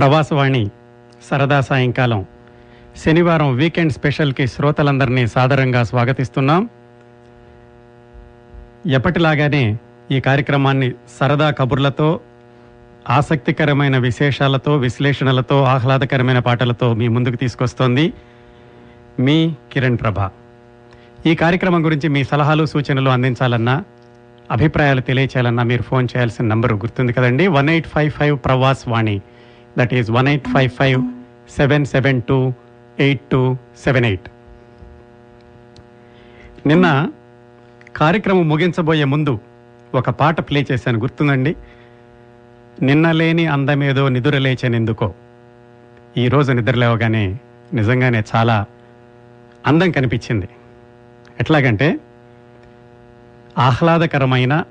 ప్రవాసవాణి సరదా సాయంకాలం. శనివారం వీకెండ్ స్పెషల్కి శ్రోతలందరినీ సాదరంగా స్వాగతిస్తున్నాం. ఎప్పటిలాగానే ఈ కార్యక్రమాన్ని సరదా కబుర్లతో ఆసక్తికరమైన విశేషాలతో విశ్లేషణలతో ఆహ్లాదకరమైన పాటలతో మీ ముందుకు తీసుకొస్తోంది మీ కిరణ్ ప్రభ. ఈ కార్యక్రమం గురించి మీ సలహాలు సూచనలు అందించాలన్నా అభిప్రాయాలు తెలియచేయాలన్నా మీరు ఫోన్ చేయాల్సిన నంబరు గుర్తుంది కదండి. One eight five five Pravas Vani. That is one eight five five seven seven two eight two seven eight నిన్న కార్యక్రమం ముగించబోయే ముందు ఒక పాట ప్లే చేశాను. గుర్తుందండి? నిన్న లేని అందమేదో నిదురలేచనెందుకో ఈరోజు నిద్రలేవగానే నిజంగానే చాలా అందం కనిపించింది. ఎట్లాగంటే ఆహ్లాదకరమైన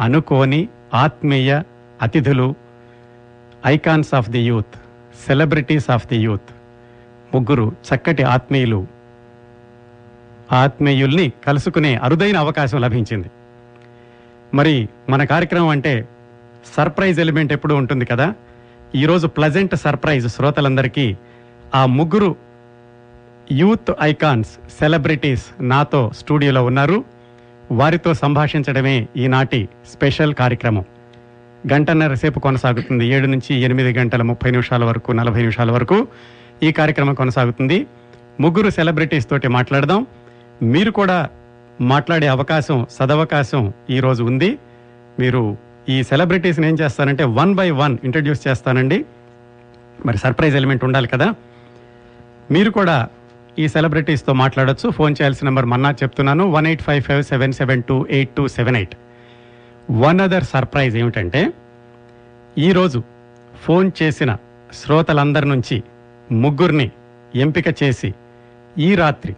అనుకోని ఆత్మీయ అతిథులు icons of the youth celebrities of the youth. ముగ్గురు చక్కటి ఆత్మీయులు. ఆత్మీయుల్ని కలుసుకునే అరుదైన అవకాశం లభించింది. మరి మన కార్యక్రమం అంటే సర్ప్రైజ్ ఎలిమెంట్ ఎప్పుడు ఉంటుంది కదా? ఈరోజు ప్లజెంట్ సర్ప్రైజ్ శ్రోతలందరికీ ఆ ముగ్గురు యూత్ ఐకాన్స్ సెలబ్రిటీస్ నాతో స్టూడియోలో ఉన్నారు. వారితో సంభాషించడమే ఈనాటి స్పెషల్ కార్యక్రమం. గంటన్నర సేపు కొనసాగుతుంది. ఏడు నుంచి ఎనిమిది గంటల ముప్పై నిమిషాల వరకు నలభై నిమిషాల వరకు ఈ కార్యక్రమం కొనసాగుతుంది. ముగ్గురు సెలబ్రిటీస్ తోటి మాట్లాడదాం. మీరు కూడా మాట్లాడే అవకాశం సదవకాశం ఈరోజు ఉంది. మీరు ఈ సెలబ్రిటీస్ని ఏం చేస్తానంటే వన్ బై వన్ ఇంట్రడ్యూస్ చేస్తానండి. మరి సర్ప్రైజ్ ఎలిమెంట్ ఉండాలి కదా. మీరు కూడా ఈ సెలబ్రిటీస్తో మాట్లాడొచ్చు. ఫోన్ చేయాల్సిన నెంబర్ మన్నా చెప్తున్నాను. One eight five five seven seven two eight two seven eight. One other surprise ఏమిటంటే ఈరోజు ఫోన్ చేసిన శ్రోతలందరి నుంచి ముగ్గురిని ఎంపిక చేసి ఈ రాత్రి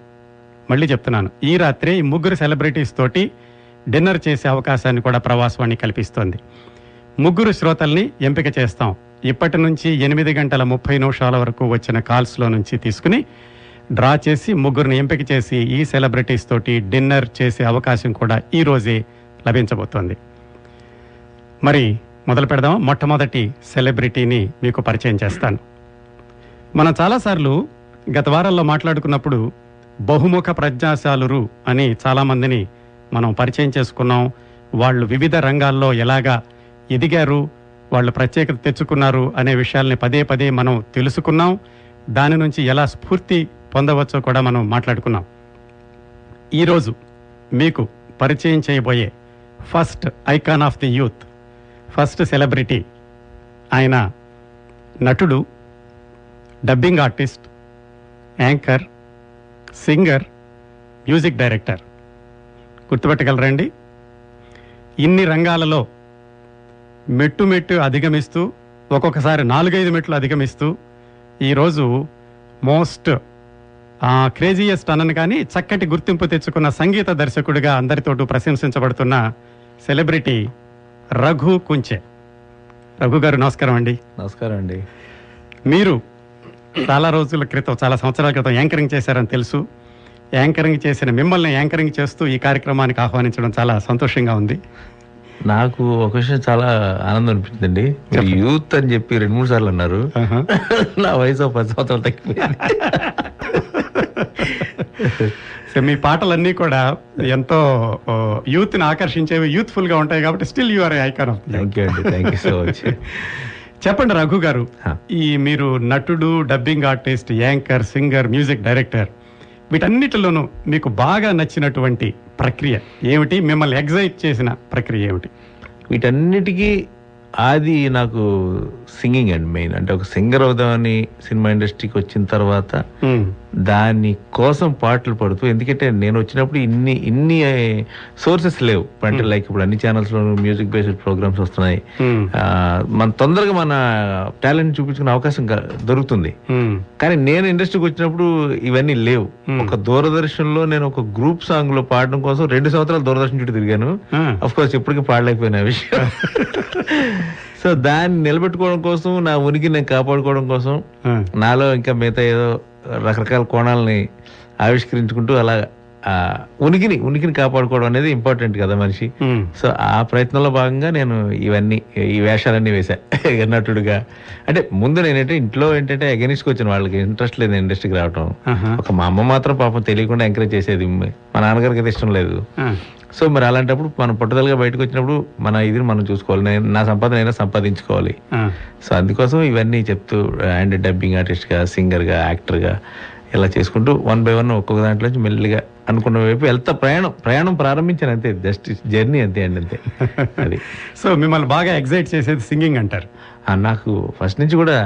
మళ్ళీ చెప్తున్నాను ఈ రాత్రి ఈ ముగ్గురు సెలబ్రిటీస్ తోటి డిన్నర్ చేసే అవకాశాన్ని కూడా ప్రవాసవాణి కల్పిస్తోంది. ముగ్గురు శ్రోతల్ని ఎంపిక చేస్తాం. ఇప్పటి నుంచి ఎనిమిది గంటల ముప్పై నిమిషాల వరకు వచ్చిన కాల్స్లో నుంచి తీసుకుని డ్రా చేసి ముగ్గురిని ఎంపిక చేసి ఈ సెలబ్రిటీస్ తోటి డిన్నర్ చేసే అవకాశం కూడా ఈరోజే లభించబోతోంది. మరి మొదలు పెడదాం. మొట్టమొదటి సెలబ్రిటీని మీకు పరిచయం చేస్తాను. మనం చాలాసార్లు గత వారాల్లో మాట్లాడుకున్నప్పుడు బహుముఖ ప్రజ్ఞాశాలురు అని చాలామందిని మనం పరిచయం చేసుకున్నాం. వాళ్ళు వివిధ రంగాల్లో ఎలాగా ఎదిగారు వాళ్ళు ప్రత్యేకత తెచ్చుకున్నారు అనే విషయాల్ని పదే పదే మనం తెలుసుకున్నాం. దాని నుంచి ఎలా స్ఫూర్తి పొందవచ్చో కూడా మనం మాట్లాడుకున్నాం. ఈరోజు మీకు పరిచయం చేయబోయే first icon of the youth first celebrity ఆయన నటుడు dubbing artist anchor singer music director. గుర్తుపెట్టగలరండి? ఇన్ని రంగాలలో మెట్టు మెట్టు అధిగమిస్తూ ఒక్కొక్కసారి నాలుగైదు మెట్లు అధిగమిస్తూ ఈరోజు మోస్ట్ క్రేజియస్ట్ అనను కానీ చక్కటి గుర్తింపు తెచ్చుకున్న సంగీత దర్శకుడిగా అందరితోటూ ప్రశంసించబడుతున్న సెలబ్రిటీ రఘు కుంచె. రఘు గారు నమస్కారం అండి. నమస్కారం అండి. మీరు చాలా రోజుల క్రితం చాలా సంవత్సరాల క్రితం యాంకరింగ్ చేశారని తెలుసు. యాంకరింగ్ చేసిన మిమ్మల్ని యాంకరింగ్ చేస్తూ ఈ కార్యక్రమానికి ఆహ్వానించడం చాలా సంతోషంగా ఉంది. నాకు ఒక విషయం చాలా ఆనందం అనిపించిందండి. యూత్ అని చెప్పి రెండు మూడు సార్లు అన్నారు. నా వయసు పది సంవత్సరాలు తగ్గిపోయింది. సో మీ పాటలన్నీ కూడా ఎంతో యూత్ని ఆకర్షించేవి యూత్ఫుల్గా ఉంటాయి కాబట్టి still you are icon of thank you అండి. Thank you so much. చెప్పండి రఘు గారు. ఈ మీరు నటుడు dubbing artist anchor singer music director వీటన్నిటిలోనూ మీకు బాగా నచ్చినటువంటి ప్రక్రియ ఏమిటి? మిమ్మల్ని ఎగ్జైట్ చేసిన ప్రక్రియ ఏమిటి? వీటన్నిటికీ ఆది నాకు సింగింగ్ అండి మెయిన్. అంటే ఒక సింగర్ అవుదామని సినిమా ఇండస్ట్రీకి వచ్చిన తర్వాత. దాని కోసం పాటలు పడుతూ ఎందుకంటే నేను వచ్చినప్పుడు ఇన్ని ఇన్ని సోర్సెస్ లేవు అంటే లైక్ ఇప్పుడు అన్ని ఛానల్స్లో మ్యూజిక్ బేస్డ్ ప్రోగ్రామ్స్ వస్తున్నాయి. ఆ, మన తొందరగా మన టాలెంట్ చూపించుకునే అవకాశం దొరుకుతుంది మ్మ్. కానీ నేను ఇండస్ట్రీకి వచ్చినప్పుడు ఇవన్నీ లేవు Hmm. ఒక దూరదర్శన్లో నేను ఒక గ్రూప్ సాంగ్లో పాడడం కోసం రెండు సంవత్సరాలు దూరదర్శన్ చుట్టూ తిరిగాను. అఫ్ కోర్స్ ఇప్పటికీ పాడలేకపోయిన విషయం సో దాన్ని నిలబెట్టుకోవడం కోసం నా ఉనికి నేను కాపాడుకోవడం కోసం. నాలో ఇంకా మిగతా ఏదో రకరకాల కోణాలని ఆవిష్కరించుకుంటూ అలా ఉనికిని ఉనికిని కాపాడుకోవడం అనేది ఇంపార్టెంట్ కదా మనిషి. సో ఆ ప్రయత్నంలో భాగంగా నేను ఇవన్నీ ఈ వేషాలన్నీ వేశా నటుడుగా అంటే ముందు నేనంటే ఇంట్లో ఏంటంటే అగెనిస్ట్కి వచ్చిన వాళ్ళకి ఇంట్రెస్ట్ లేదు ఇండస్ట్రీకి రావటం. ఆహా, ఒక మా అమ్మ మాత్రం పాపం తెలియకుండా ఎంకరేజ్ చేసేది. మా నాన్నగారికి అయితే ఇష్టం లేదు. సో మరి అలాంటప్పుడు మనం పట్టుదలగా బయటకు వచ్చినప్పుడు మన ఇది మనం చూసుకోవాలి. నేను నా సంపాదన అయినా సంపాదించుకోవాలి. సో అందుకోసం ఇవన్నీ చెప్తూ అండ్ డబ్బింగ్ ఆర్టిస్ట్గా సింగర్గా యాక్టర్గా ఇలా చేసుకుంటూ వన్ బై వన్ ఒక్కొక్క దాంట్లో నుంచి మెల్లిగా అనుకున్న వైపు వెళ్తా. ప్రయాణం ప్రయాణం ప్రారంభించాను అంతే. జస్ట్ జర్నీ అంతే అండి అంతే. అది. సో మిమ్మల్ని బాగా ఎగ్జైట్ చేసేది సింగింగ్ అంటారు. నాకు ఫస్ట్ నుంచి కూడా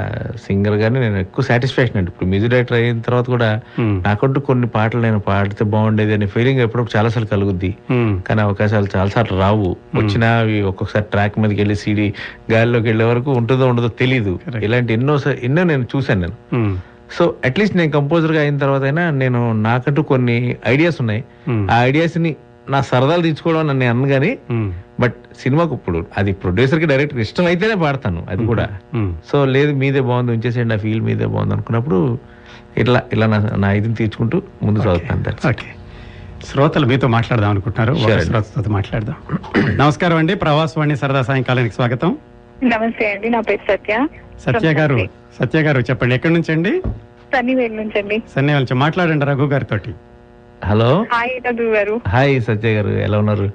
సింగర్ గానే నేను ఎక్కువ సాటిస్ఫాక్షన్ అండి. ఇప్పుడు మ్యూజిక్ డైరెక్టర్ అయిన తర్వాత కూడా ఉమ్, నాకంటూ కొన్ని పాటలు నేను పాడితే బాగుండేది అనే ఫీలింగ్ ఎప్పుడప్పుడు చాలాసార్లు కలుగుద్ది. ఉమ్, కానీ అవకాశాలు చాలాసార్లు రావు. వచ్చినా అవి ఒక్కొక్కసారి ట్రాక్ మీదకి వెళ్ళి సీడీ గాలిలోకి వెళ్ళే వరకు ఉంటుందో ఉండదో తెలియదు Correct. ఇలాంటి ఎన్నో ఎన్నో నేను చూశాను నేను. సో అట్లీస్ట్ నేను కంపోజర్గా అయిన తర్వాత అయినా నేను నాకంటూ కొన్ని ఐడియాస్ ఉన్నాయి. ఉమ్, ఆ ఐడియాస్ని నా సరదాలు తీర్చుకోవడం అని నేను అన్ను కానీ బట్ సినిమాకు ఇప్పుడు అది ప్రొడ్యూసర్కి డైరెక్టర్ ఇష్టం అయితేనే పాడతాను అది కూడా. ఉమ్. సో లేదు మీదే బాగుంది ఉంచేసేయండి ఆ ఫీల్ మీదే బాగుంది అనుకున్నప్పుడు ఇట్లా ఇలా నా ఇదిని తీర్చుకుంటూ ముందు చదువుతాను. ఓకే శ్రోతలు మీతో మాట్లాడదాం అనుకుంటున్నారు. శ్రోతతో మాట్లాడదాం. నమస్కారం అండి. ప్రవాసవాణి సరదా సాయంకాలానికి స్వాగతం. నమస్తే అండి నా పేరు సత్య. సత్య గారు సత్య గారు చెప్పండి ఎక్కడి నుంచి అండి సన్నివేల్ నుంచి అండి సన్నివేల్ నుంచి మాట్లాడండి రఘు గారితో హలో. హాయ్ రఘు గారు. హాయ్ సత్య గారు ఎలా ఉన్నారు?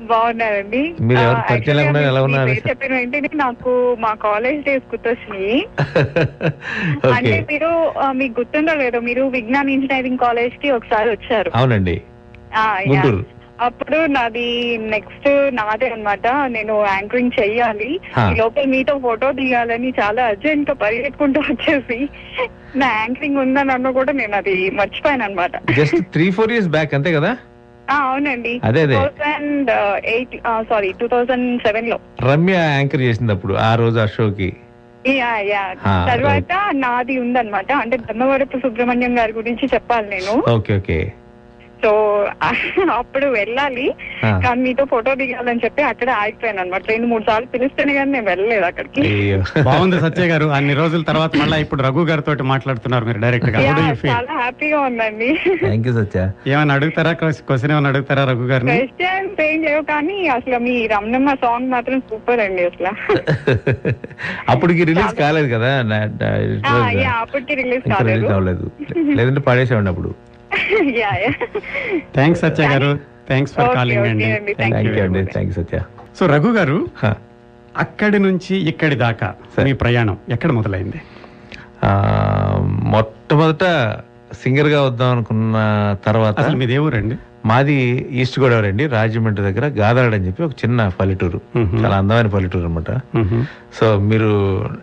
బాగున్నారండి. మీరు ఎవరు ఎలా ఉన్నారు? చెప్పిన వెంటనే నాకు మా కాలేజ్ డేస్ గుర్తొచ్చినాయి. ఓకే. అంటే మీరు మీకు గుర్తుందో లేదో మీరు విజ్ఞాన్ ఇంజనీరింగ్ కాలేజ్కి ఒకసారి వచ్చారు. అవునండి. ఆ, యా. గుంటూరు. అప్పుడు నాది నెక్స్ట్ నాదే అన్నమాట. నేను యాంకరింగ్ చెయ్యాలి. ఈ లోపల మీతో ఫోటో దిగాలని చాలా అర్జెంట్గా పరిగెత్తుకుంటూ వచ్చేసి నా యాంకరింగ్ ఉందని అన్న కూడా నేను అది మర్చిపోయాను అనమాట just three four years back అంతే కదా? అవునండి. అదే. Thousand eight sorry two thousand సెవెన్లో. రమ్య యాంకర్ చేసింది అప్పుడు ఆ రోజు ఆ షోకి తర్వాత నాది ఉందన్నమాట. అంటే ధర్మవరపు సుబ్రహ్మణ్యం గారి గురించి చెప్పాలి నేను. ఓకే ఓకే సో అప్పుడు వెళ్ళాలి. కానీ మీతో ఫోటో దిగాలని చెప్పి అక్కడ ఆగిపోయాను అనమాట రెండు మూడు సార్లు పిలిస్తేనే కానీ నేను వెళ్ళలేదు అక్కడికి. బాగుంది సత్య గారు. అన్ని రోజుల తర్వాత మళ్ళీ ఇప్పుడు రఘు గారితో మాట్లాడుతున్నారు మీరు డైరెక్ట్గా? చాలా హ్యాపీగా ఉందండి. Thank you Satya. ఏమైనా అడుగుతారా? క్వశ్చన్ ఏమైనా అడుగుతారా రఘు గారిని? క్వశ్చన్స్ ఏం లేవు కానీ అసలు మీ రమణమ్మ సాంగ్ మాత్రం సూపర్ అండి అసలు. అప్పటికి రిలీజ్ కాలేదు కదా? అప్పటికి రిలీజ్ కాలేదు. లేదంటే పడేసేవాడిని అప్పుడు. Yeah yeah thanks Satya garu thanks for calling అండి. థ్యాంక్ యూ అండి thank you Satya so Raghu garu. అక్కడి నుంచి ఇక్కడి దాకా సరే. మీ ప్రయాణం ఎక్కడ మొదలైంది? ఆ, మొట్టమొదట సింగర్గా వద్దాం అనుకున్న తర్వాత అసలు మీది ఏ ఊరండి? మాది ఈస్ట్ గోదావరి అండి రాజమండ్రి దగ్గర గాదాడ అని చెప్పి ఒక చిన్న పల్లెటూరు. చాలా అందమైన పల్లెటూరు అనమాట. సో మీరు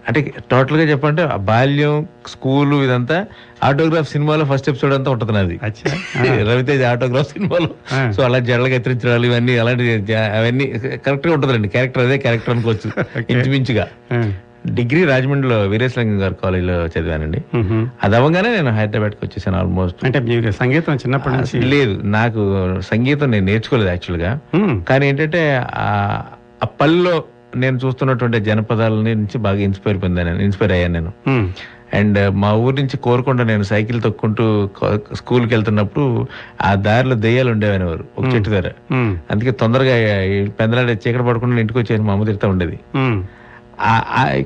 అంటే టోటల్గా చెప్పంటే బాల్యం స్కూలు ఇదంతా ఆటోగ్రాఫ్ సినిమాలో ఫస్ట్ ఎపిసోడ్ అంతా ఉంటుంది నాది. రవితేజ ఆటోగ్రాఫ్ సినిమాలో. సో అలా జడలు ఎత్తిరించడాలు ఇవన్నీ అలాంటి అవన్నీ కరెక్ట్గా ఉంటుందండి క్యారెక్టర్ అదే క్యారెక్టర్ అనుకోవచ్చు. ఇంచుమించుగా. డిగ్రీ రాజమండ్రిలో వీరేశలింగం గారి కాలేజీలో చదివానండి. అది అవ్వగానే నేను హైదరాబాద్కి వచ్చేసాను ఆల్మోస్ట్. అంటే మీరు సంగీతం చిన్నప్పటి నుంచి లేదు నాకు సంగీతం నేను నేర్చుకోలేదు యాక్చువల్గా. కానీ ఏంటంటే ఆ పల్లెలో నేను చూస్తున్నటువంటి జనపదాల నుంచి బాగా ఇన్స్పైర్ పొందాను ఇన్స్పైర్ అయ్యాను నేను. అండ్ మా ఊరి నుంచి కోరుకుండా నేను సైకిల్ తొక్కుంటూ స్కూల్కి వెళ్తున్నప్పుడు ఆ దారిలో దెయ్యాలు ఉండేవని వారు ఒక చెట్టు దగ్గర. అందుకే తొందరగా పెందలాడే చీకటి పడకుండా ఇంటికి వచ్చేసి మా అమ్మ తిడతా ఉండేది.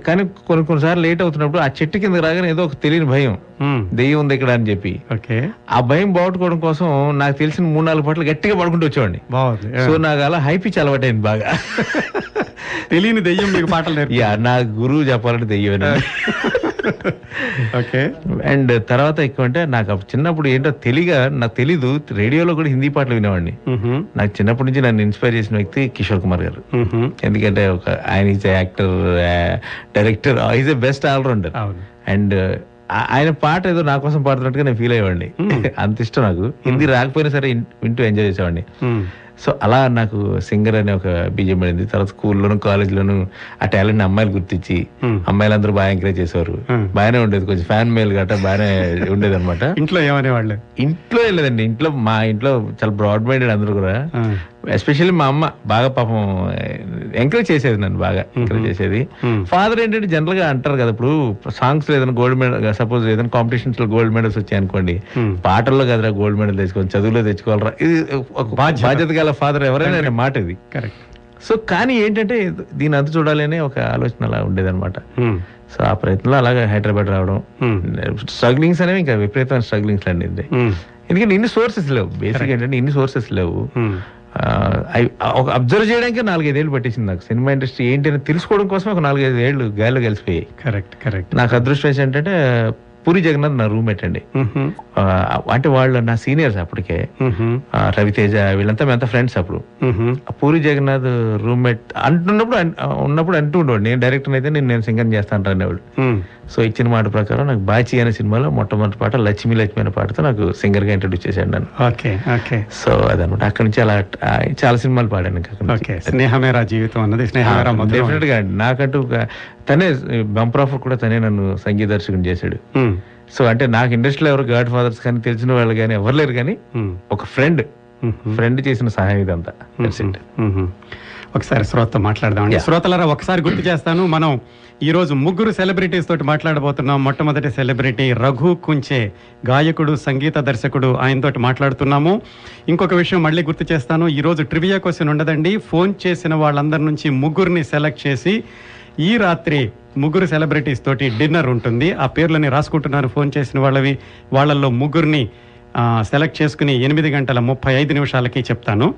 కానీ కొన్ని కొన్నిసార్లు లేట్ అవుతున్నప్పుడు ఆ చెట్టు కింద రాగానే ఏదో ఒక తెలియని భయం. దెయ్యం ఉంది ఇక్కడ అని చెప్పి. ఓకే. ఆ భయం బాగొట్టుకోవడం కోసం నాకు తెలిసిన మూడు నాలుగు పాటలు గట్టిగా పడుకుంటూ వచ్చేవాడిని. సో నాకు అలా హై పిచ్ అలవాటైంది బాగా. తెలియని దెయ్యం మీకు పాటలు నా గురువు చెప్పాలంటే దెయ్యం ఓకే అండ్ తర్వాత ఎక్కువ అంటే నాకు చిన్నప్పుడు ఏంటో తెలియగా నాకు తెలీదు రేడియోలో కూడా హిందీ పాటలు వినేవాడిని. నాకు చిన్నప్పటి నుంచి నన్ను ఇన్స్పైర్ చేసిన వ్యక్తి కిషోర్ కుమార్ గారు. ఎందుకంటే ఒక ఆయన is actor director is a best allrounder and ఆయన పాట ఏదో నా కోసం పాడుతున్నట్టుగా నేను ఫీల్ అయ్యేవాడిని. అంత ఇష్టం నాకు. హిందీ రాకపోయినా సరే వింటూ ఎంజాయ్ చేసేవాడిని. సో అలా నాకు సింగర్ అనే ఒక బీజం పడింది. తర్వాత స్కూల్లోను కాలేజ్లోను ఆ టాలెంట్ అమ్మాయిలు గుర్తించి. అమ్మాయిలందరూ బాగా ఎంకరేజ్ చేసేవారు. బాగానే ఉండేది. కొంచెం ఫ్యాన్ మేల్ గట్రా బాగానే ఉండేది అనమాట ఇంట్లో ఏమనేవాళ్ళు? ఇంట్లో లేదండి. ఇంట్లో మా ఇంట్లో చాలా బ్రాడ్ మైండెడ్ అందరూ కూడా. ఎస్పెషల్లీ మా అమ్మ బాగా పాపం ఎంకరేజ్ చేసేది నన్ను బాగా ఎంకరేజ్ చేసేది. ఫాదర్ ఏంటంటే జనరల్గా అంటారు కదా ఇప్పుడు సాంగ్స్లో ఏదైనా గోల్డ్ మెడల్ సపోజ్ ఏదైనా కాంపిటీషన్స్లో గోల్డ్ మెడల్స్ వచ్చాయి అనుకోండి. పాటల్లో కదరా గోల్డ్ మెడల్ తెచ్చుకోవాలి చదువులో తెచ్చుకోవాలరా ఇది ఒక బాధ్యత. గల ఫాదర్ ఎవరైనా అనే మాట ఇది కరెక్ట్ సో కానీ ఏంటంటే దీని అంత చూడాలనే ఒక ఆలోచన అలా ఉండేదన్నమాట. సో ఆ ప్రయత్నంలో అలాగే హైదరాబాద్ రావడం. స్ట్రగ్లింగ్స్ అనేవి ఇంకా విపరీతమైన స్ట్రగ్లింగ్స్ అండి. ఎందుకంటే ఇన్ని సోర్సెస్ లేవు బేసిక్ ఏంటంటే ఇన్ని సోర్సెస్ లేవు అబ్జర్వ్ చేయడానికి నాలుగైదేళ్ళు పట్టేసింది నాకు. సినిమా ఇండస్ట్రీ ఏంటి అని తెలుసుకోవడం కోసం ఒక నాలుగైదు ఏళ్ళు గాలిలో కలిసిపోయాయి. Correct correct. నాకు అదృష్టం ఏంటంటే పూరి జగన్నాథ్ నా రూమ్మేట్ అండి. అంటే వాళ్ళు నా సీనియర్స్ అప్పటికే. రవితేజ వీళ్ళంతా మేమంతా ఫ్రెండ్స్ అప్పుడు. పూరి జగన్నాథ్ రూమ్మేట్ అంటున్నప్పుడు ఉన్నప్పుడు అంటూ ఉండేవాడు. నేను డైరెక్టర్ అయితే నేను నేను సింగర్ చేస్తాను అనేవాడు. సో ఇచ్చిన మాట ప్రకారం నాకు బాచి అనే సినిమాలో మొట్టమొదటి పాట లక్ష్మీ లక్ష్మి అనే పాటతో నాకు సింగర్గా ఇంట్రడ్యూస్ చేశాడు నన్ను. Okay okay. సో అదనమాట. అక్కడి నుంచి అలా చాలా సినిమాలు పాడాను స్నేహమేరా జీవితం అన్నది. స్నేహమేరా డెఫినెట్గా. నాకంటూ తనే బంపర్ ఆఫర్ కూడా తనే నన్ను సంగీత దర్శకుని చేశాడు. సో అంటే నాకు ఇండస్ట్రీలో ఎవరు గాడ్ ఫాదర్స్ కానీ తెలిసిన వాళ్ళు కానీ ఎవరు లేరు కానీ. ఒక ఫ్రెండ్. ఫ్రెండ్ చేసిన సహాయం ఇదంతా. ఒకసారి శ్రోతతో మాట్లాడదామండి. శ్రోతలరా ఒకసారి గుర్తు చేస్తాను మనం ఈ రోజు ముగ్గురు సెలబ్రిటీస్ తోటి మాట్లాడబోతున్నాం. మొట్టమొదటి సెలబ్రిటీ రఘు కుంచే గాయకుడు సంగీత దర్శకుడు ఆయనతోటి మాట్లాడుతున్నాము. ఇంకొక విషయం మళ్ళీ గుర్తు చేస్తాను. ఈ రోజు ట్రివియా క్వశ్చన్ ఉండదండి. ఫోన్ చేసిన వాళ్ళందరి నుంచి ముగ్గురిని సెలెక్ట్ చేసి ఈ రాత్రి ముగ్గురు సెలబ్రిటీస్ తోటి డిన్నర్ ఉంటుంది. ఆ పేర్లని రాసుకుంటున్నారు ఫోన్ చేసిన వాళ్ళవి వాళ్ళల్లో ముగ్గురిని సెలెక్ట్ చేసుకుని ఎనిమిది గంటల ముప్పై ఐదు నిమిషాలకి చెప్తాను.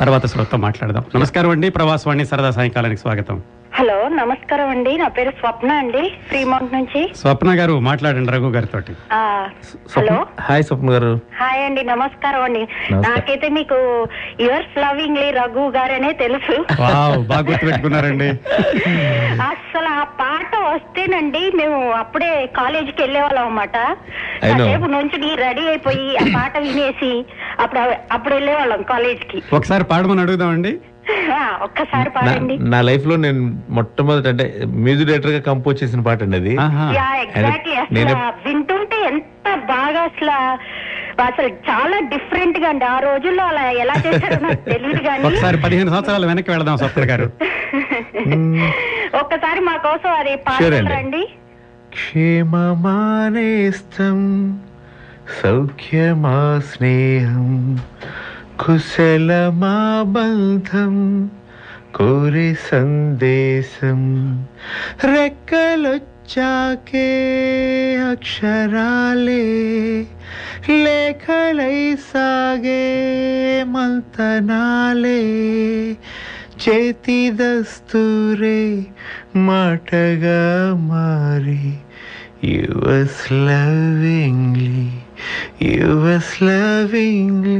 తర్వాత శ్రోత మాట్లాడదాం. నమస్కారం అండి. ప్రవాసవాణి సరదా సాయంకాలానికి స్వాగతం. హలో నమస్కారం అండి. నా పేరు స్వప్న అండి ఫ్రీమౌంట్ నుంచి. స్వప్న గారు మాట్లాడండి రఘు గారితో ఆ, హలో. హాయ్ స్వప్న గారు. హాయ్ అండి నమస్కారం అండి. నాకైతే మీకు యువర్స్ లవింగ్లీ రఘు గారనే తెలుసు. బాగా గుర్తుపెట్టుకున్నారండి. అసలు ఆ పాట వస్తేనండి మేము అప్పుడే కాలేజీకి వెళ్ళేవాళ్ళం know. కాసేపు నుంచి రెడీ అయిపోయి ఆ పాట వినేసి అప్పుడు అప్పుడు వెళ్ళేవాళ్ళం కాలేజీకి. ఒకసారి పాడమని అడుగుదామండి. ఒక్కసారి నా- పాడండి. నా లైఫ్లో నేను మొట్టమొదటి అంటే మ్యూజిక్ డైరెక్టర్గా కంపోజ్ చేసిన పాట అండి అది నేను- వింటుంటే ఎంత బాగా అసలు అసలు చాలా డిఫరెంట్గా అండి. ఆ రోజుల్లో అలా ఎలా చేశారో నాకు తెలియదు కానీ. ఒకసారి పదిహేను సంవత్సరాలు వెనక్కి వెళదాం స్వప్న గారు. ఒక్కసారి మా కోసం అది. పాడండి క్షేమమానేస్తం సౌఖ్యమా స్నేహం కుశలమాబంధం కోరి సందేశం రెక్కలొచ్చాకే అక్షరాలే లేఖలై సాగే మంతనాలే. చేతి దస్తూరే మాటగా మారి yours lovingly yours lovingly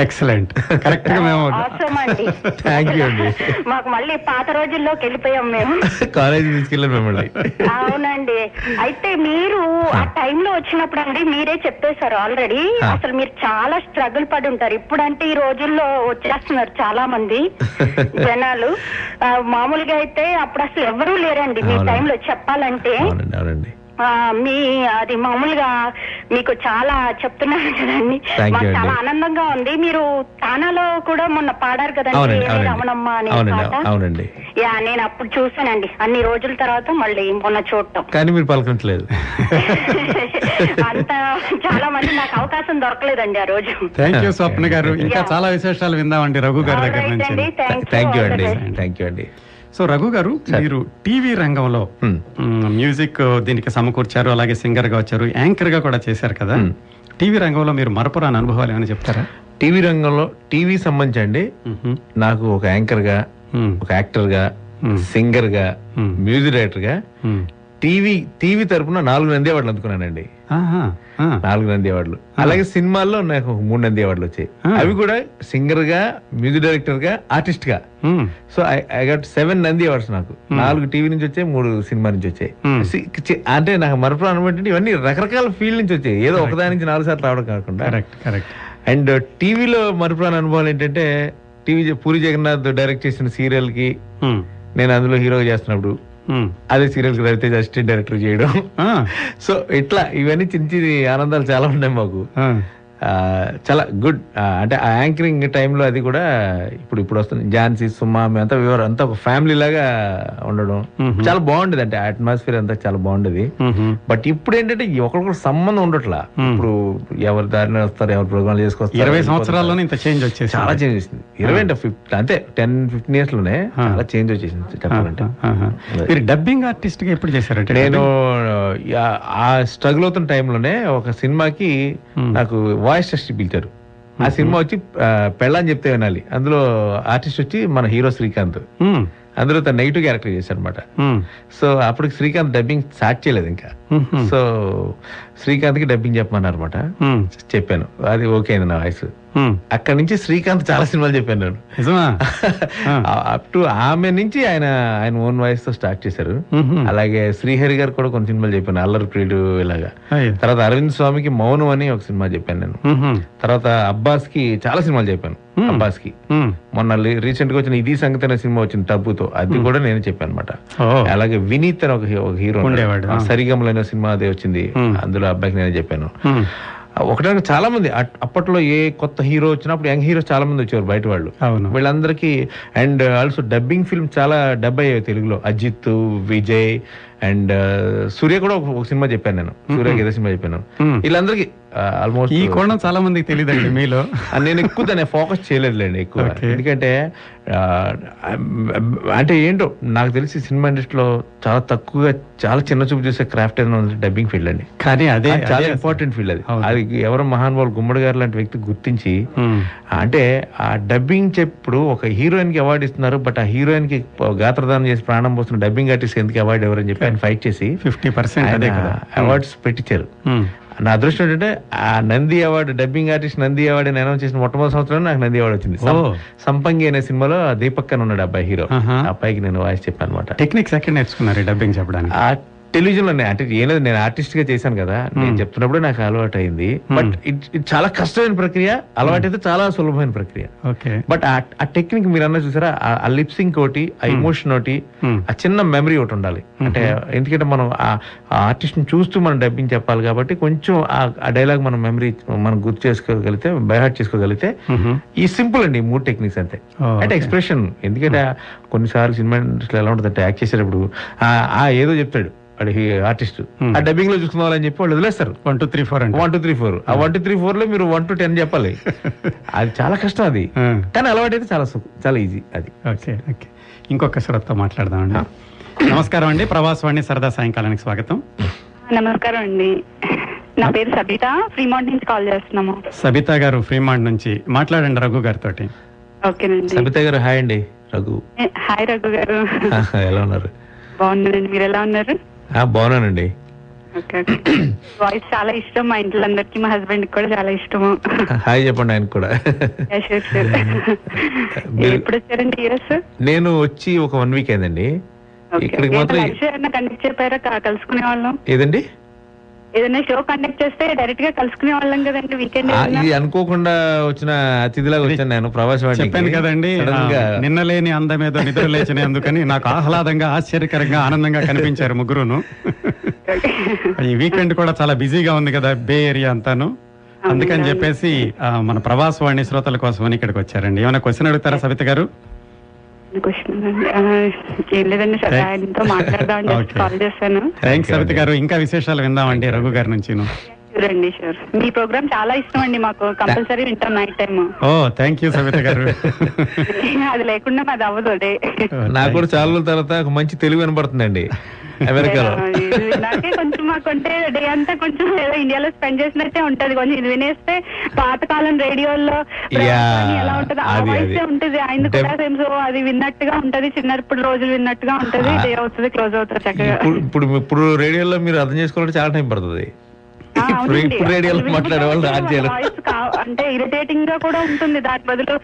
excellent కరెక్ట్గా మేము Thank you అండి. మాకు మళ్ళీ పాత రోజుల్లోకి వెళ్ళిపోయాం మేము. కాలేజీ తీసుకెళ్ళాను మిమ్మల్ని. అవునండి. అయితే మీరు ఆ టైంలో వచ్చినప్పుడు అండి మీరే చెప్పేశారు ఆల్రెడీ. అసలు మీరు చాలా స్ట్రగుల్ పడి ఉంటారు. ఇప్పుడంటే ఈ రోజుల్లో వచ్చేస్తున్నారు చాలా మంది జనాలు మామూలుగా అయితే అప్పుడు అసలు ఎవరూ లేరండి మీ. టైంలో చెప్పాలంటే. అవునండి. మీ అది మామూలుగా మీకు చాలా చెప్తున్నాను కదండి. మాకు. చాలా ఆనందంగా ఉంది. మీరు తానాలో కూడా మొన్న పాడారు కదండి రమణమ్మ అనే అవునండి పాట. అవునండి. యా నేను అప్పుడు చూసానండి అన్ని రోజుల తర్వాత మళ్ళీ మొన్న చూడటం. కానీ మీరు పలకట్లేదు అంత చాలా మంది నాకు అవకాశం దొరకలేదండి ఆ రోజు. థ్యాంక్ యూ స్వప్న గారు. ఇంకా. చాలా విశేషాలు విందామండి రఘు గారి దగ్గర నుంచి. అండి, thank you, థ్యాంక్ యూ అండి. థ్యాంక్ యూ అండి. సో రఘు గారు మీరు టీవీ రంగంలో మ్యూజిక్ దీనికి సమకూర్చారు అలాగే సింగర్గా వచ్చారు యాంకర్గా కూడా చేశారు కదా. టీవీ రంగంలో మీరు మరపురాని అనుభవాలు ఏమైనా చెప్తారా టీవీ రంగంలో టీవీ సంబంధించి అండి మ్హూ. నాకు ఒక యాంకర్గా ఒక యాక్టర్గా. సింగర్గా. మ్యూజిక్ డైరెక్టర్గా. టీవీ టీవీ తరపున నాలుగు నంది అవార్డులు అందుకున్నానండి. నాలుగు నంది అవార్డులు. అలాగే సినిమాల్లో నాకు మూడు నంది అవార్డులు వచ్చాయి. అవి కూడా సింగర్గా మ్యూజిక్ డైరెక్టర్గా ఆర్టిస్ట్గా so I got seven Nandi awards నాకు. నాలుగు టీవీ నుంచి వచ్చాయి మూడు సినిమా నుంచి వచ్చాయి. అంటే నాకు మరపురం అనమాట ఇవన్నీ రకరకాల ఫీల్డ్ నుంచి వచ్చాయి. ఏదో ఒకదాని నుంచి నాలుగు సార్లు రావడం కాకుండా. అండ్ టీవీలో మరపురాని అనుభవాలు ఏంటంటే టీవీ పూరి జగన్నాథ్ డైరెక్ట్ చేసిన సీరియల్కి నేను అందులో హీరోగా చేస్తున్నప్పుడు. అదే సీరియల్ రవితేజ అసిస్టెంట్ డైరెక్టర్ చేయడం. సో ఇట్లా ఇవన్నీ చిన్న చిన్న ఆనందాలు చాలా ఉన్నాయి మాకు. ఆ, చాలా గుడ్. అంటే ఆ యాంకరింగ్ టైంలో అది కూడా ఇప్పుడు ఇప్పుడు వస్తుంది. ఝాన్సీ సుమా మేమంతా వివరం అంతా ఒక ఫ్యామిలీ లాగా ఉండడం. చాలా బాగుండేది అంటే అట్మాస్ఫియర్ అంతా చాలా బాగుండేది. బట్ ఇప్పుడు ఏంటంటే ఒకరికొకరు సంబంధం ఉండట్లా. ఇప్పుడు ఎవరి దారిని వస్తారు ఎవరు ప్రోగ్రామ్ చేసుకొస్తారు ఇరవై. సంవత్సరాల్లోనే ఇంత చేంజ్ వచ్చేసి చాలా చేంజ్ వచ్చింది. ఇరవై అంటే ఫిఫ్టీ అంతే టెన్ ఫిఫ్టీన్ ఇయర్స్లోనే చాలా చేంజ్ వచ్చేసింది చెప్పాలంటే. మీరు డబ్బింగ్ ఆర్టిస్ట్గా ఎప్పుడు చేశారంటే నేను ఆ స్ట్రగుల్ అవుతున్న టైంలోనే ఒక సినిమాకి నాకు వాయిస్ టెస్ట్ పిలిచారు ఆ సినిమా వచ్చి పెళ్ళని చెప్తే వినాలి అందులో ఆర్టిస్ట్ వచ్చి మన హీరో శ్రీకాంత్. అందులో తన నెగిటివ్ క్యారెక్టర్ చేశారు అనమాట. సో అప్పటికి శ్రీకాంత్ డబ్బింగ్ స్టార్ట్ చేయలేదు ఇంకా. సో శ్రీకాంత్కి డబ్బింగ్ చెప్పమన్నారు అనమాట మ్మ్. చెప్పాను. అది ఓకే అయింది నా వాయిస్. అక్కడ నుంచి శ్రీకాంత్ చాలా సినిమాలు చెప్పాను నేను. అప్ టు ఆమె నుంచి ఆయన ఆయన ఓన్ వాయిస్తో స్టార్ట్ చేశారు. అలాగే శ్రీహరి గారు కూడా కొన్ని సినిమాలు చెప్పాను. అల్లరి ప్రియుడు ఇలాగా. తర్వాత అరవింద్ స్వామికి మౌనం అని ఒక సినిమా చెప్పాను నేను. తర్వాత అబ్బాస్కి చాలా సినిమాలు చెప్పాను. అబ్బాస్కి. మొన్న రీసెంట్గా వచ్చిన ఇది సంగతి అనే సినిమా వచ్చింది టబ్బుతో. అది కూడా నేను చెప్పాను అనమాట అలాగే వినీత్ అని ఒక హీరో ఉండేవాడు, ఆ. సరిగమలు అనే సినిమా అదే వచ్చింది. అందులో అబ్బాయికి నేను చెప్పాను. ఒకటే చాలా మంది అప్పట్లో ఏ కొత్త హీరో వచ్చినప్పుడు యంగ్ హీరోస్ చాలా మంది వచ్చేవారు బయట వాళ్ళు. వీళ్ళందరికీ అండ్ ఆల్సో డబ్బింగ్ ఫిల్మ్ చాలా డబ్ అయ్యాయి తెలుగులో. అజిత్ విజయ్ అండ్ సూర్య కూడా ఒక సినిమా చెప్పాను నేను. సూర్యకి ఏదో సినిమా చెప్పాను. వీళ్ళందరికీ ఆల్మోస్ట్ ఈ కోణం చాలా మందికి తెలియదండి మీలో నేను ఎక్కువ దాన్ని ఫోకస్ చేయలేదులేండి ఎక్కువ. ఎందుకంటే అంటే ఏంటో నాకు తెలిసి సినిమా ఇండస్ట్రీలో చాలా తక్కువగా చాలా చిన్న చూపు చేసే క్రాఫ్ట్ ఏదైనా డబ్బింగ్ ఫీల్డ్ అండి కానీ అదే చాలా ఇంపార్టెంట్ ఫీల్డ్ అది. అది ఎవరో మహానుభావులు గుమ్మడి గారు లాంటి వ్యక్తి గుర్తించి. అంటే ఆ డబ్బింగ్ చెప్పుడు ఒక హీరోయిన్కి అవార్డు ఇస్తున్నారు బట్ ఆ హీరోయిన్కి గాత్రదానం చేసి ప్రాణం పోస్తున్న డబ్బింగ్ ఆర్టిస్ట్ ఎందుకు అవార్డు ఎవరని చెప్పి ఆయన ఫైట్ చేసి ఫిఫ్టీ పర్సెంట్ అవార్డ్స్ పెట్టించారు. నా అదృష్టం ఏంటంటే ఆ Nandi award dubbing artist Nandi award నేను అనౌన్స్ చేసిన మొట్టమొదటి సంవత్సరం నాకు నంది అవార్డు వచ్చింది. సంపంగి అనే సినిమాలో దీపక్ అని ఉన్నాడు అబ్బాయి హీరో. అబ్బాయికి నేను వాయిస్ చెప్పాను అనమాట టెక్నిక్స్ ఎక్కడ నేర్చుకున్నారు డబ్బింగ్ చెప్పడానికి? ఆ టెలివిజన్లోనే అంటే ఏం లేదు నేను ఆర్టిస్ట్గా చేశాను కదా నేను చెప్తున్నప్పుడే నాకు అలవాటు అయింది బట్ ఇది చాలా కష్టమైన ప్రక్రియ అలవాటు అయితే చాలా సులభమైన ప్రక్రియ. ఓకే. బట్ ఆ- టెక్నిక్ మీరు అన్న చూసారా? ఆ- లిప్సింగ్ ఒకటి ఆ ఇమోషన్ ఒకటి. ఆ చిన్న మెమరీ ఒకటి ఉండాలి. అంటే ఎందుకంటే మనం ఆ ఆర్టిస్ట్ని చూస్తూ మనం డబ్బింగ్ చెప్పాలి కాబట్టి కొంచెం ఆ- ఆ డైలాగ్ మనం మెమరీ మనం గుర్తు చేసుకోగలిగితే బైహార్ట్ చేసుకోగలిగితే. ఈ సింపుల్ అండి ఈ మూడు టెక్నిక్స్ అంతే. అంటే ఎక్స్ప్రెషన్ ఎందుకంటే కొన్నిసార్లు సినిమా ఇండస్ట్రీలో ఎలా ఉంటుంది అంటే యాక్ట్ చేసేటప్పుడు ఆ ఆ ఏదో చెప్తాడు. వాడి ఆర్టిస్ట్ ఆ డబ్బింగ్లో చూసుకుందాం చెప్పి వాళ్ళు వదిలేస్తారు. One two three four one two three four ఆ వన్ టూ త్రీ ఫోర్లో మీరు వన్ టు టెన్ చెప్పాలి. అది చాలా కష్టం అది. ఆ. కానీ అలవాటు అయితే చాలా సుఖ- చాలా ఈజీ అది. ఓకే ఓకే ఇంకొక శ్రోతతో మాట్లాడదామండి నమస్కారం అండి. ప్రవాసవాణి సరదా సాయంకాలానికి స్వాగతం. నమస్కారం అండి. నా పేరు సబిత. ఫ్రీమౌంట్ నుంచి కాల్ చేస్తున్నాము. సబితా గారు ఫ్రీమాండ్ నుంచి మాట్లాడండి రఘు గారితో ఓకేనండి. సబిత గారు హాయ్ అండి. రఘు. హాయ్ రఘు గారు. ఎలా ఉన్నారు? బాగున్నానండి. మీరు ఎలా ఉన్నారు? బాగున్నానండి. వాయిస్ చాలా ఇష్టం మా ఇంట్లో అందరికి మా హస్బెండ్ కూడా చాలా ఇష్టము. హాయ్ చెప్పండి ఆయన కూడా. ఎప్పుడు వచ్చారండి యూఎస్ నేను వచ్చి ఒక వన్ వీక్ అయిందండి. ఇక్కడికి మాత్రం కండక్ట్ చెప్పారా? కలుసుకునే వాళ్ళం? ఏదండి? ఏదైనా షో కండక్ట్ చేస్తే డైరెక్ట్గా కలుసుకునే వాళ్ళం కదండి వీకెండ్ ఆ, ఇది అనుకోకుండా వచ్చిన అతిథిలాగా వచ్చాను నేను ప్రవాసవాడికి చెప్పాను కదండి ఆ, నిన్న లేని అందమేదో నిద్ర లేచిన అందుకని నాకు ఆహ్లాదంగా ఆశ్చర్యకరంగా ఆనందంగా కనిపించారు ముగ్గురును. ఈ వీకెండ్ కూడా చాలా బిజీగా ఉంది కదా బే ఏరియా అంతాను. అందుకని చెప్పేసి ఆ, మన ప్రవాసవాణి శ్రోతల కోసమని ఇక్కడికి వచ్చారండి. ఏమైనా క్వశ్చన్ అడుగుతారా సవిత గారు? ఏం లేదండి సరే ఆయనతో మాట్లాడదామని చెప్పి Okay. కాల్ చేశాను థ్యాంక్స్ సవిత గారు. ఇంకా విశేషాలు విందామండి రఘు గారి నుంచి షూర్ అండి షూర్ మీ ప్రోగ్రామ్ చాలా ఇష్టం అండి మాకు. కంపల్సరీ వింటాం night time oh thank you Savitha garu. అది లేకుండా మాది అవ్వదు అదే. నాకు కూడా చాలా రోజుల తర్వాత ఒక మంచి తెలుగు వినపడుతుందండి అమెరికాలో. కొంచెం మాకు అంటే డే అంతా కొంచెం ఏదో ఇండియాలో స్పెండ్ చేసినట్టే ఉంటది. కొంచెం ఇది వినేస్తే పాతకాలం రేడియోలో Yeah, ఎలా ఉంటది? ఆ వాయిస్. ఉంటది. ఆయన కూడా సేమ్ సో అది విన్నట్టుగా ఉంటది. చిన్నప్పుడు రోజులు విన్నట్టుగా ఉంటది. డే అవుతుంది క్లోజ్ అవుతుంది చక్కగా. ఇప్పుడు ఇప్పుడు రేడియోలో మీరు అర్థం చేసుకోవాలంటే చాలా టైం పడుతుంది. ఇప్పుడు రేడియోలో మాట్లాడే వాళ్ళు కా- అంటే ఇరిటేటింగ్గా కూడా ఉంటుంది. దాని బదులు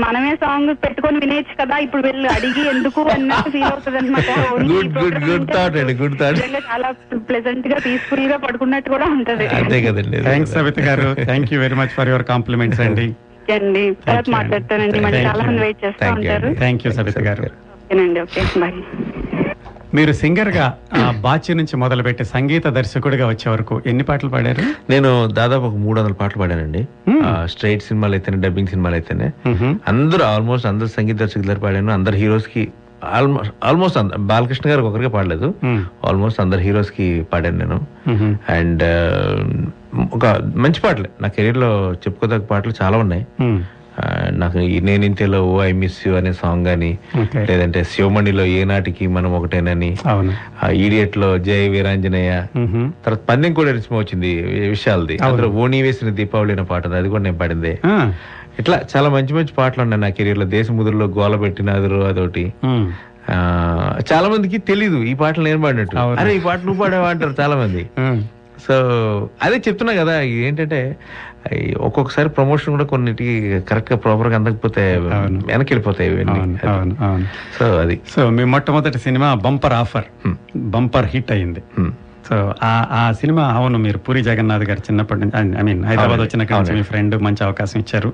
మనమే సాంగ్ పెట్టుకొని వినేయచ్చు కదా. ఇప్పుడు వీళ్ళు అడిగి ఎందుకు అన్నట్టు ఫీల్ అవుతుంది అనమాట Good, good, good thought అండి, good thought. చాలా ప్లెజెంట్గా పీస్ఫుల్గా పడుకున్నట్టు కూడా ఉంటది. అంతే కదండి thanks Savitha garu. Thank you very much for your compliments అండి. అండి. తర్వాత you. మాట్లాడతానండి. మళ్ళీ చాలా వెయిట్ చేస్తూ Thank you ఉంటారు. Thank you Savitha garu. ఓకేనండి ఓకే బాయ్ మీరు సింగర్గా ఆ, బాచి నుంచి మొదలుపెట్టి సంగీత దర్శకుడిగా వచ్చే వరకు ఎన్ని పాటలు పాడారు? నేను దాదాపు ఒక మూడు వందల పాటలు పాడానండి. స్ట్రైట్ సినిమాలు అయితేనే డబ్బింగ్ సినిమాలు అయితేనే. అందరూ ఆల్మోస్ట్ అందరు సంగీత దర్శకులు దగ్గర పాడాను. అందరు హీరోస్కి ఆల్మోస్ట్ ఆల్మోస్ట్ బాలకృష్ణ గారికి ఒకరికి పాడలేదు. ఆల్మోస్ట్ అందరు హీరోస్కి పాడాను నేను. అండ్ ఒక మంచి పాటలు. నా కెరీర్లో చెప్పుకోదగ్గ పాటలు చాలా ఉన్నాయి. నాకు నేను ఇంతేలో ఓ ఐ మిస్ యూ అనే సాంగ్ ఓకే. లేదంటే శివమణిలో ఏనాటికి మనం ఒకటేనని ఈడియట్లో జయ వీరాంజనేయ. తర్వాత పందెం కూడా రిచ్మ వచ్చింది వి- విశాల్ది. అందులో ఓణి వేసిన దీపావళి అనే పాట అది కూడా నేను పాడిందే. ఇట్లా చాలా మంచి మంచి పాటలు ఉన్నాయి నా కెరీర్లో దేశ ముదురులో గోల పెట్టిన అదొకటి చాలా మందికి తెలీదు ఈ పాటలు నేను పాడినట్టు. అరే ఈ పాట నువ్వు పాడావా అంటారు చాలా మంది. సో అదే చెప్తున్నా కదా ఏంటంటే ఒక్కొక్కసారి ప్రమోషన్ కూడా కొన్నిటికి కరెక్ట్గా ప్రాపర్గా అందకపోతే. వెనక్కి వెళ్ళిపోతాయి అవును సో అది. సో మీ మొట్టమొదటి సినిమా బంపర్ ఆఫర్. బంపర్ హిట్ అయింది. సో ఆ ఆ సినిమా అవును మీరు పూరి జగన్నాథ్ గారు చిన్నప్పటి నుంచి ఐ మీన్ హైదరాబాద్. వచ్చిన నుంచి మీ ఫ్రెండ్ మంచి అవకాశం ఇచ్చారు.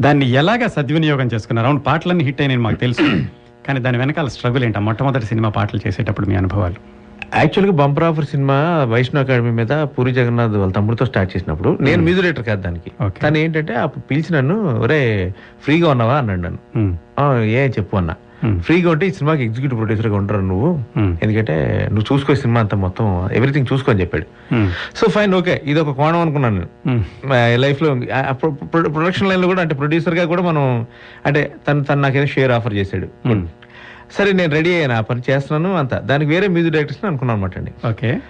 దాన్ని ఎలాగ సద్వినియోగం చేసుకున్నారు? అవును పాటలన్నీ హిట్ అయినాయి మాకు తెలుసు. కానీ దాని వెనకాల స్ట్రగుల్ ఏంటి? మొట్టమొదటి సినిమా పాటలు చేసేటప్పుడు మీ అనుభవాలు? యాక్చువల్గా బంపర్ ఆఫర్ సినిమా వైష్ణవ్ అకాడమీ మీద పూరి జగన్నాథ్ వాళ్ళ తమ్ముడితో స్టార్ట్ చేసినప్పుడు నేను మ్యూజిక్ డైరెక్టర్ కాదు దానికి. తను ఏంటంటే అప్పుడు పిలిచి నన్ను ఒరే ఫ్రీగా ఉన్నావా అన్నాడు నన్ను. "ఆ, ఏ చెప్పు అన్న Hmm. ఫ్రీగా ఉంటే ఈ సినిమాకి ఎగ్జిక్యూటివ్ ప్రొడ్యూసర్గా ఉంటారు నువ్వు Hmm. ఎందుకంటే నువ్వు చూసుకో సినిమా అంతా మొత్తం ఎవ్రీథింగ్ చూసుకో అని చెప్పాడు. సో ఫైన్ ఓకే ఇది ఒక కోణం అనుకున్నాను నేను. లైఫ్లో ప్రొడక్షన్ లైన్లో కూడా అంటే ప్రొడ్యూసర్గా కూడా మనం అంటే తను తను నాకేదో షేర్ ఆఫర్ చేశాడు. సరే నేను రెడీ అయ్యాను. ఆ పని చేస్తున్నాను అంత. దానికి వేరే మ్యూజిక్ డైరెక్టర్స్ అనుకున్నాను అనమాట అండి. ఓకే.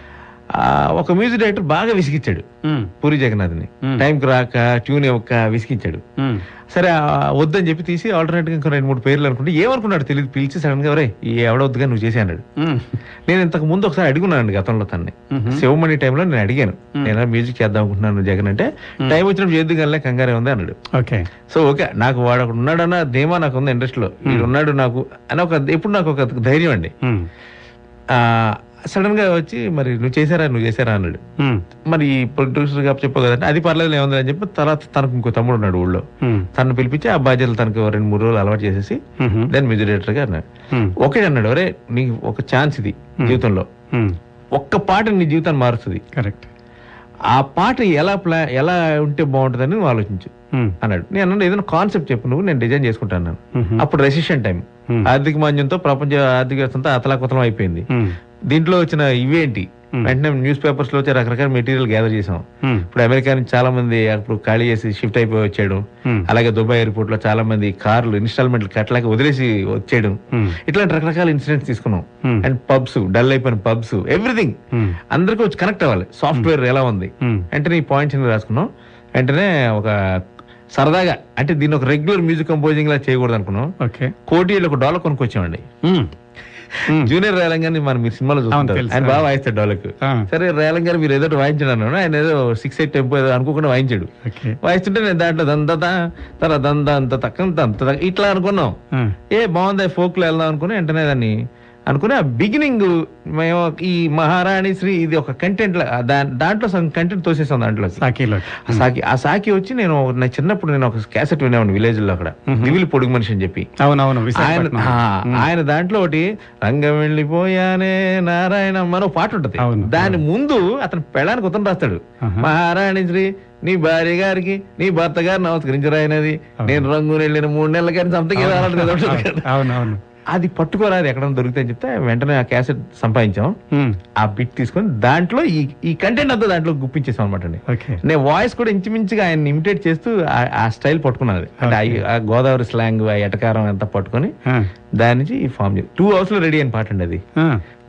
ఒక మ్యూజిక్ డైరెక్టర్ బాగా విసిగిచ్చాడు మ్మ్. పూరి జగన్నాథ్ని. టైంకి రాక ట్యూన్ ఇవ్వక విసిగించాడు. సరే వద్దని చెప్పి తీసి ఆల్టర్నేట్గా ఇంకో రెండు మూడు పేర్లు అనుకుంటే ఏమనుకున్నాడు తెలియదు పిలిచి సడన్గా రే ఈ ఎవడొద్దుగా నువ్వు చేసి అన్నాడు. నేను ఇంతకు ముందు ఒకసారి అడుగున్నానండి గతంలో తన్ని. శివమణి టైంలో నేను అడిగాను. నేను మ్యూజిక్ చేద్దాం అనుకుంటున్నాను జగన్ అంటే టైం వచ్చినప్పుడు చేద్దు కానీ కంగారే ఉంది అన్నాడు. ఓకే. సో ఓకే నాకు వాడు ఒకడు ఉన్నాడన్న ధీమా నాకు ఉంది ఇండస్ట్రీలో వీడు ఉన్నాడు నాకు అని ఒక ఎప్పుడు నాకు ఒక ధైర్యం అండి. సడన్గా వచ్చి మరి నువ్వు చేశారా నువ్వు చేశారా అన్నాడు. మరి ప్రొడ్యూసర్గా చెప్పావు కదంటే అది పర్లేదు ఏముంది అని చెప్పి తర్వాత తనకు ఇంకో తమ్ముడు ఉన్నాడు ఊళ్ళో. తను పిలిపించి ఆ బాధ్యతలు తనకు రెండు మూడు రోజులు అలవాటు చేసేసి. దాని మ్యూజిక్ డైరెక్టర్గా అన్నాడు. ఒకటే అన్నాడు ఒరే నీకు ఒక ఛాన్స్ ఇది జీవితంలో. ఒక్క పాట నీ జీవితాన్ని మారుస్తుంది కరెక్ట్ ఆ పాట ఎలా ప్లా ఎలా ఉంటే బాగుంటుందని నువ్వు ఆలోచించు. అన్నాడు నేను అన్నాను ఏదైనా కాన్సెప్ట్ చెప్పు నువ్వు నేను డిజైన్ చేసుకుంటాను. అప్పుడు రెసిషన్ టైం. ఆర్థిక మాంద్యంతో ప్రపంచ ఆర్థిక వ్యవస్థ అంతా అతలాకుతలం అయిపోయింది. దీంట్లో వచ్చిన ఇవేంటి వెంటనే న్యూస్ పేపర్స్లో వచ్చి రకరకాల మెటీరియల్ గ్యాదర్ చేసాం. ఇప్పుడు అమెరికా నుంచి చాలా మంది అప్పుడు ఖాళీ చేసి షిఫ్ట్ అయిపోయి వచ్చాడు. అలాగే దుబాయ్ ఎయిర్పోర్ట్లో చాలా మంది కార్లు ఇన్స్టాల్మెంట్లు కట్టలేక వదిలేసి వచ్చేయడం. ఇట్లాంటి రకరకాల ఇన్సిడెంట్స్ తీసుకున్నాం. అండ్ పబ్స్ డల్ అయిపోయిన పబ్స్ ఎవ్రీథింగ్. అందరికీ వచ్చి కనెక్ట్ అవ్వాలి సాఫ్ట్వేర్ ఎలా ఉంది. వెంటనే ఈ పాయింట్స్ రాసుకున్నాం వెంటనే ఒక సరదాగా అంటే దీన్ని ఒక రెగ్యులర్ మ్యూజిక్ కంపోజింగ్ లా చేయకూడదు అనుకున్నాం ఓకే కోటి ఒక డాలర్ కొనుక్కొచ్చామండి. జూనియర్ రేలంగాని మనం మీరు సినిమాలో చూస్తుంటారు. ఆయన బాగా వాయిస్తాడు ఆ. సరే రేలంగా మీరు ఏదో వాయించాడు ఆయన ఏదో సిక్స్ ఎయిట్ టెంపో ఏదో అనుకోకుండా వాయించాడు. వాయిస్తుంటే నేను దాంట్లో దంత తర దంద అంత తక్కువ ఇట్లా అనుకున్నాం. ఏ బాగుంది ఫోక్లో వెళ్దాం అనుకుని వెంటనే దాన్ని అనుకుని ఆ బిగినింగ్ మేము ఈ మహారాణి శ్రీ ఇది ఒక కంటెంట్ దాంట్లో సగం కంటెంట్ తోసేసాం దాంట్లో. సాకీలో. సాకి ఆ సాకి వచ్చి నేను నా చిన్నప్పుడు నేను ఒక క్యాసెట్ వినేవాడిని విలేజ్లో అక్కడ దివిలి పొడుగు మనిషి అని చెప్పి. అవునవును ఆయన ఆయన దాంట్లో ఒకటి రంగం వెళ్ళిపోయానే నారాయణ ఒక పాట ఉంటది. దాని ముందు అతను పెళ్ళానికి ఉత్తరం రాస్తాడు. మహారాణి శ్రీ నీ భార్య గారికి నీ భర్త గారు నమస్కరించరాయినది. నేను రంగు వెళ్ళిన మూడు నెలల కానీ సంథింగ్ ఏదో కదా. అవునవును అది పట్టుకోరాదు ఎక్కడ దొరికితే అని చెప్తే వెంటనే ఆ క్యాసెట్ సంపాదించాం. ఆ బిట్ తీసుకొని దాంట్లో ఈ ఈ కంటెంట్ అంతా దాంట్లో గుప్పించేసాం అనమాట అండి. నేను వాయిస్ కూడా ఇంచుమించుగా ఆయన ఇమిటేట్ చేస్తూ ఆ- స్టైల్ పట్టుకున్నది అంటే ఆ- గోదావరి స్లాంగ్ ఆ ఎటకారం అంతా పట్టుకొని. దాని నుంచి ఈ ఫామ్ టూ అవర్స్లో రెడీ అయిన పాట అండి అది.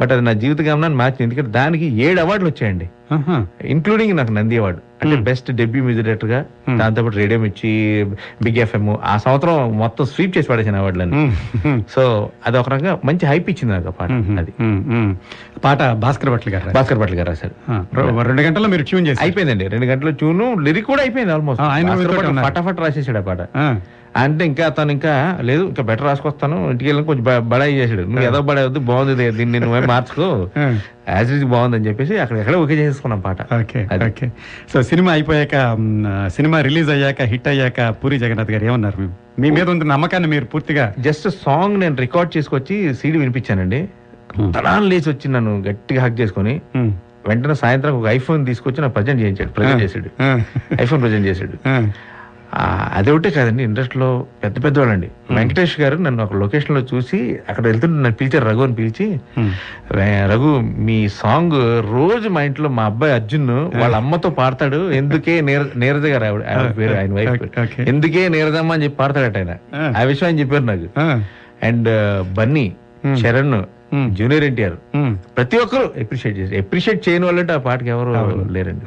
బట్ అది నా జీవిత గమనాన్ని మార్చింది. ఎందుకంటే దానికి ఏడు అవార్డులు వచ్చాయండి. ఇంక్లూడింగ్ నాకు నంది అవార్డు అంటే బెస్ట్ డెబ్యూ మ్యూజిక్ డైరెక్టర్గా దాంతోపాటు రేడియో మిర్చి బిగ్ ఎఫ్ఎం ఆ సంవత్సరం మొత్తం స్వీప్ చేసి పడేసిన అవార్డులన్నీ. మ్మ్. మ్మ్. సో అది ఒక రకంగా మంచి హైప్ ఇచ్చింది నాకు పాట. అది. పాట భాస్కర్ భట్ల గారు. భాస్కర్ భట్ల గారు రాశారు. ఆ, రె- రెండు గంటల్లో మీరు ట్యూన్ చేసి అయిపోయిందండి. రెండు గంటల ట్యూను లిరిక్ కూడా అయిపోయింది ఆల్మోస్ట్ ఆ, ఆయన మీతోటి ఉన్నారు. ఫటాఫట్ రాసేసాడు ఆ పాట. అంటే ఇంకా అతను ఇంకా లేదు ఇంకా బెటర్ రాసుకొస్తాను. ఇంటికి వెళ్ళి కొంచెం బడాయి చేసాడు నువ్వు ఏదో బడాయి బాగుంది దీన్ని నువ్వే మార్చుకో. యాజ్ ఇట్ బాగుంది అని చెప్పేసి అక్కడ ఎక్కడ ఓకే చేసుకున్నాం పాట. ఓకే. ఓకే. సో సినిమా అయిపోయాక సినిమా రిలీజ్ అయ్యాక హిట్ అయ్యాక పూరి జగన్నాథ్ గారు ఏమన్నారు? మీ- మీ మీద ఉన్న నమ్మకాన్ని మీరు పూర్తిగా జస్ట్ సాంగ్ నేను రికార్డ్ చేసుకొచ్చి సీడీ వినిపించానండి. తడాలు లేచి వచ్చి నన్ను గట్టిగా హక్ చేసుకొని. వెంటనే సాయంత్రం ఒక ఐఫోన్ తీసుకొచ్చి నాకు ప్రజెంట్ చేయించాడు ప్రజెంట్ చేసాడు ఆ. ఐఫోన్ ప్రజెంట్ చేసాడు ఆ. ఆ, అది ఒకటే కాదండి ఇండస్ట్రీలో పెద్ద పెద్దవాళ్ళండి వెంకటేష్ గారు నన్ను ఒక లొకేషన్లో చూసి అక్కడ వెళ్తుంటే నన్ను పిలిచారు రఘు అని పిలిచి ఉమ్. "వే- రఘు మీ సాంగ్ రోజు మా ఇంట్లో మా అబ్బాయి అర్జున్ వాళ్ళ అమ్మతో పాడతాడు ఎందుకే నీర నీరజ గారు ఆవిడ పేరు ఆయన వైఫ్. ఎందుకే నీరజమ్మ అని చెప్పి పాడతాడట ఆయన. ఆ విషయం ఆయన చెప్పారు నాకు. And Bunny Charan. Junior NTR. ప్రతి ఒక్కరు అప్రిషియేట్ చేసి అప్రిషియేట్ చేయని వాళ్ళంటే ఆ పాటకి ఎవరు లేరండి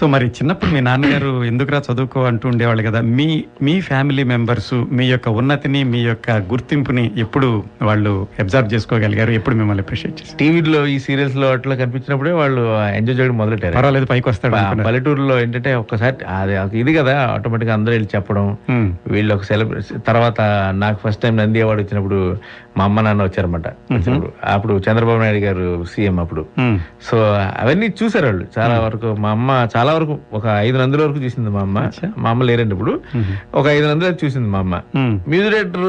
సో మరి చిన్నప్పుడు మీ నాన్నగారు ఎందుకురా చదువుకో అంటూ ఉండేవాళ్ళు కదా మీ మీ ఫ్యామిలీ మెంబర్స్ మీ యొక్క ఉన్నతిని మీ యొక్క గుర్తింపుని ఎప్పుడు వాళ్ళు అబ్జర్వ్ చేసుకోగలిగారు ఎప్పుడు మిమ్మల్ని అప్రిషియేట్ చేశారు టీవీలో ఈ సీరియల్స్లో అట్లా కనిపించినప్పుడే వాళ్ళు ఎంజాయ్ చేయడం మొదలెట్టారు పర్వాలేదు పైకి వస్తాడు. పల్లెటూరులో ఏంటంటే ఒక్కసారి అది ఇది కదా ఆటోమేటిక్ అందరూ వెళ్ళి చెప్పడం. వీళ్ళు ఒక సెలబ్రేషన్ తర్వాత నాకు ఫస్ట్ టైం నంది అవార్డు వచ్చినప్పుడు మా అమ్మ నాన్న వచ్చారన్నమాట. అప్పుడు చంద్రబాబు నాయుడు గారు సీఎం అప్పుడు. సో అవన్నీ చూసారు వాళ్ళు. చాలా వరకు మా అమ్మ చాలా వరకు ఒక ఐదు నందుల వరకు చూసింది మా అమ్మ. మా అమ్మ లేరండి ఇప్పుడు ఒక ఐదు నందులు చూసింది మా అమ్మ. మ్యూజిక్ డైరెక్టర్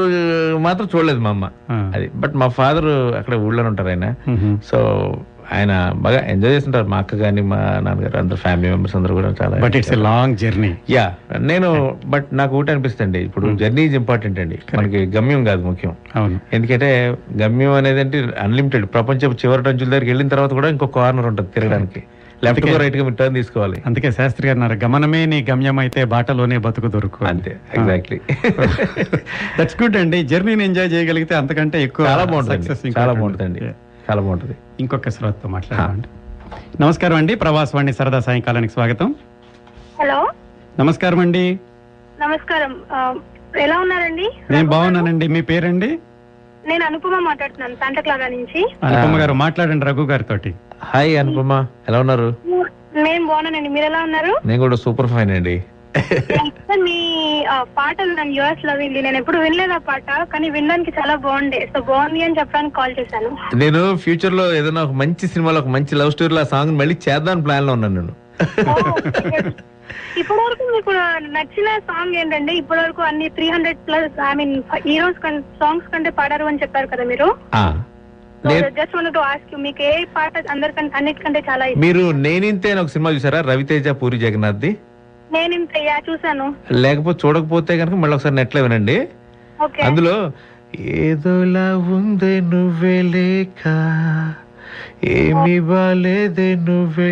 మాత్రం చూడలేదు మా అమ్మ. అది. బట్ మా ఫాదర్ అక్కడ ఊళ్ళో ఉంటారు ఆయన. సో ఆయన బాగా ఎంజాయ్ చేస్తుంటారు. మా అక్క కానీ మా నాన్నగారు అందరు ఫ్యామిలీ మెంబర్స్ అందరూ కూడా చాలా but it's long journey yeah నేను బట్ నాకు ఒకటి అనిపిస్తుంది ఇప్పుడు జర్నీ ఈజ్ ఇంపార్టెంట్ అండి. మనకి గమ్యం కాదు ముఖ్యం. అవును. ఎందుకంటే గమ్యం అనేది అంటే అన్లిమిటెడ్ ప్రపంచ చివరి టంచుల దగ్గరికి వెళ్ళిన తర్వాత కూడా ఇంకో కార్నర్ ఉంటుంది తిరగడానికి. లెఫ్ట్గా రైట్గా టర్న్ తీసుకోవాలి. అందుకే శాస్త్రి గారు అన్నారు గమనమే నీ గమ్యం అయితే బాటలోనే బతుకు దొరుకు అంతే ఎగ్జాక్ట్లీ దట్స్ గుడ్ అండి. జర్నీని ఎంజాయ్ చేయగలిగితే అంతకంటే ఎక్కువ చాలా బాగుంటుంది చాలా ఉండదు. చాలా బాగుంటుంది. ఇంకొక శ్రోతతో మాట్లాడండి నమస్కారం అండి. ప్రవాసవాణి సరదా సాయంకాలానికి స్వాగతం. హలో. నమస్కారం అండి. నమస్కారం. ఆ, ఎలా ఉన్నారండి? నేను బాగున్నానండి. మీ పేరండి? నేను అనుపమ మాట్లాడుతున్నాను శాంతక్లాగా నుంచి. అనుపమ్మ గారు మాట్లాడండి రఘు గారితో హాయ్ అనుపమ. ఎలా ఉన్నారు? నేను బాగున్నానండి. మీరు ఎలా ఉన్నారు? నేను కూడా సూపర్ ఫైన్ అండి. మీ పాటలు నేను యుఎస్లో విని నేను ఎప్పుడు వినలేదు ఆ పాట కానీ వినడానికి చాలా బాగుండే. సో బాగుంది అని చెప్పడానికి కాల్ చేశాను. నేను ఫ్యూచర్లో ఏదైనా ఒక మంచి సినిమాలో ఒక మంచి లవ్ స్టోరీలో సాంగ్ మళ్ళీ చేద్దాం ప్లాన్లో ఉన్నాను నేను. ఇప్పటి వరకు మీకు నచ్చిన సాంగ్ ఏంటంటే ఇప్పటి వరకు అన్ని three hundred plus I mean heroes songs కంటే పాడారు అని చెప్పారు కదా మీరు? జస్ట్ వన్ టు ఆస్క్ మీకు ఏ పాట అందరికంటే అన్నిటికంటే చాలా మీరు నేనింతే ఒక సినిమా చూసారా? రవితేజ పూరి జగన్నాథ్ది? నేను ఇంత యా చూసాను లేకపోతే చూడకపోతే కనుక మళ్ళీ ఒకసారి నెట్లో వినండి. ఓకే. అందులో ఏదోలా ఉందే నువ్వే లేక ఏమి బాలేదే నువ్వు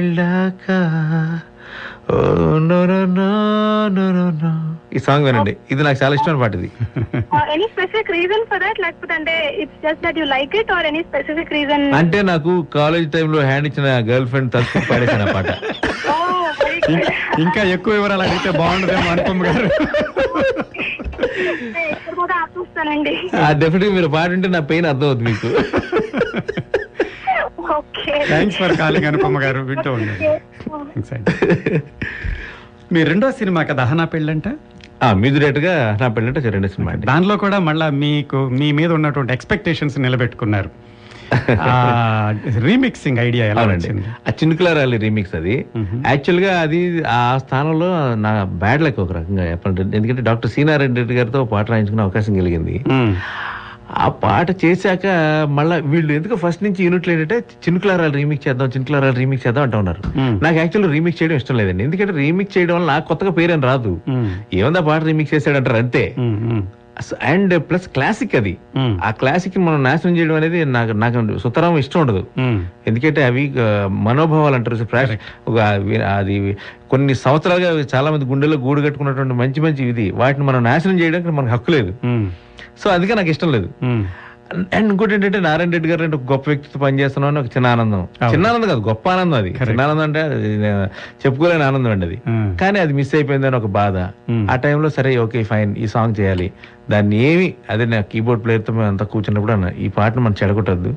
ఈ సాంగ్ వినండి. ఇది నాకు చాలా ఇష్టమైన పాట ఇది any specific reason for that లేకపోతే అంటే it's just that you like it or any specific reason అంటే నాకు కాలేజ్ టైంలో హ్యాండ్ ఇచ్చిన గర్ల్ ఫ్రెండ్ తలుపు పాడేసిన పాట. ఇంకా ఎక్కువ వివరాలు అడిగితే బాగుండదేమో అనుపమ్మ గారు. డెఫినెట్ మీరు పాడుంటే నా పెయిన్ అర్థం అవుతుంది మీకు. థ్యాంక్స్ ఫర్ కాలింగ్ అనుపమ్మ గారు. వింటూ ఉండండి. మీ రెండో సినిమా కదా అహనా పెళ్ళంట? ఆ మ్యూజిక్ డైరెక్టర్గా నా పెళ్ళంటే రెండు సినిమా దానిలో కూడా మళ్ళా మీకు మీ మీద ఉన్నటువంటి ఎక్స్పెక్టేషన్స్ నిలబెట్టుకున్నారు. రీమిక్సింగ్ ఐడియా ఎలా వచ్చింది? ఆ చినుకుల ర్యాలీ రీమిక్స్ అది యాక్చువల్గా అది ఆ స్థానంలో నా బ్యాడ్ లక్ ఒక రకంగా. చెప్పాలంటే ఎందుకంటే డాక్టర్ సీనారాయణ రెడ్డి గారితో పాట రాయించుకునే అవకాశం కలిగింది. ఆ పాట చేశాక మళ్ళీ వీళ్ళు ఎందుకు ఫస్ట్ నుంచి యూనిట్లు ఏంటంటే చినుకులారాలు రీమిక్స్ చేద్దాం చినుకులారాలు రీమిక్స్ చేద్దాం అంటూ ఉన్నారు. నాకు యాక్చువల్ రీమిక్స్ చేయడం ఇష్టం లేదండి ఎందుకంటే రీమిక్స్ చేయడం వల్ల నాకు కొత్తగా పేరేం రాదు. ఏముందా పాట రీమిక్స్ చేశాడంటారు అంతే. అండ్ ప్లస్ క్లాసిక్ అది. ఆ క్లాసిక్ మనం నాశనం చేయడం అనేది నాకు నాకు సుతరాం ఇష్టం ఉండదు. ఎందుకంటే అవి మనోభావాలు అంటారు అది కొన్ని సంవత్సరాలుగా చాలా మంది గుండెల్లో గూడు కట్టుకున్నటువంటి మంచి మంచి ఇది వాటిని మనం నాశనం చేయడానికి మనకు హక్కు లేదు. సో అందుకే నాకు ఇష్టం లేదు. అండ్ ఇంకోటి ఏంటంటే నారాయణ రెడ్డి గారు అంటే ఒక గొప్ప వ్యక్తితో పనిచేస్తున్నాం అని ఒక చిన్న ఆనందం. చిన్న ఆనందం కాదు గొప్ప ఆనందం అది. చిన్న ఆనందం అంటే చెప్పుకోలేని ఆనందం అండి అది. కానీ అది మిస్ అయిపోయిందని ఒక బాధ. ఆ టైంలో సరే ఓకే ఫైన్ ఈ సాంగ్ చేయాలి. దాన్ని ఏమి అదే నా కీబోర్డ్ ప్లేయర్తో మేము అంతా కూర్చున్నప్పుడు అన్న ఈ పాటను మనం చెడగొట్టద్దు.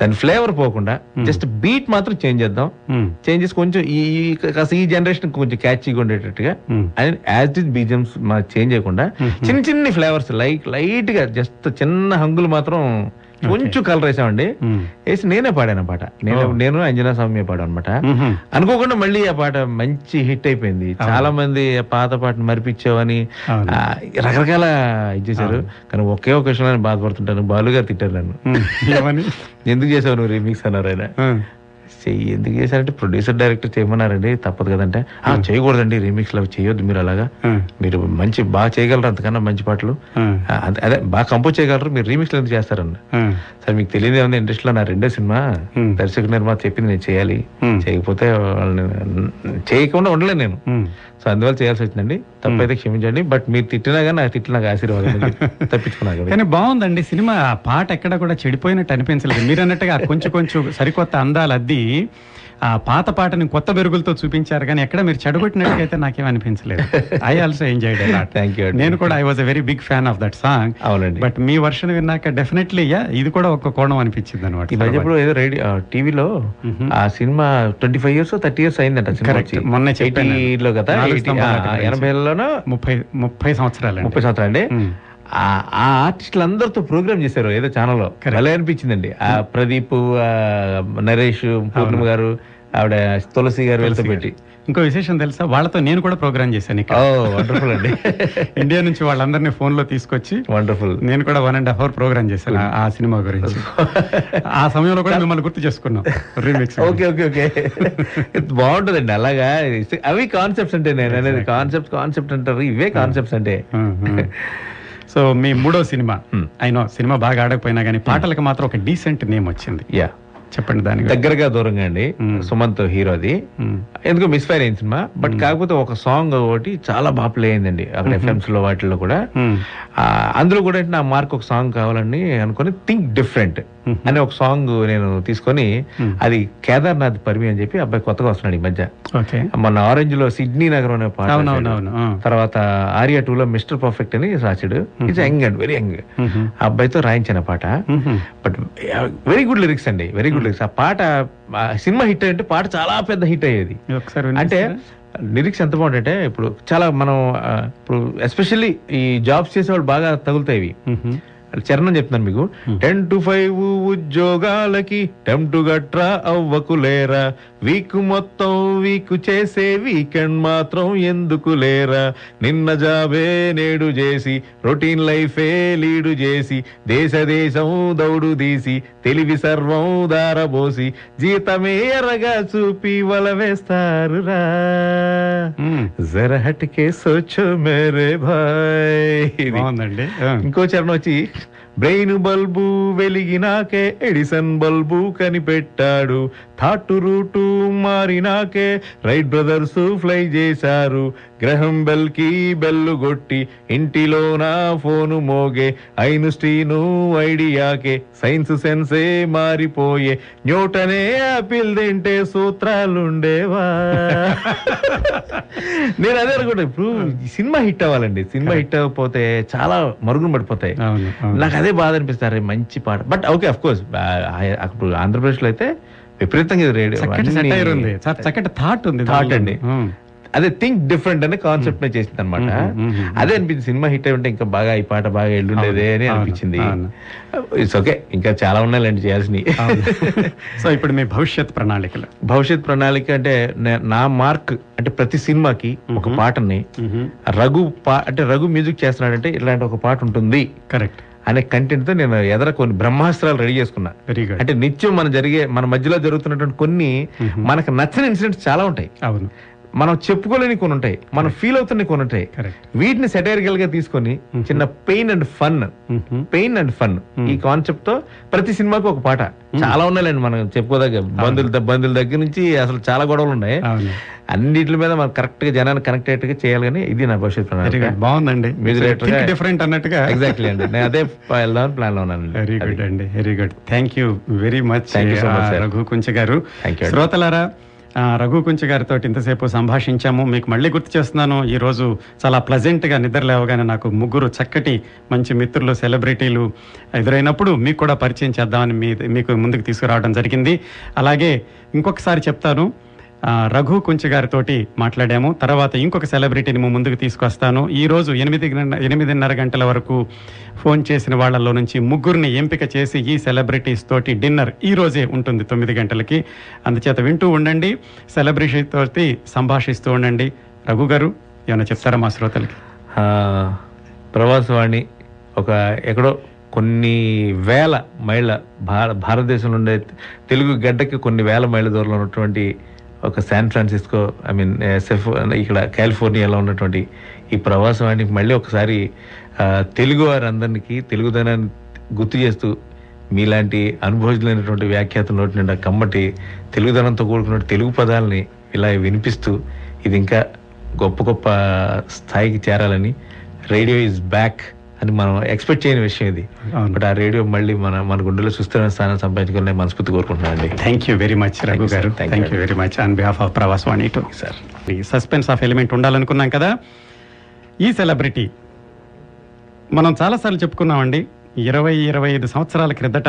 దాని ఫ్లేవర్ పోకుండా జస్ట్ బీట్ మాత్రం చేంజ్ చేద్దాం మ్మ్. చేంజెస్ కొంచెం ఈ కాస్త ఈ జనరేషన్ కొంచెం క్యాచీగా ఉండేటట్టుగా. అండ్ యాజ్ ఇట్ బీజమ్స్ చేంజ్ చేయకుండా చిన్న చిన్ని ఫ్లేవర్స్ లైక్ లైట్గా జస్ట్ చిన్న హంగులు మాత్రం కొంచెం కలర్ వేసామండి. వేసి నేనే పాడాను పాట. నేను నేను అంజనా స్వామి పాడాను అనమాట. అనుకోకుండా మళ్ళీ ఆ పాట మంచి హిట్ అయిపోయింది. చాలా మంది ఆ పాత పాటను మరిపించావని రకరకాల ఇచ్చేసారు కానీ ఒకే ఒక విషయంలో బాధపడుతుంటాను. బాలుగా తిట్టారు నన్ను. ఎందుకు చేసావు నువ్వు రీమిక్స్ అన్నారు ఆయన. ఎందుకు చేశారంటే ప్రొడ్యూసర్ డైరెక్టర్ చేయమన్నారండి. తప్పదు కదంటే. ఆ చేయకూడదండి రీమిక్స్ అవి చేయొద్దు మీరు అలాగా. మీరు మంచి బాగా చేయగలరు అంతకన్నా మంచి పాటలు. అదే- బాగా కంపోజ్ చేయగలరు మీరు రీమిక్స్ ఎందుకు చేస్తారన్న. ఆ. సరే మీకు తెలియదు ఏముంది? ఇండస్ట్రీలో నా రెండో సినిమా. దర్శక నిర్మాత చెప్పింది నేను చేయాలి. చేయకపోతే వాళ్ళని చేయకుండా ఉండలేను నేను. సో అందువల్ల చేయాల్సి వచ్చిందండి. తప్పైతే క్షమించండి బట్ మీరు తిట్టినా కానీ నాకు తిట్టిన ఆశీర్వాదం తప్పించుకున్నాను కదా కానీ బాగుందండి సినిమా. పాట ఎక్కడ కూడా చెడిపోయినట్టు అనిపించలేదు. మీరు అన్నట్టుగా కొంచెం కొంచెం సరికొత్త అందాలు అద్ది. ఆ పాత పాటని కొత్త బెరుగులతో చూపించారు కానీ ఎక్కడ మీరు చెడగొట్టినట్టుగా నాకేం అనిపించలేదు ఐ ఆల్సో you. నేను కూడా I was a very big fan of that song అవునండి బట్ మీ వర్షన్ విన్నాక డెఫినెట్లీ ఇది కూడా ఒక కోణం అనిపించింది అనమాట ఏదో రేడియో టీవీలో ఆ cinema twenty five years thirty years అయిందంట. మొన్నే చెప్పాను నేను. 80 లో కదా నాలుగు 80, స్తంభాల ఆ, గురించి. ఎనభైలోనో ముప్పై ముప్పై సంవత్సరాలు ముప్పై సంవత్సరాలు అండి. ఆ ఆర్టిస్టులు అందరితో ప్రోగ్రామ్ చేశారు ఏదో ఛానల్లో. భలే అనిపించిందండి. ఆ ప్రదీప్ నరేష్ పూర్ణిమ గారు ఆవిడ తులసి గారు వెళ్తూ పెట్టి. ఇంకో విశేషం తెలుసా? వాళ్ళతో నేను కూడా ప్రోగ్రామ్ చేశాను ఇక్కడ. వండర్ఫుల్ అండి. ఇండియా నుంచి వాళ్ళందరినీ ఫోన్లో తీసుకొచ్చి వండర్ఫుల్. నేను కూడా one and half hour programme చేశాను ఆ- ఆ సినిమా గురించి. ఆ సమయంలో కూడా మిమ్మల్ని గుర్తు చేసుకున్నాం. Remix okay okay okay. బాగుంటదండి అలాగా. అవి కాన్సెప్ట్స్ అంటే నేను అనేది కాన్సెప్ట్ కాన్సెప్ట్ అంటారు. ఇవే కాన్సెప్ట్స్ అంటే. సో మీ మూడో సినిమా. అయినో సినిమా బాగా ఆడకపోయినా కానీ పాటలకు మాత్రం ఒక డీసెంట్ నేమ్ వచ్చింది. యా చెప్పండి దాని గురించి. దగ్గరగా దూరంగా అండి. సుమంత్ హీరోది. ఎందుకో మిస్ఫైర్ అయింది సినిమా. బట్ కాకపోతే ఒక సాంగ్ ఒకటి చాలా బాగా ప్లే అయిందండి. అక్కడ ఎఫ్ఎంస్లో వాటిల్లో కూడా. అందులో కూడా నా మార్క్ ఒక సాంగ్ కావాలని అనుకొని థింక్ డిఫరెంట్ అనే ఒక సాంగ్ నేను తీసుకొని అది కేదార్నాథ్ పరిమి అని చెప్పి అబ్బాయి కొత్తగా వస్తున్నాడు ఈ మధ్య. మొన్న ఆరెంజ్లో సిడ్నీ నగరం అనే పాట. తర్వాత ఆర్యా టూ లో మిస్టర్ పర్ఫెక్ట్ అని రాశాడు. It's young and very young. అబ్బాయితో రాయించిన పాట. బట్ వెరీ గుడ్ లిరిక్స్ అండి వెరీ గుడ్ లిరిక్స్ ఆ పాట సినిమా హిట్ అంటే పాట చాలా పెద్ద హిట్ అయ్యేది. అంటే? లిరిక్స్ ఎంత బాగుంటాయంటే ఇప్పుడు చాలా మనం ఇప్పుడు ఎస్పెషల్లీ ఈ జాబ్స్ చేసేవాళ్ళు బాగా తగులుతాయి. చరణం చెప్తున్నాను మీకు. టెన్ టు ఫైవ్ ఉద్యోగాలకి టెమ్ టు గట్రా అవ్వకులేరా వీక్ మొత్తం వీక్ చేసే వీకెండ్ మాత్రం ఎందుకు లేరా. నిన్న జాబే నేడు చేసి రొటీన్ లైఫే లీడు చేసి దేశ దేశం దౌడు తీసి తెలివి సర్వం దారబోసి జీతమే ఎర్రగా చూపి వల వేస్తారురా. మ్మ్. జర హట్కే సోచో మేరే భాయ్. ఇంకో చరణం వచ్చి life బ్రెయిన్ బల్బు వెలిగినాకే ఎడిసన్ బల్బు కనిపెట్టాడు. థాట్ రూటు మారినాకే రైట్ బ్రదర్స్ ఫ్లై చేశారు. గ్రహం బెల్కి బెల్లు కొట్టి ఇంటిలో నా ఫోను మోగే ఐన్స్టీను ఐడియాకే సైన్స్ సెన్సే మారిపోయే. న్యూటనే ఆపిల్ తింటే సూత్రాలుండేవా? నేను అదే అనుకుంటా ఇప్పుడు సినిమా హిట్ అవ్వాలండి. సినిమా హిట్ అవ్వకపోతే చాలా మరుగున పడిపోతాయి. నాకు అదే బాధ అనిపిస్తారు మంచి పాట. బట్ ఓకే అఫ్ కోర్స్ అప్పుడు ఆంధ్రప్రదేశ్లో అయితే విపరీతంగా రేడియో చక్కటి ఉంది. థాట్ ఉంది దానిలో. అండి. మ్మ్. అదే థింక్ డిఫరెంట్ అనే కాన్సెప్ట్ నే చేసింది అనమాట మ్మ్, అదే అనిపించింది. సినిమా హిట్ అయి ఉంటే ఇంకా బాగా ఈ పాట బాగా ఎల్లుండేదే అని అనిపించింది. ఇట్స్ ఓకే ఇంకా చాలా ఉన్నాయండి చేయాల్సినవి. సో ఇప్పుడు మీ భవిష్యత్ ప్రణాళికలు. భవిష్యత్ ప్రణాళిక అంటే నే- మార్క్ అంటే ప్రతి సినిమాకి ఒక పాటని. రఘు పా అంటే రఘు మ్యూజిక్ చేస్తున్నాడంటే ఇలాంటి ఒక పాట ఉంటుంది. కరెక్ట్ అనే కంటెంట్తో నేను ఎదర కొన్ని బ్రహ్మాస్త్రాలు రెడీ చేసుకున్నా. అంటే నిత్యం మన జరిగే మన మధ్యలో జరుగుతున్నటువంటి కొన్ని మనకు నచ్చని ఇన్సిడెంట్స్ చాలా ఉంటాయి. అవును. మనం చెప్పుకోలేని కొన్ని ఉంటాయి మనం ఫీల్ అవుతున్న కొన్ని ఉంటాయి వీటిని సెటైరికల్గా తీసుకొని చిన్న pain and fun pain and fun ఈ కాన్సెప్ట్తో ప్రతి సినిమాకి ఒక పాట. చాలా ఉన్నాయండి మనం చెప్పుకోదగ్గ. బంధువుల బంధువుల దగ్గర నుంచి అసలు చాలా గొడవలు ఉన్నాయి. అన్నిటి మీద మనం కరెక్ట్గా జనాన్ని కనెక్ట్ అయ్యేట్టుగా చేయాలి కానీ ఇది నా భవిష్యత్ వెరీ ప్రణాళిక గుడ్ బాగుందండి. గా- డిఫరెంట్ అన్నట్టుగా. ఎగ్జాక్ట్లీ అండి. నేను అదే వెళ్దామని ప్లాన్లో ఉన్నానండి. వెరీ గుడ్ అండి. Very good thank you very much Thank you so much, sir. Raghu Kuncha garu. Thank you. శ్రోతలారా ఆ, రఘు గారితో ఇంతసేపు సంభాషించాము. మీకు మళ్ళీ గుర్తు చేస్తున్నాను. ఈరోజు చాలా ప్లజెంట్గా నిద్ర లేవగానే నాకు ముగ్గురు చక్కటి మంచి మిత్రులు సెలబ్రిటీలు ఎదురైనప్పుడు మీకు కూడా పరిచయం చేద్దామని మీ మీకు ముందుకు తీసుకురావడం జరిగింది. అలాగే ఇంకొకసారి చెప్తాను. రఘు కుంచి గారితోటి మాట్లాడాము. తర్వాత ఇంకొక సెలబ్రిటీని మేము ముందుకు తీసుకొస్తాను. ఈరోజు ఎనిమిది ఎనిమిదిన్నర గంటల వరకు ఫోన్ చేసిన వాళ్ళలో నుంచి ముగ్గురిని ఎంపిక చేసి ఈ సెలబ్రిటీస్ తోటి డిన్నర్ ఈ రోజే ఉంటుంది తొమ్మిది గంటలకి. అందుచేత వింటూ ఉండండి సెలబ్రిటీ తోటి సంభాషిస్తూ ఉండండి. రఘు గారు ఏమైనా చెప్తారా మా శ్రోతలకి? ప్రవాసవాణి ఒక ఎక్కడో కొన్ని వేల మైళ్ళ భారతదేశంలో ఉండే తెలుగు గడ్డకి కొన్ని వేల మైళ్ళ దూరంలో ఉన్నటువంటి ఒక San Francisco I mean SF ఇక్కడ కాలిఫోర్నియాలో ఉన్నటువంటి ఈ ప్రవాసవానికి మళ్ళీ ఒకసారి తెలుగు వారందరికీ తెలుగుదనాన్ని గుర్తు చేస్తూ మీలాంటి అనుభవజులైనటువంటి వ్యాఖ్యాత నోటి నిండా కమ్మటి తెలుగుదనంతో కూడుకున్న తెలుగు పదాలని ఇలా వినిపిస్తూ ఇది ఇంకా గొప్ప గొప్ప స్థాయికి చేరాలని రేడియో ఈజ్ బ్యాక్ అని మనం ఎక్స్పెక్ట్ చేయని విషయం ఇది. బట్ ఆ రేడియో మళ్ళీ మన మన గుండెలో సుస్థిరమైన స్థానం సంపాదించుకుని మనస్ఫూర్తి కోరుకుంటున్నాను thank you very much Raghu. గారు. Thank you very much on behalf of Pravasavani to sir ఈ సస్పెన్స్ ఆఫ్ ఎలిమెంట్ ఉండాలనుకున్నాం కదా. ఈ సెలబ్రిటీ మనం చాలాసార్లు చెప్పుకున్నామండి ఇరవై ఇరవై ఐదు సంవత్సరాల క్రిందట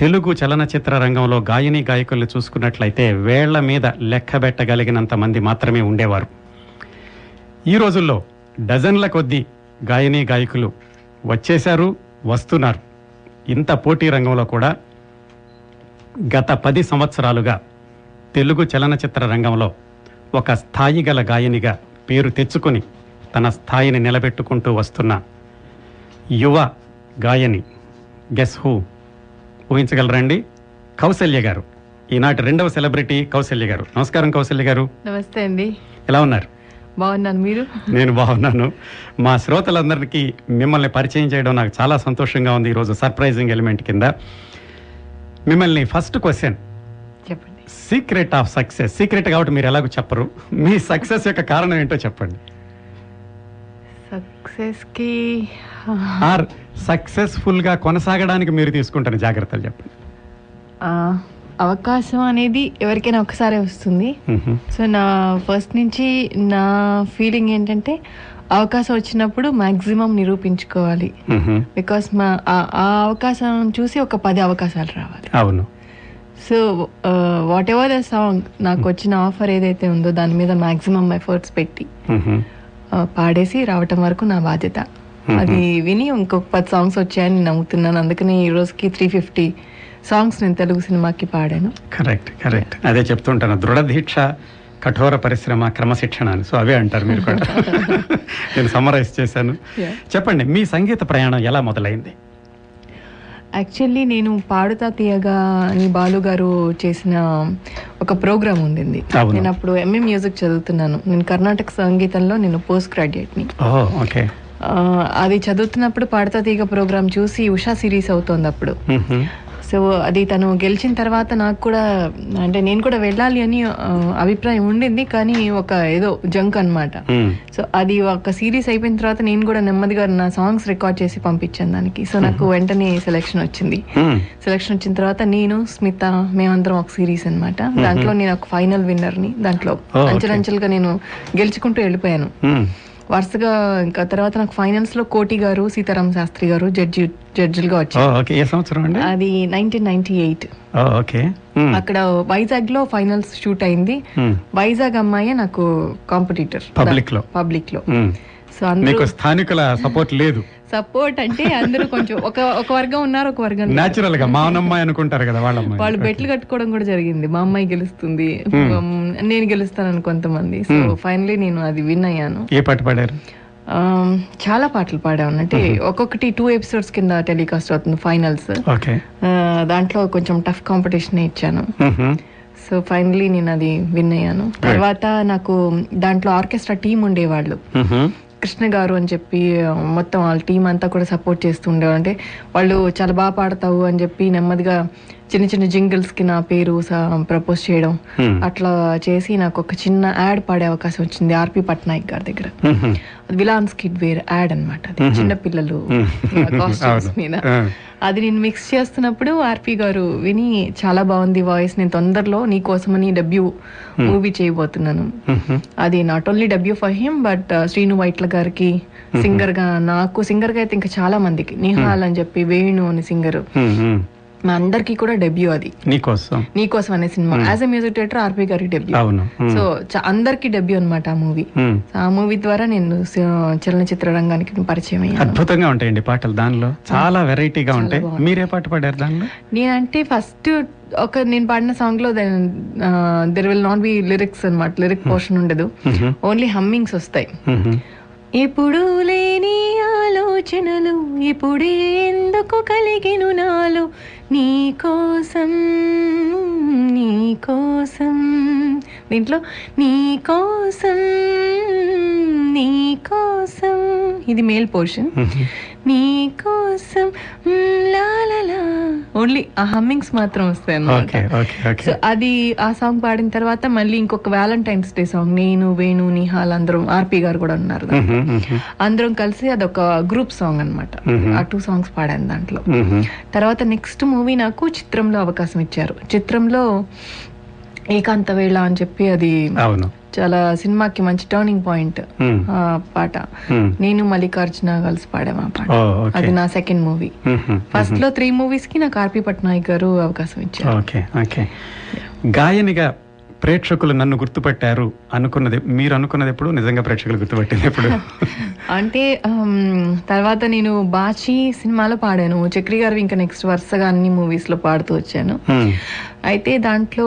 తెలుగు చలనచిత్ర రంగంలో గాయని గాయకుల్ని చూసుకున్నట్లయితే వేళ్ళ మీద లెక్క పెట్టగలిగినంత మంది మాత్రమే ఉండేవారు. ఈ రోజుల్లో డజన్ల కొద్దీ గాయని గాయకులు వచ్చేశారు వస్తున్నారు. ఇంత పోటీ రంగంలో కూడా గత పది సంవత్సరాలుగా తెలుగు చలనచిత్ర రంగంలో ఒక స్థాయి గల గాయనిగా పేరు తెచ్చుకొని తన స్థాయిని నిలబెట్టుకుంటూ వస్తున్న యువ గాయని గెస్ హూ ఊహించగలరండి కౌసల్య గారు. ఈనాటి రెండవ సెలబ్రిటీ కౌసల్య గారు. నమస్కారం కౌసల్య గారు. నమస్తే అండి. ఎలా ఉన్నారు? బాగున్నాను మీరు? నేను బాగున్నాను. మా శ్రోతలందరికీ మిమ్మల్ని పరిచయం చేయడం నాకు చాలా సంతోషంగా ఉంది ఈరోజు సర్ప్రైజింగ్ ఎలిమెంట్ కింద. మిమ్మల్ని ఫస్ట్ క్వశ్చన్. చెప్పండి. Secret of success. సీక్రెట్ కాబట్టి మీరు ఎలాగో చెప్పరు. మీ సక్సెస్ యొక్క కారణం ఏంటో చెప్పండి. సక్సెస్కి ఆర్ సక్సెస్ఫుల్గా కొనసాగడానికి మీరు తీసుకుంటున్న జాగ్రత్తలు చెప్పండి. అవకాశం అనేది ఎవరికైనా ఒకసారి వస్తుంది. సో నా ఫస్ట్ నుంచి నా ఫీలింగ్ ఏంటంటే అవకాశం వచ్చినప్పుడు మాక్సిమం నిరూపించుకోవాలి. బికాస్ మా ఆ- అవకాశం చూసి ఒక పది అవకాశాలు రావాలి. అవును. So whatever the song నాకు వచ్చిన ఆఫర్ ఏదైతే ఉందో దాని మీద మాక్సిమం ఎఫర్ట్స్ పెట్టి పాడేసి రావటం వరకు నా బాధ్యత. అది విని ఇంకొక పది సాంగ్స్ వచ్చాయని నమ్ముతున్నాను. అందుకని ఈ రోజుకి త్రీ ఫిఫ్టీ సాంగ్స్ నేను తెలుగు సినిమాకి పాడాను. Correct correct. అదే చెప్తుంటాను. దృఢ దీక్ష కఠోర పరిశ్రమ క్రమశిక్షణ అని సో అవే అంటారు మీరు కూడా. నేను సమ్మరైజ్ చేశాను. చెప్పండి మీ సంగీత ప్రయాణం ఎలా మొదలైంది? యాక్చువల్లీ నేను పాడుతా తీయగా అని బాలు గారు చేసిన ఒక ప్రోగ్రామ్ ఉండింది. అవును. నేను అప్పుడు ఎంఏ మ్యూజిక్ చదువుతున్నాను. నేను కర్ణాటక సంగీతంలో నేను పోస్ట్ గ్రాడ్యుయేట్ని ఓకే. అది చదువుతున్నప్పుడు పాడుతా తీగ ప్రోగ్రామ్ చూసి ఉషా సిరీస్ అవుతోంది అప్పుడు. సో అది తను గెలిచిన తర్వాత నాకు కూడా అంటే నేను కూడా వెళ్ళాలి అని అభిప్రాయం ఉండింది కానీ ఒక ఏదో జంక్ అన్నమాట మ్. సో అది ఒక సిరీస్ అయిపోయిన తర్వాత నేను కూడా నెమ్మదిగా నా సాంగ్స్ రికార్డ్ చేసి పంపించాను దానికి సో నాకు వెంటనే సెలెక్షన్ వచ్చింది. సెలెక్షన్ వచ్చిన తర్వాత నేను స్మిత మేమందరం ఒక సిరీస్ అన్నమాట దాంట్లో నేను ఒక ఫైనల్ విన్నర్ని దాంట్లో Oh. అంచెలంచెలుగా నేను గెలుచుకుంటూ వెళ్ళిపోయాను. వరుసగా ఇంకా తర్వాత నాకు ఫైనల్స్లో కోటి గారు సీతారాం శాస్త్రి గారు జడ్జి జడ్జిలుగా వచ్చారు ఓకే ఏ సంవత్సరం అండి అది నైన్టీన్ నైన్టీ ఎయిట్ ఓకే. అక్కడ వైజాగ్లో ఫైనల్స్ షూట్ అయింది. వైజాగ్ అమ్మాయి నాకు కాంపిటీటర్ Public లో. పబ్లిక్లో. సో మీకు స్థానికుల సపోర్ట్ లేదు. సపోర్ట్ అంటే అందరూ కొంచెం ఒక ఒక వర్గం ఉన్నారు ఒక వర్గం. నేచురల్గా మా అమ్మాయి అనుకుంటారు కదా వాళ్ళ వాళ్ళు బెట్లు కట్టుకోవడం కూడా జరిగింది. మా అమ్మాయి గెలుస్తుంది. ఉమ్, నేను గెలుస్తానని కొంతమంది. సో ఫైనలీ నేను అది విన్ అయ్యాను. ఏ పాట పాడారు? ఆమ్, చాలా పాటలు పాడాను. అంటే ఒక్కొక్కటి టూ ఎపిసోడ్స్ కింద టెలికాస్ట్ అవుతుంది ఫైనల్స్ ఓకే దాంట్లో కొంచెం టఫ్ కాంపిటీషన్ ఇచ్చాను. సో ఫైనలీ నేను అది విన్ అయ్యాను. తర్వాత నాకు దాంట్లో ఆర్కెస్ట్రా టీం ఉండేవాళ్ళు. మ్హూ. కృష్ణ గారు అని చెప్పి మొత్తం వాళ్ళ టీం అంతా కూడా సపోర్ట్ చేస్తూ అంటే వాళ్ళు చాలా బాగా పాడతావు అని చెప్పి నెమ్మదిగా చిన్న చిన్న జింగిల్స్కి నా పేరు ప్రపోజ్ చేయడం. అట్లా చేసి నాకు ఒక చిన్న యాడ్ పాడే అవకాశం వచ్చింది ఆర్పి పట్నాయక్ గారి దగ్గర. విలాన్స్ కిడ్ వేర్ యాడ్ అనమాట అది. చిన్న పిల్లలు కాస్ట్యూమ్స్. మీద. అది నేను మిక్స్ చేస్తున్నప్పుడు ఆర్పి గారు విని చాలా బాగుంది వాయిస్ నేను తొందరలో నీ కోసమని డెబ్యూ మూవీ చేయబోతున్నాను. అది not only W for him but Srinu Vaitla గారికి సింగర్గా నాకు సింగర్గా అయితే ఇంకా చాలా మందికి. నిహాల్ అని చెప్పి వేణు అని సింగర్. మా అందరికీ కూడా డెబ్యూ అది. నీకోసం. నీకోసం అనే cinema. As a music director RP గారి డెబ్యూ. సో అందరికీ డెబ్యూ అనమాట ఆ మూవీ. ఆ మూవీ ద్వారా నేను చలనచిత్ర రంగానికి పరిచయం అయ్యాను. అద్భుతంగా ఉంటాయండి పాటలు దానిలో. చాలా వెరైటీగా ఉంటాయి. మీరే పాట పాడారు దానిలో? నేనంటే ఫస్ట్ ఒక నేను పాడిన సాంగ్లో there will not be lyrics అన్నమాట. లిరిక్ పోర్షన్ ఉండదు. ఓన్లీ హమ్మింగ్స్ వస్తాయి. ఇప్పుడు లేని ఆలోచనలు ఇప్పుడే ఎందుకు కలిగిను నాలో? నీ కోసం నీ కోసం దీంట్లో నీ కోసం నీ కోసం ఇది మేల్ పోర్షన్. నీ కోసం ఓన్లీ ఆ హమ్మింగ్స్ మాత్రం వస్తాయి అన్నమాట. సో అది ఆ సాంగ్ పాడిన తర్వాత మళ్ళీ ఇంకొక వ్యాలంటైన్స్ డే సాంగ్ నేను వేణు నిహాల్ అందరం ఆర్పి గారు కూడా ఉన్నారు. అందరం కలిసి అదొక గ్రూప్ సాంగ్ అన్నమాట. ఆ టూ సాంగ్స్ పాడాను దాంట్లో. తర్వాత నెక్స్ట్ మూవీ నాకు చిత్రంలో అవకాశం ఇచ్చారు. చిత్రంలో ఏకాంత వేళ అని చెప్పి అది అవును. చాలా సినిమాకి మంచి టర్నింగ్ పాయింట్ పాట. నేను మల్లికార్జున కలిసి పాడాము ఆ పాట. అది నా సెకండ్ మూవీ. ఫస్ట్లో త్రీ మూవీస్కి నాకు ఆర్పి పట్నాయక్ గారు అవకాశం ఇచ్చారు. గాయనిగా ప్రేక్షకులు నన్ను గుర్తుపట్టారు అనుకున్నది మీరు అనుకున్నది ఎప్పుడు? నిజంగా ప్రేక్షకులు గుర్తుపట్టింది ఎప్పుడు? అంటే తర్వాత నేను బాచి సినిమాలో పాడాను. చక్రి గారు ఇంకా నెక్స్ట్ వరుసగా అన్ని మూవీస్లో పాడుతూ వచ్చాను. అయితే దాంట్లో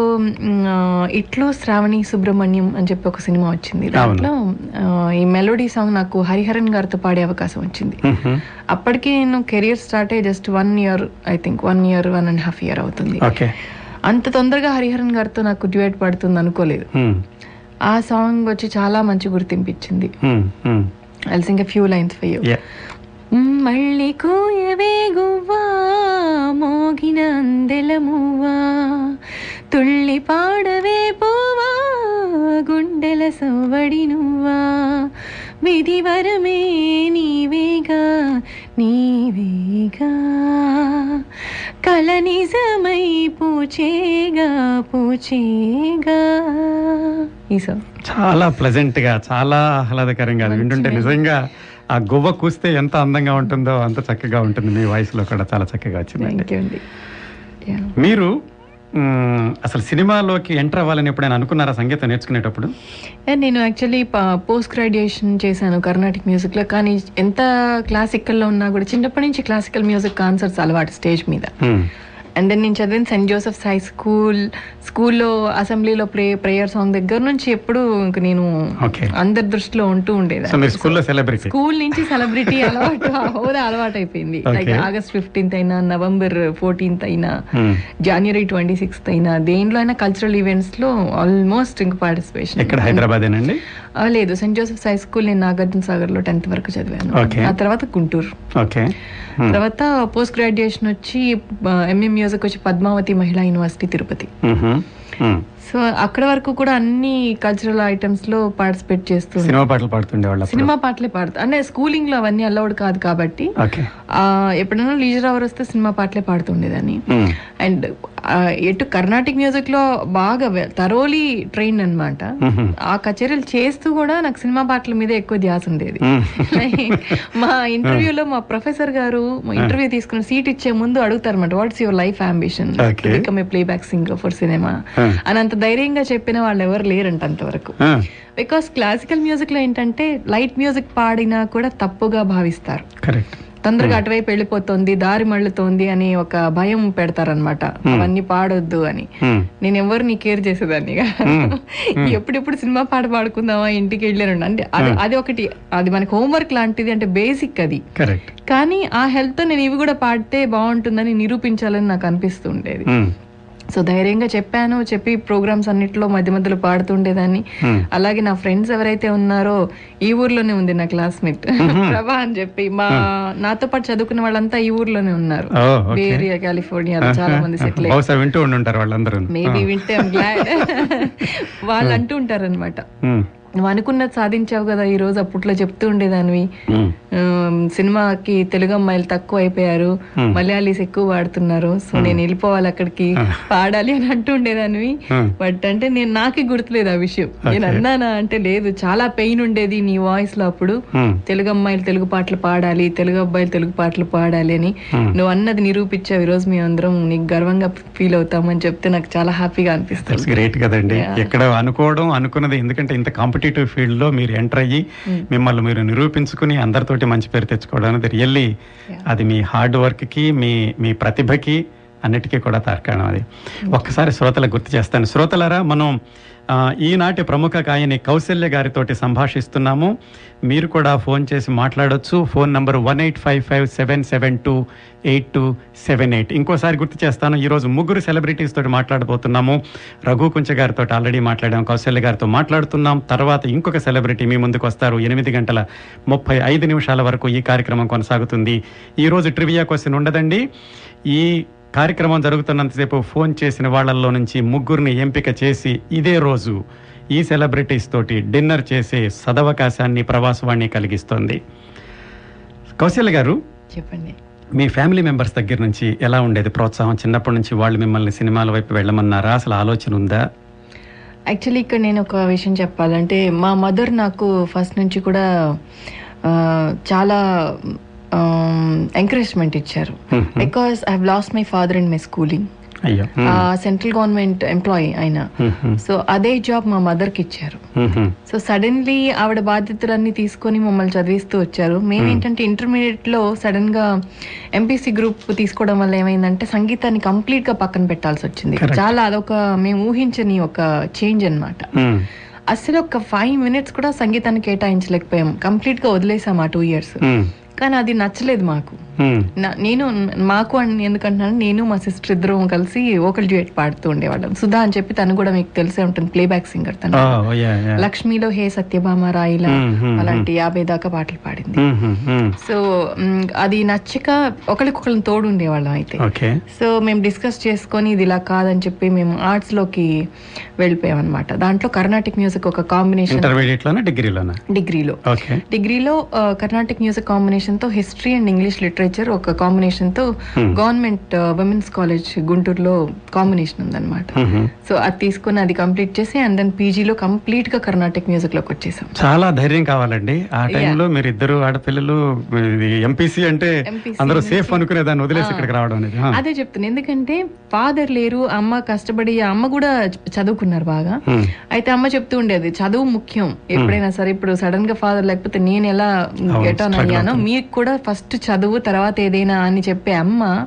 ఇట్లో శ్రావణి సుబ్రహ్మణ్యం అని చెప్పి ఒక సినిమా వచ్చింది. దాంట్లో ఈ మెలోడీ సాంగ్ నాకు హరిహరన్ గారితో పాడే అవకాశం వచ్చింది. అప్పటికి నేను కెరియర్ స్టార్ట్ అయ్యి just one year I think one year one and half year అవుతుంది. ఓకే. అంత తొందరగా హరిహరన్ గారితో నాకు డ్యూయట్ పడుతుంది అనుకోలేదు. ఆ సాంగ్ వచ్చి చాలా మంచి గుర్తింపు ఇచ్చింది. I sing few lines for you. మళ్ళీ కూయవే గువ్వా మోగిన అందెల మువ్వా తుళ్ళి పాడవే పువ్వా గుండెల సవ్వడి నువ్వా విధి వరమే నీవేగా నీవేగా కల నిజమై పూచేగా పూచేగా. ఈ సాంగ్. చాలా ప్లెజెంట్గా చాలా ఆహ్లాదకరంగా వింటుంటే నిజంగా ఆ గువ్వ కూస్తే ఎంత అందంగా ఉంటుందో అంత చక్కగా ఉంటుంది. మీ వాయిస్లో కూడా చాలా చక్కగా వచ్చిందండి. Yeah. మీరు అసలు సినిమాలోకి ఎంటర్ అవ్వాలని ఎప్పుడైనా అనుకున్నారా సంగీతం నేర్చుకునేటప్పుడు? నేను యాక్చువల్లీ పోస్ట్ గ్రాడ్యుయేషన్ చేశాను కర్ణాటిక్ మ్యూజిక్లో కానీ ఎంత క్లాసికల్లో ఉన్నా కూడా చిన్నప్పటి నుంచి క్లాసికల్ మ్యూజిక్ కాన్సర్ట్స్ అలవాటు స్టేజ్ మీద. అండ్ దెన్ నేను చదివిన సెయింట్ జోసెఫ్స్ హై స్కూల్ స్కూల్లో అసెంబ్లీలో ప్రే ప్రేయర్ సాంగ్ దగ్గర నుంచి ఎప్పుడు ఇంక నేను అందరి దృష్టిలో ఉంటూ ఉండేది స్కూల్ నుంచి సెలబ్రిటీ అలవాటు హోదా అలవాటు అయిపోయింది. లైక్. ఆగస్ట్ ఫిఫ్టీన్త్ అయినా నవంబర్ ఫోర్టీన్త్ అయినా. జనవరి ట్వంటీ సిక్స్త్ అయినా దేంట్లో అయినా కల్చరల్ ఈవెంట్స్లో ఆల్మోస్ట్ ఇంక పార్టిసిపేషన్ హైదరాబాదేనండి? లేదు సెయింట్ జోసెఫ్ హై స్కూల్ నేను నాగార్జున సాగర్లో టెన్త్ వరకు చదివాను. ఆ తర్వాత గుంటూరు. ఓకే. తర్వాత పోస్ట్ గ్రాడ్యుయేషన్ వచ్చి ఎంఏ మ్యూజిక్ వచ్చి పద్మావతి మహిళా యూనివర్సిటీ తిరుపతి. సో అక్కడ వరకు కూడా అన్ని కల్చరల్ ఐటమ్స్లో పార్టిసిపేట్ చేస్తూ సినిమా పాటలు పాడుతుండే వాళ్ళు సినిమా పాటలే పాడుతా. అంటే స్కూలింగ్లో అవన్నీ అలౌడ్ కాదు కాబట్టి ఎప్పుడైనా లీజర్ అవర్ వస్తే సినిమా పాటలే పాడుతుండేదాన్ని అండ్ ఎటు కర్ణాటిక్ మ్యూజిక్లో బాగా తరోలీ ట్రైన్ అన్నమాట. ఆ కచేరీలు చేస్తూ కూడా నాకు సినిమా పాటల మీద ఎక్కువ ధ్యాస ఉండేది. మా ఇంటర్వ్యూలో మా ప్రొఫెసర్ గారు మా ఇంటర్వ్యూ తీసుకున్న సీట్ ఇచ్చే ముందు అడుగుతారు అనమాట what's your life ambition. Become a playback singer for cinema అని అంత ధైర్యంగా చెప్పిన వాళ్ళు ఎవరు లేరంట అంతవరకు. బికాస్ క్లాసికల్ మ్యూజిక్లో ఏంటంటే లైట్ మ్యూజిక్ పాడినా కూడా తప్పుగా భావిస్తారు. కరెక్ట్ తొందరగా అటువైపు వెళ్ళిపోతుంది దారి మళ్ళుతోంది అని ఒక భయం పెడతారనమాట అవన్నీ పాడొద్దు అని. నేను ఎవరిని కేర్ చేసేదాన్ని. ఎప్పుడెప్పుడు సినిమా పాట పాడుకుందామా ఇంటికి వెళ్ళాను అంటే అది ఒకటి. అది మనకి హోంవర్క్ లాంటిది అంటే బేసిక్ అది. కానీ ఆ హెల్త్తో నేను ఇవి కూడా పాడితే బాగుంటుందని నిరూపించాలని నాకు అనిపిస్తుండేది. సో ధైర్యంగా చెప్పాను చెప్పి ప్రోగ్రామ్స్ అన్నిట్లో మధ్య మధ్యలో పాడుతుండేదాన్ని. అలాగే నా ఫ్రెండ్స్ ఎవరైతే ఉన్నారో ఈ ఊర్లోనే ఉంది నా క్లాస్మేట్. ప్రభా అని చెప్పి మా నాతో పాటు చదువుకున్న వాళ్ళంతా ఈ ఊర్లోనే ఉన్నారు. ఏరియా కాలిఫోర్నియాలో చాలా మంది సెటిల్ వింటూ ఉండి ఉంటారు వాళ్ళందరూ మేబీ వింటే వాళ్ళు అంటూ ఉంటారనమాట నువ్వు అనుకున్నది సాధించావు కదా ఈ రోజు అప్పట్లో చెప్తూ ఉండేదానివి. సినిమాకి తెలుగు అమ్మాయిలు తక్కువ అయిపోయారు మలయాళీస్ ఎక్కువ వాడుతున్నారు. సో నేను వెళ్ళిపోవాలి అక్కడికి పాడాలి అని అంటూ ఉండేదానివి. బట్ అంటే నేను నాకే గుర్తులేదు ఆ విషయం. నేను అన్నానా అంటే లేదు చాలా పెయిన్ ఉండేది నీ వాయిస్లో అప్పుడు తెలుగు అమ్మాయిలు తెలుగు పాటలు పాడాలి తెలుగు అబ్బాయిలు తెలుగు పాటలు పాడాలి అని. నువ్వు అన్నది నిరూపించావు ఈ రోజు మేమందరం నీకు గర్వంగా ఫీల్ అవుతామని చెప్తే నాకు చాలా హ్యాపీగా అనిపిస్తుంది. గ్రేట్ కదండి. ఎక్కడ అనుకోవడం అనుకున్నది ఎందుకంటే ఇంత కాంపిటేటివ్ ఫీల్డ్లో మీరు ఎంటర్ అయ్యి మిమ్మల్ని మీరు నిరూపించుకుని అందరితోటి మంచి పేరు తెచ్చుకోవడం అనేది రియల్లీ అది మీ హార్డ్ వర్క్కి మీ మీ ప్రతిభకి అన్నిటికీ కూడా తార్కాణం అది. ఒక్కసారి శ్రోతలకు గుర్తు చేస్తాను. శ్రోతలరా మనం ఈనాటి ప్రముఖ గాయని కౌశల్య గారితోటి సంభాషిస్తున్నాము. మీరు కూడా ఫోన్ చేసి మాట్లాడొచ్చు. Phone number one eight five five seven seven two eight two seven eight. ఇంకోసారి గుర్తు చేస్తాను ఈరోజు ముగ్గురు సెలబ్రిటీస్ తోటి మాట్లాడబోతున్నాము. రఘు కుంచ గారితో ఆల్రెడీ మాట్లాడాం కౌశల్య గారితో మాట్లాడుతున్నాం. తర్వాత ఇంకొక సెలబ్రిటీ మీ ముందుకు వస్తారు. ఎనిమిది గంటల ముప్పై ఐదు నిమిషాల వరకు ఈ కార్యక్రమం కొనసాగుతుంది. ఈరోజు ట్రివియా క్వశ్చన్ ఉండదండి. ఈ కార్యక్రమం జరుగుతున్నంతసేపు ఫోన్ చేసిన వాళ్ళల్లో నుంచి ముగ్గురిని ఎంపిక చేసి ఇదే రోజు ఈ సెలబ్రిటీస్ తోటి డిన్నర్ చేసే సదవకాశాన్ని ప్రవాసవాణి కలిగిస్తోంది. కౌశల్య గారు చెప్పండి. మీ ఫ్యామిలీ మెంబర్స్ దగ్గర నుంచి ఎలా ఉండేది ప్రోత్సాహం? చిన్నప్పటి నుంచి వాళ్ళు మిమ్మల్ని సినిమాల వైపు వెళ్ళమన్నారా? అసలు ఆలోచన ఉందా? యాక్చువల్లీ ఇక్కడ నేను ఒక విషయం చెప్పాలంటే మా మదర్ నాకు ఫస్ట్ నుంచి కూడా చాలా ఎంకరేజ్మెంట్ ఇచ్చారు because I lost my father and my schooling central government employee ఆయన సో అదే జాబ్ మా మదర్కి ఇచ్చారు. సో సడన్లీ ఆవిడ బాధ్యతలన్నీ తీసుకొని మమ్మల్ని చదివిస్తూ వచ్చారు. మేమేంటంటే ఇంటర్మీడియట్లో సడన్గా ఎంపీసీ గ్రూప్ తీసుకోవడం వల్ల ఏమైందంటే సంగీతాన్ని కంప్లీట్గా పక్కన పెట్టాల్సి వచ్చింది. చాలా అదొక మేము ఊహించని ఒక చేంజ్ అన్నమాట. అసలు ఒక ఫైవ్ మినిట్స్ కూడా సంగీతాన్ని కేటాయించలేకపోయాం. కంప్లీట్గా వదిలేసాం ఆ టూ ఇయర్స్ కానీ అది నచ్చలేదు మాకు. నేను మాకు అని ఎందుకంటున్నాను నేను మా సిస్టర్ ఇద్దరం కలిసి ఓకల్ డ్యూయట్ పాడుతూ ఉండేవాళ్ళం. సుధా అని చెప్పి తను కూడా మీకు తెలిసే ఉంటుంది ప్లేబ్యాక్ సింగర్ తను. లక్ష్మిలో హే సత్యభామ రాయిలా అలాంటి యాభై దాకా పాటలు పాడింది. సో అది నచ్చక ఒకరికొకరిని తోడు ఉండేవాళ్ళం అయితే సో మేము డిస్కస్ చేసుకొని ఇది ఇలా కాదని చెప్పి మేము ఆర్ట్స్లోకి వెళ్ళిపోయాం అనమాట దాంట్లో కర్ణాటిక్ మ్యూజిక్ ఒక కాంబినేషన్ డిగ్రీలో డిగ్రీలో ఆ, కర్ణాటిక్ మ్యూజిక్ కాంబినేషన్తో హిస్టరీ అండ్ ఇంగ్లీష్ లిటరేచర్ ఒక కాంబినేషన్తో గవర్నమెంట్ విమెన్స్ కాలేజ్ గుంటూరులో కాంబినేషన్ ఉందన్నమాట. సో అది తీసుకుని అది కంప్లీట్ చేసి అండ్ దెన్ పీజీలో కంప్లీట్గా కర్ణాటిక్ మ్యూజిక్లోకి వచ్చేసాం. చాలా ధైర్యం కావాలండి. ఆ టైంలో మీరు ఇద్దరు ఆడపిల్లలు ఎంపీసీ అంటే అందరూ సేఫ్ అనుకునే దాన్ని వదిలేసి ఇక్కడికి రావడం అనేది. అదే చెప్తున్నా ఎందుకంటే ఫాదర్ లేరు అమ్మ కష్టపడి అమ్మ కూడా చదువుకున్నారు బాగా. Hmm. అయితే అమ్మ చెప్తూ ఉండేది చదువు ముఖ్యం. ఎప్పుడైనా సరే ఇప్పుడు సడన్గా ఫాదర్ లేకపోతే నేను ఎలా గెట్ ఆన్ అయ్యానో మీకు కూడా ఫస్ట్ చదువు తర్వాత ఏదైనా అని చెప్పే అమ్మ.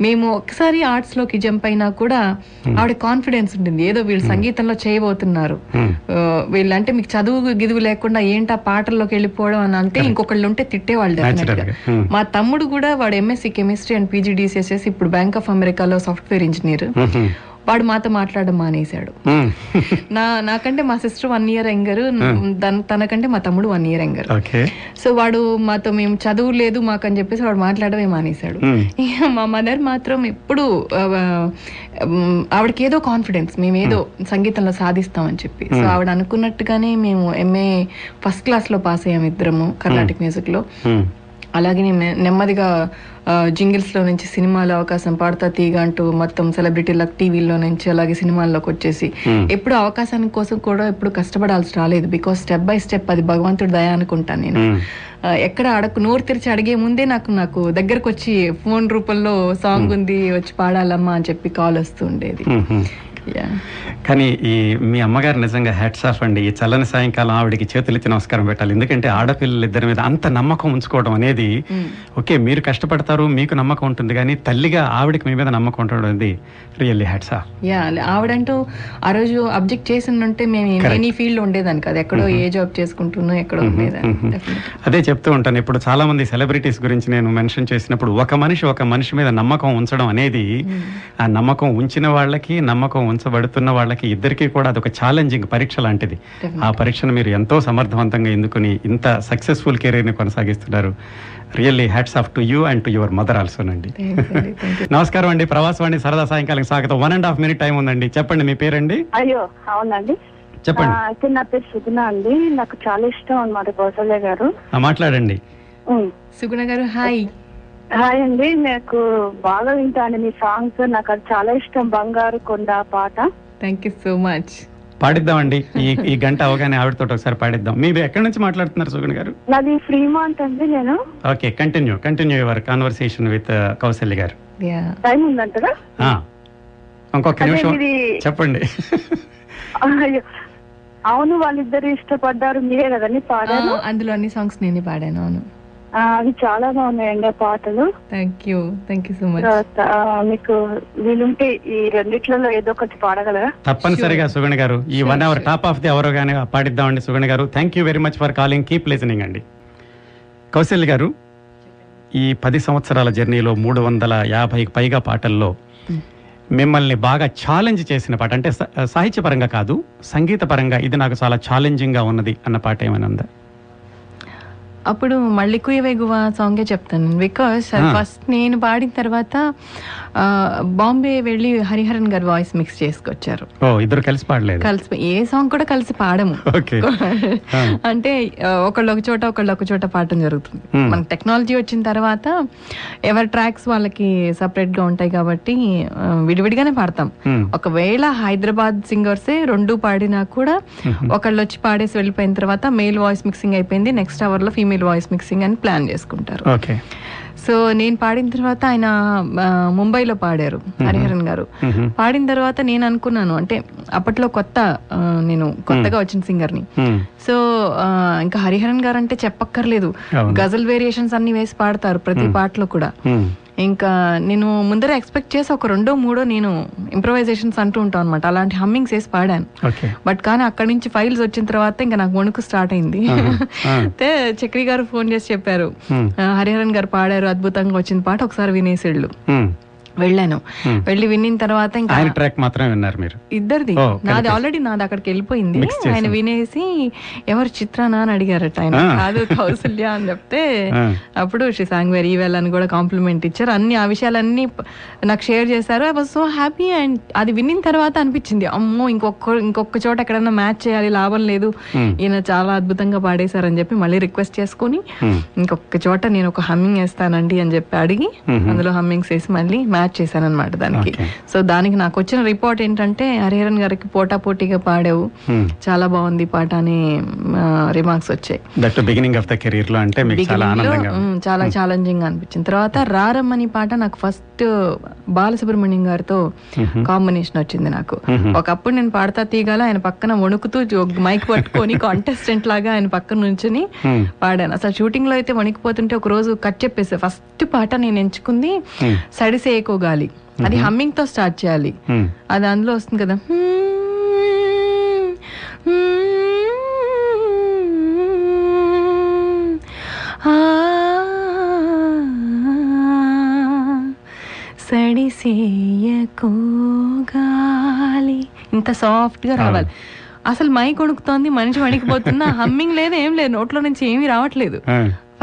మేము. ఒకసారి ఆర్ట్స్లోకి జంప్ అయినా కూడా ఆవిడ కాన్ఫిడెన్స్ ఉంటుంది. ఏదో వీళ్ళు సంగీతంలో చేయబోతున్నారు. వీళ్ళంటే మీకు చదువు గిదువు లేకుండా ఏంటా పాటల్లోకి వెళ్ళిపోవడం అని అంటే ఇంకొకళ్ళు ఉంటే తిట్టేవాళ్ళు. మా తమ్ముడు కూడా వాడు ఎంఎస్సి కెమిస్ట్రీ అండ్ పీజీడీసీఎస్ చేసి ఇప్పుడు బ్యాంక్ ఆఫ్ అమెరికాలో సాఫ్ట్వేర్ ఇంజనీర్. వాడు మాతో మాట్లాడడం మానేశాడు. నా నాకంటే మా సిస్టర్ వన్ ఇయర్ యంగర్ తనకంటే మా తమ్ముడు వన్ ఇయర్ ఓకే. సో వాడు మాతో మేము చదువు లేదు మాకని చెప్పేసి వాడు మాట్లాడమే మానేశాడు. మా మదర్ మాత్రం ఎప్పుడు ఆవిడకి ఏదో కాన్ఫిడెన్స్ మేము ఏదో సంగీతంలో సాధిస్తామని చెప్పి. సో ఆవిడ అనుకున్నట్టుగానే మేము ఎంఏ ఫస్ట్ క్లాస్లో పాస్ అయ్యాం ఇద్దరము కర్ణాటిక్ మ్యూజిక్లో. అలాగే నేను నెమ్మదిగా జింగిల్స్లో నుంచి సినిమాల అవకాశం పాడతా తీగ అంటూ మొత్తం సెలబ్రిటీలకు టీవీలో నుంచి అలాగే సినిమాల్లోకి వచ్చేసి. ఎప్పుడు అవకాశానికి కోసం కూడా ఎప్పుడు కష్టపడాల్సి రాలేదు. బికాస్ స్టెప్ బై స్టెప్ అది భగవంతుడి దయ అనుకుంటాను నేను. ఎక్కడ అడగ నోరు తెరిచి అడిగే ముందే నాకు నాకు దగ్గరకు వచ్చి ఫోన్ రూపంలో సాంగ్ ఉంది వచ్చి పాడాలమ్మా అని చెప్పి కాల్ వస్తూ ఉండేది. Yeah. కానీ ఈ మీ అమ్మగారు నిజంగా హ్యాట్స్ ఆఫ్ అండి. ఈ చల్లని సాయంకాలం ఆవిడకి చేతులెత్తి నమస్కారం పెట్టాలి. ఎందుకంటే ఆడపిల్లలు ఇద్దరి మీద అంత నమ్మకం ఉంచుకోవడం అనేది ఓకే మీరు కష్టపడతారు మీకు నమ్మకం ఉంటుంది కానీ తల్లిగా ఆవిడకి మీ మీద నమ్మకం ఉండడం అనేది రియల్లీ హ్యాట్స్ ఆఫ్ యా ఆవిడంటూ ఆ రోజు అబ్జెక్ట్ చేసి ఉంటే మేము ఎనీ ఫీల్డ్ ఉండేదాన్ని కదా. ఎక్కడో ఏ జాబ్ చేసుకుంటున్నా ఎక్కడో ఉండేదాన్ని Definitely. అదే చెప్తూ ఉంటాను. ఇప్పుడు చాలా మంది సెలబ్రిటీస్ గురించి నేను మెన్షన్ చేసినప్పుడు ఒక మనిషి ఒక మనిషి మీద నమ్మకం ఉంచడం అనేది ఆ నమ్మకం ఉంచిన వాళ్ళకి నమ్మకం ఉంచబడుతున్న వాళ్ళకి ఇద్దరికీ కూడా అదొక ఛాలెంజింగ్ పరీక్ష లాంటిది. ఆ పరీక్షను మీరు ఎంతో సమర్థవంతంగా ఎందుకుని ఇంత సక్సెస్ఫుల్ కెరీర్ని కొనసాగిస్తున్నారు really hats off to you and to your mother ఆల్సోనండి. నమస్కారం అండి. ప్రవాసవాణి సరదా సాయంకాలం స్వాగతం. One and half minute time ఉందండి. చెప్పండి మీ పేరండి? అయ్యో అవునండి. చెప్పండి. నా పేరు సుగుణ అండి. నాకు చాలా ఇష్టం అన్నమాట కౌసల్య గారు. ఆ, మాట్లాడండి. సుగుణ గారు హాయ్ హాయ్ అండి నాకు బాగా వింటాను మీ సాంగ్స్. నాకు అది చాలా ఇష్టం బంగారు కొండ పాట. థ్యాంక్ యూ సో మచ్ పాడిద్దామండి. ఈ ఈ గంట అవగానే ఆవిడతో ఒకసారి పాడిద్దాం. మీరు ఎక్కడి నుంచి మాట్లాడుతున్నారు సుగుణ గారు? నాది ఫ్రీమాంట్ అండి నేను. Okay continue continue your conversation with Kausalya గారు. యా టైం ఉందంటారా ఆ, ఇంకొక అదే నిమిషం చెప్పండి. అయ్యో. అవును వాళ్ళిద్దరు ఇష్టపడ్డారు మీరే కదండి పాడారు? అందులో అన్ని సాంగ్స్ నేనే పాడాను అవును. అవి చాలా బాగున్నాయండి ఆ పాటలు. Thank you thank you so much తర్వాత, ఆ, మీకు వీలుంటే ఈ రెండిట్లలో ఏదో ఒకటి పాడగలరా? తప్పనిసరిగా సుగుణ గారు. ఈ one hour top of the hour గానే పాడిద్దామండి సుగుణ గారు. Thank you very much for calling keep listening అండి. కౌశల్య గారు ఈ పది సంవత్సరాల జర్నీలో మూడు వందల యాభైకి పైగా పాటల్లో మిమ్మల్ని బాగా ఛాలెంజ్ చేసిన పాట అంటే స- సాహిత్య పరంగా కాదు సంగీత పరంగా ఇది నాకు చాలా ఛాలెంజింగ్గా ఉన్నది అన్న పాట ఏమైనా ఉందా? అప్పుడు మళ్ళీ కుయవేగువ సాంగే చెప్తాను. బికాస్. ఫస్ట్ నేను పాడిన తర్వాత బాంబే వెళ్ళి హరిహరన్ గారు వాయిస్ మిక్స్ చేసుకొచ్చారు. ఇద్దరు కలిసి పాడలేదు. కలిసి ఏ సాంగ్ కూడా కలిసి పాడము. అంటే ఒకళ్ళు ఒక చోట ఒకళ్ళు ఒక చోట పాడటం జరుగుతుంది. మనకి టెక్నాలజీ వచ్చిన తర్వాత ఎవరి ట్రాక్స్ వాళ్ళకి సపరేట్గా ఉంటాయి కాబట్టి విడివిడిగానే పాడతాం. ఒకవేళ హైదరాబాద్ సింగర్సే రెండు పాడినా కూడా ఒకళ్ళు వచ్చి పాడేసి వెళ్ళిపోయిన తర్వాత మెయిల్ వాయిస్ మిక్సింగ్ అయిపోయింది. నెక్స్ట్ అవర్లో ఫీమేల్ వాయిస్ మిక్సింగ్ అని ప్లాన్ చేసుకుంటారు. సో నేను పాడిన తర్వాత ఆయన ముంబైలో పాడారు హరిహరన్ గారు. పాడిన తర్వాత నేను అనుకున్నాను అంటే అప్పట్లో కొత్త నేను కొత్తగా వచ్చిన సింగర్ని. సో ఇంకా హరిహరన్ గారు అంటే చెప్పక్కర్లేదు. గజల్ వేరియేషన్స్ అన్ని వేసి పాడతారు ప్రతి పాటలో కూడా. ఇంకా నేను ముందర ఎక్స్పెక్ట్ చేసి ఒక రెండో మూడో నేను ఇంప్రవైజేషన్స్ అంటూ ఉంటాను అనమాట అలాంటి హమ్మింగ్స్ వేసి పాడాను. బట్ కానీ అక్కడి నుంచి ఫైల్స్ వచ్చిన తర్వాత ఇంకా నాకు వణుకు స్టార్ట్ అయింది. అయితే చక్రి గారు ఫోన్ చేసి చెప్పారు. ఆ, హరిహరన్ గారు పాడారు అద్భుతంగా వచ్చిన పాట ఒకసారి వినేసేళ్ళు. మ్మ్. వెళ్ళాను వెళ్ళి వినిన తర్వాత ఇంకా ఆయన ట్రాక్ మాత్రమే విన్నారు మీరు ఇద్దరిది నాది ఆల్రెడీ నాది అక్కడికి వెళ్ళిపోయింది. ఆయన వినేసి ఎవరు చిత్రానా అని అడిగారట ఆయన. కాదు కౌసల్య అని చెప్తే. అప్పుడు షీ సాంగ్ వెరీ వెల్ అని కూడా కాంప్లిమెంట్ ఇచ్చారు అన్ని ఆ విషయాలన్నీ నాకు షేర్ చేశారు I was so happy and అది వినిన తర్వాత అనిపించింది అమ్మో ఇంకొక ఇంకొక చోట ఎక్కడన్నా మ్యాచ్ చేయాలి లాభం లేదు. ఈయన చాలా అద్భుతంగా పాడేశారని చెప్పి మళ్ళీ రిక్వెస్ట్ చేసుకుని. ఇంకొక చోట నేను ఒక హమ్మింగ్ వేస్తానండి అని చెప్పి అడిగి. అందులో హమ్మింగ్స్ వేసి మళ్ళీ మ్యాచ్ చేశాను అనమాట దానికి. సో దానికి నాకు వచ్చిన రిపోర్ట్ ఏంటంటే హరిహరన్ గారికి పోటా పోటీగా పాడావు. చాలా బాగుంది పాట అని రిమార్క్స్ వచ్చాయి. దట్ బిగినింగ్ ఆఫ్ ద కెరీర్లో అంటే మీకు చాలా చాలా ఛాలెంజింగ్ అనిపించింది. తర్వాత రారమ్మని పాట నాకు ఫస్ట్ బాలసుబ్రహ్మణ్యం గారితో కాంబినేషన్ వచ్చింది నాకు. ఒకప్పుడు నేను పాడతా తీగాల ఆయన పక్కన వణుకుతూ మైక్ పట్టుకొని కాంటెస్టెంట్ లాగా ఆయన పక్కన నుంచుని. పాడాను. అసలు షూటింగ్లో అయితే వణికిపోతుంటే ఒక రోజు కట్ చెప్పేసా. ఫస్ట్ పాట నేను ఎంచుకుంది సడిసేయకో గాలి అది హమ్మింగ్తో స్టార్ట్ చేయాలి. అది అందులో వస్తుంది కదా. సడిసేయకోగాలి ఇంత సాఫ్ట్గా రావాలి. అసలు మై కొనుక్కుతోంది మనిషి వణికిపోతున్నా హమ్మింగ్ లేదు ఏం లేదు. నోట్లో నుంచి ఏమీ రావట్లేదు.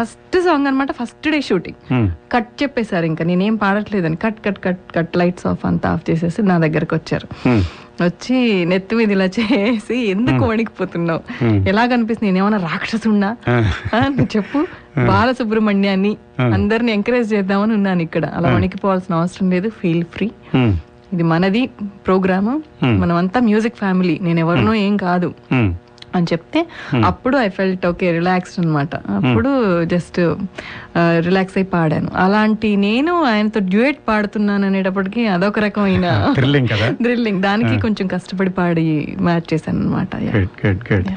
ఫస్ట్ సాంగ్ అన్నమాట ఫస్ట్ డే షూటింగ్. మ్మ్. కట్ చెప్పేశారు ఇంకా నేనేం పాడట్లేదని. Cut cut cut cut lights off అంతా ఆఫ్ చేసేసి నా దగ్గరకు వచ్చారు. మ్మ్. వచ్చి నెత్తి మీద ఇలా చేసి ఎందుకు వణికిపోతున్నావు? ఎలా కనిపిస్తుంది నేనేమన్నా రాక్షసున్నా? చెప్పు. బాలసుబ్రహ్మణ్యాన్ని అందరిని ఎంకరేజ్ చేద్దామని ఉన్నాను ఇక్కడ. అలా వణికిపోవాల్సిన అవసరం లేదు ఫీల్ ఫ్రీ. ఇది మనది ప్రోగ్రామ్. మనమంతా మ్యూజిక్ ఫ్యామిలీ. నేను ఎవరినో ఏం కాదు. అని చెప్తే అప్పుడు ఐ ఫెల్ట్ ఓకే రిలాక్స్డ్ అనమాట అప్పుడు జస్ట్ రిలాక్స్ అయి పాడాను. అలాంటి నేను ఆయనతో డ్యూయట్ పాడుతున్నాను అనేటప్పటికి అదొక రకమైన థ్రిల్లింగ్ దానికి కొంచెం కష్టపడి పాడి మ్యాచ్ చేశాను అనమాట గుడ్ గుడ్ గుడ్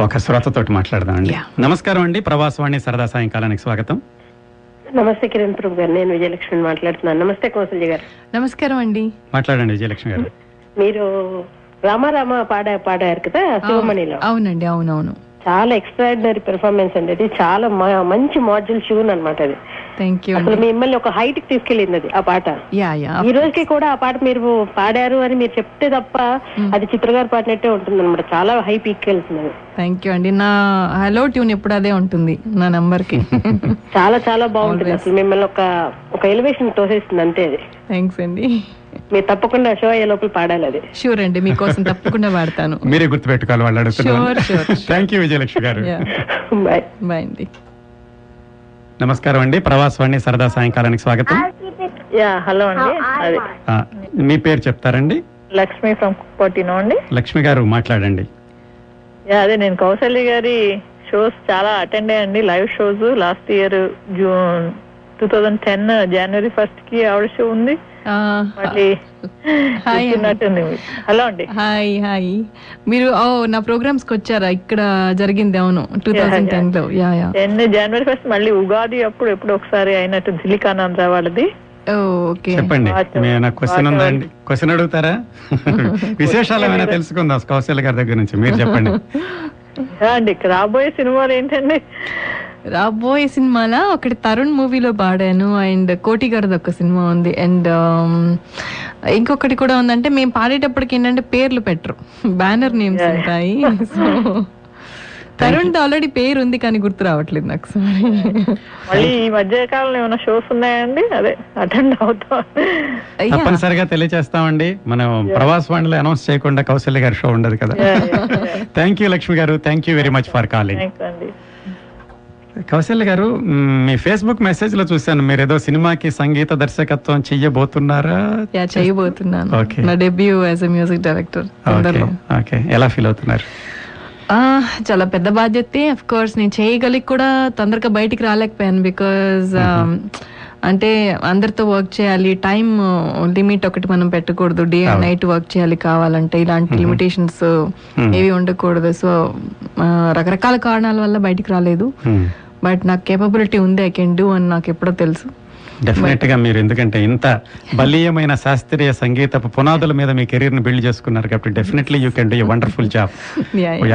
ఒక శ్రోతతోటి మాట్లాడదామండి. నమస్కారం అండి. ప్రవాసవాణి సరదా సాయంకాలానికి స్వాగతం. నమస్తే కిరణ్ ప్రభు గారు. నేను విజయలక్ష్మి మాట్లాడుతున్నాను. నమస్తే కౌసల్య గారు. నమస్కారం అండి. మాట్లాడండి విజయలక్ష్మి గారు. మీరు రామారామ పాడా పాడారు కదా శివమణిలో. అవునండి అవునవును. చాలా ఎక్స్ట్రాడినరీ పెర్ఫార్మెన్స్ అండి. అది చాలా మంచి మాడ్యూల్ ట్యూన్ అన్నమాట అది. థ్యాంక్ యూ అసలు మిమ్మల్ని ఒక హైట్కి తీసుకెళ్ళింది అది ఆ పాట. యా యా ఈ రోజుకి కూడా ఆ పాట మీరు పాడారు అని మీరు చెప్తే తప్ప అది చిత్రగారు పాడినట్టే ఉంటుంది అనమాట చాలా హై పీక్ వెళ్తుంది. థ్యాంక్ యూ అండి. నా హలో ట్యూన్ ఎప్పుడు అదే ఉంటుంది నా నంబర్కి చాలా చాలా బాగుంటుంది అసలు మిమ్మల్ని ఒక ఒక ఎలివేషన్ తోసేస్తుంది అంతే అది. థ్యాంక్స్ అండి. మీరు తప్పకుండా షో అయ్యే లోపల పాడాలి అది. షూర్ అండి మీకోసం తప్పకుండా వాడతాను. మీరే గుర్తుపెట్టుకోవాలి వాళ్ళు అడుగుతున్నారు. Sure, sure, sure. Thank you Vijayalakshmi గారు. బాయ్ బాయ్ అండి. నమస్కారం అండి. ప్రవాసవాణి సరదా సాయంకాలానికి స్వాగతం. యా హలో అండి. అది ఆ, మీ పేరు చెప్తారండి? లక్ష్మి ఫ్రమ్ కుప్పటినో అండి. లక్ష్మి గారు మాట్లాడండి. యా అదే నేను కౌశల్య గారి షోస్ చాలా అటెండ్ అయ్యండి live shows last year June two thousand ten జనవరి ఫస్ట్కి ఆవిడ షో ఉంది. ఆ, మళ్ళీ హలో అండి. హాయ్ హాయ్ మీరు ఓ నా ప్రోగ్రామ్స్కి వచ్చారా? ఇక్కడ జరిగింది అవును. టూ థౌజండ్ టెన్లో యా యా జనవరి ఫస్ట్ మళ్ళీ ఉగాది అప్పుడు ఎప్పుడు ఒకసారి అయినట్టు దిలికానంద వాళ్ళది. ఓకే. చెప్పండి. క్వశ్చన్ వాచ్ ఉందా అండి? క్వశ్చన్ అడుగుతారా? విశేషాలు ఏమైనా తెలుసుకుందాం కౌశల్య గారి దగ్గర నుంచి. మీరు చెప్పండి. అండి రాబోయే సినిమాలు ఏంటండి? రాబోయే సినిమాల? ఒకటి తరుణ్ మూవీలో పాడాను. అండ్ కోటి గారిది ఒక సినిమా ఉంది. అండ్ ఇంకొకటి కూడా ఉందంటే మేము పాడేటప్పటికి ఏంటంటే పేర్లు పెట్టరు. బ్యానర్ నేమ్స్ ఉంటాయి. సో తరుణ్ ఆల్రెడీ పేరు ఉంది కానీ గుర్తు రావట్లేదు నాకు. సారీ మళ్ళీ ఈ మధ్య కాలంలో ఏమైనా షోస్ ఉన్నాయండి అదే అటెండ్ అవుతాం. తప్పనిసరిగా తెలియజేస్తామండి మనం ప్రవాస్ వాణిలో అనౌన్స్ చేయకుండా కౌశల్య గారి షో ఉండదు కదా. థ్యాంక్ యూ లక్ష్మి గారు. Thank you very much for calling Kausalya గారు మ్, ఫేస్బుక్ మెసేజ్లో చూశాను. మీరు ఏదో సినిమాకి సంగీత దర్శకత్వం చెయ్యబోతున్నారా? చేయబోతున్నాను. నా debut as a music director. Okay ఎలా ఫీల్ అవుతున్నారు? ఆ, చాలా పెద్ద బాధ్యతే. అఫ్ కోర్స్ నేను చేయగలిగి కూడా తొందరగా బయటికి రాలేకపోయాను బికాజ్ అంటే అందరితో వర్క్ చేయాలి. టైం లిమిట్ ఒకటి మనం పెట్టకూడదు. డే అండ్ నైట్ వర్క్ చేయాలి కావాలంటే. ఇలాంటి లిమిటేషన్స్ ఏవి ఉండకూడదు. సో రకరకాల కారణాల వల్ల బయటికి రాలేదు. బట్ నాకు కేపబిలిటీ ఉంది ఐ కెన్ డూ అని నాకు ఎప్పుడో తెలుసు. డెఫినెట్గా మీరు ఎందుకంటే ఇంత బలీయమైన శాస్త్రీయ సంగీతపు పునాదుల మీద మీ కెరీర్ని బిల్డ్ చేసుకున్నారు కాబట్టి definitely you can do wonderful job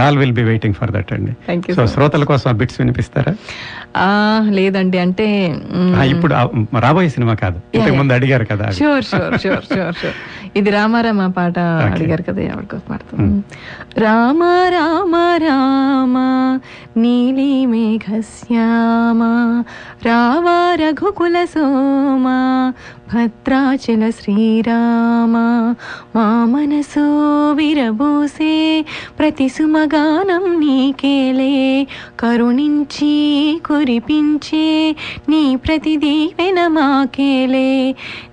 all will be waiting for that అండి. సో శ్రోతల కోసం ఆ బిట్స్ వినిపిస్తారా? లేదండి అంటే ఇప్పుడు రాబోయే సినిమా కాదు. ఇంతకు ముందు అడిగారు కదా. Sure sure sure sure sure ఇది రామారామ పాట అడిగారు కదా ఎవరికోసం పాడుతాం. రామ రామ రామ నీలి మేఘశ్యామ రావ రఘుకుల సోమ భద్రాచల శ్రీరామ మా మనసు విరబూసే ప్రతి సుమగానం నీకేలే కరుణించి కురిపించే నీ ప్రతి దీవెన మాకేలే.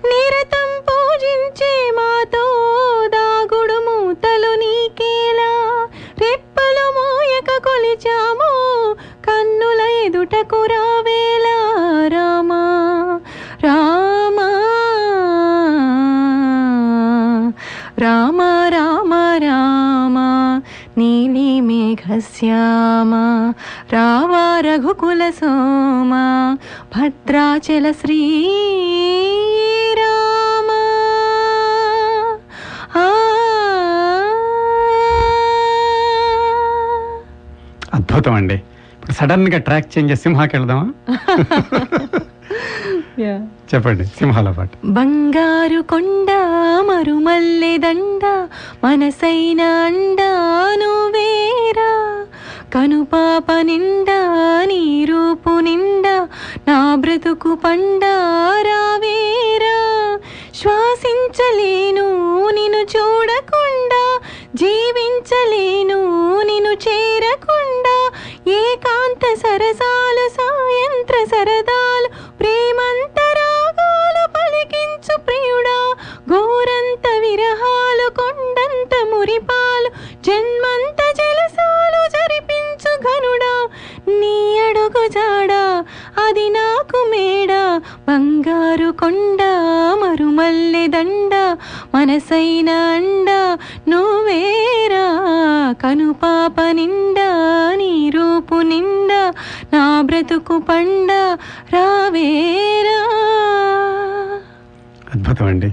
నిరతం పూజించే మాతో దాగుడు మూతలు నీకేలా రెప్పలు మోయక కొలిచాము కన్నుల ఎదుటకు రావేలా రామా రామా. రామ రామ రామ నీలి మేఘశ్యామ రావ రఘుకుల సోమ భద్రాచల శ్రీరామ. ఆ! అద్భుతం అండి. ఇప్పుడు సడన్గా ట్రాక్ చేంజ్ సింహాకి వెళ్దామా? చెప్పండి సింహాల పాట. బంగారు కొండ మరుమల్లె దండ మనసైన అండా నువ్వేరా కనుపాప నిండా నీ రూపు నిండా నా బ్రతుకు పండారావేరా శ్వాసించలేను నిన్ను చూడకుండా జీవించలేను నిన్ను చేరకుండా. ఏకాంత సరసాలు సాయంత్ర సరదాలు విరహాలు కొండంత మురిపాలు జన్మంత జలసాలు జరిపించు ఘనుడా నీ అడుగు జాడా అది నాకు మేడ బంగారు కొండ మరుమల్లె దండ మనసైన అండ నువ్వేరా కనుపాప నిండా నీ రూపు నిండా నా బ్రతుకు పండ రావేరా అద్భుతం అండి.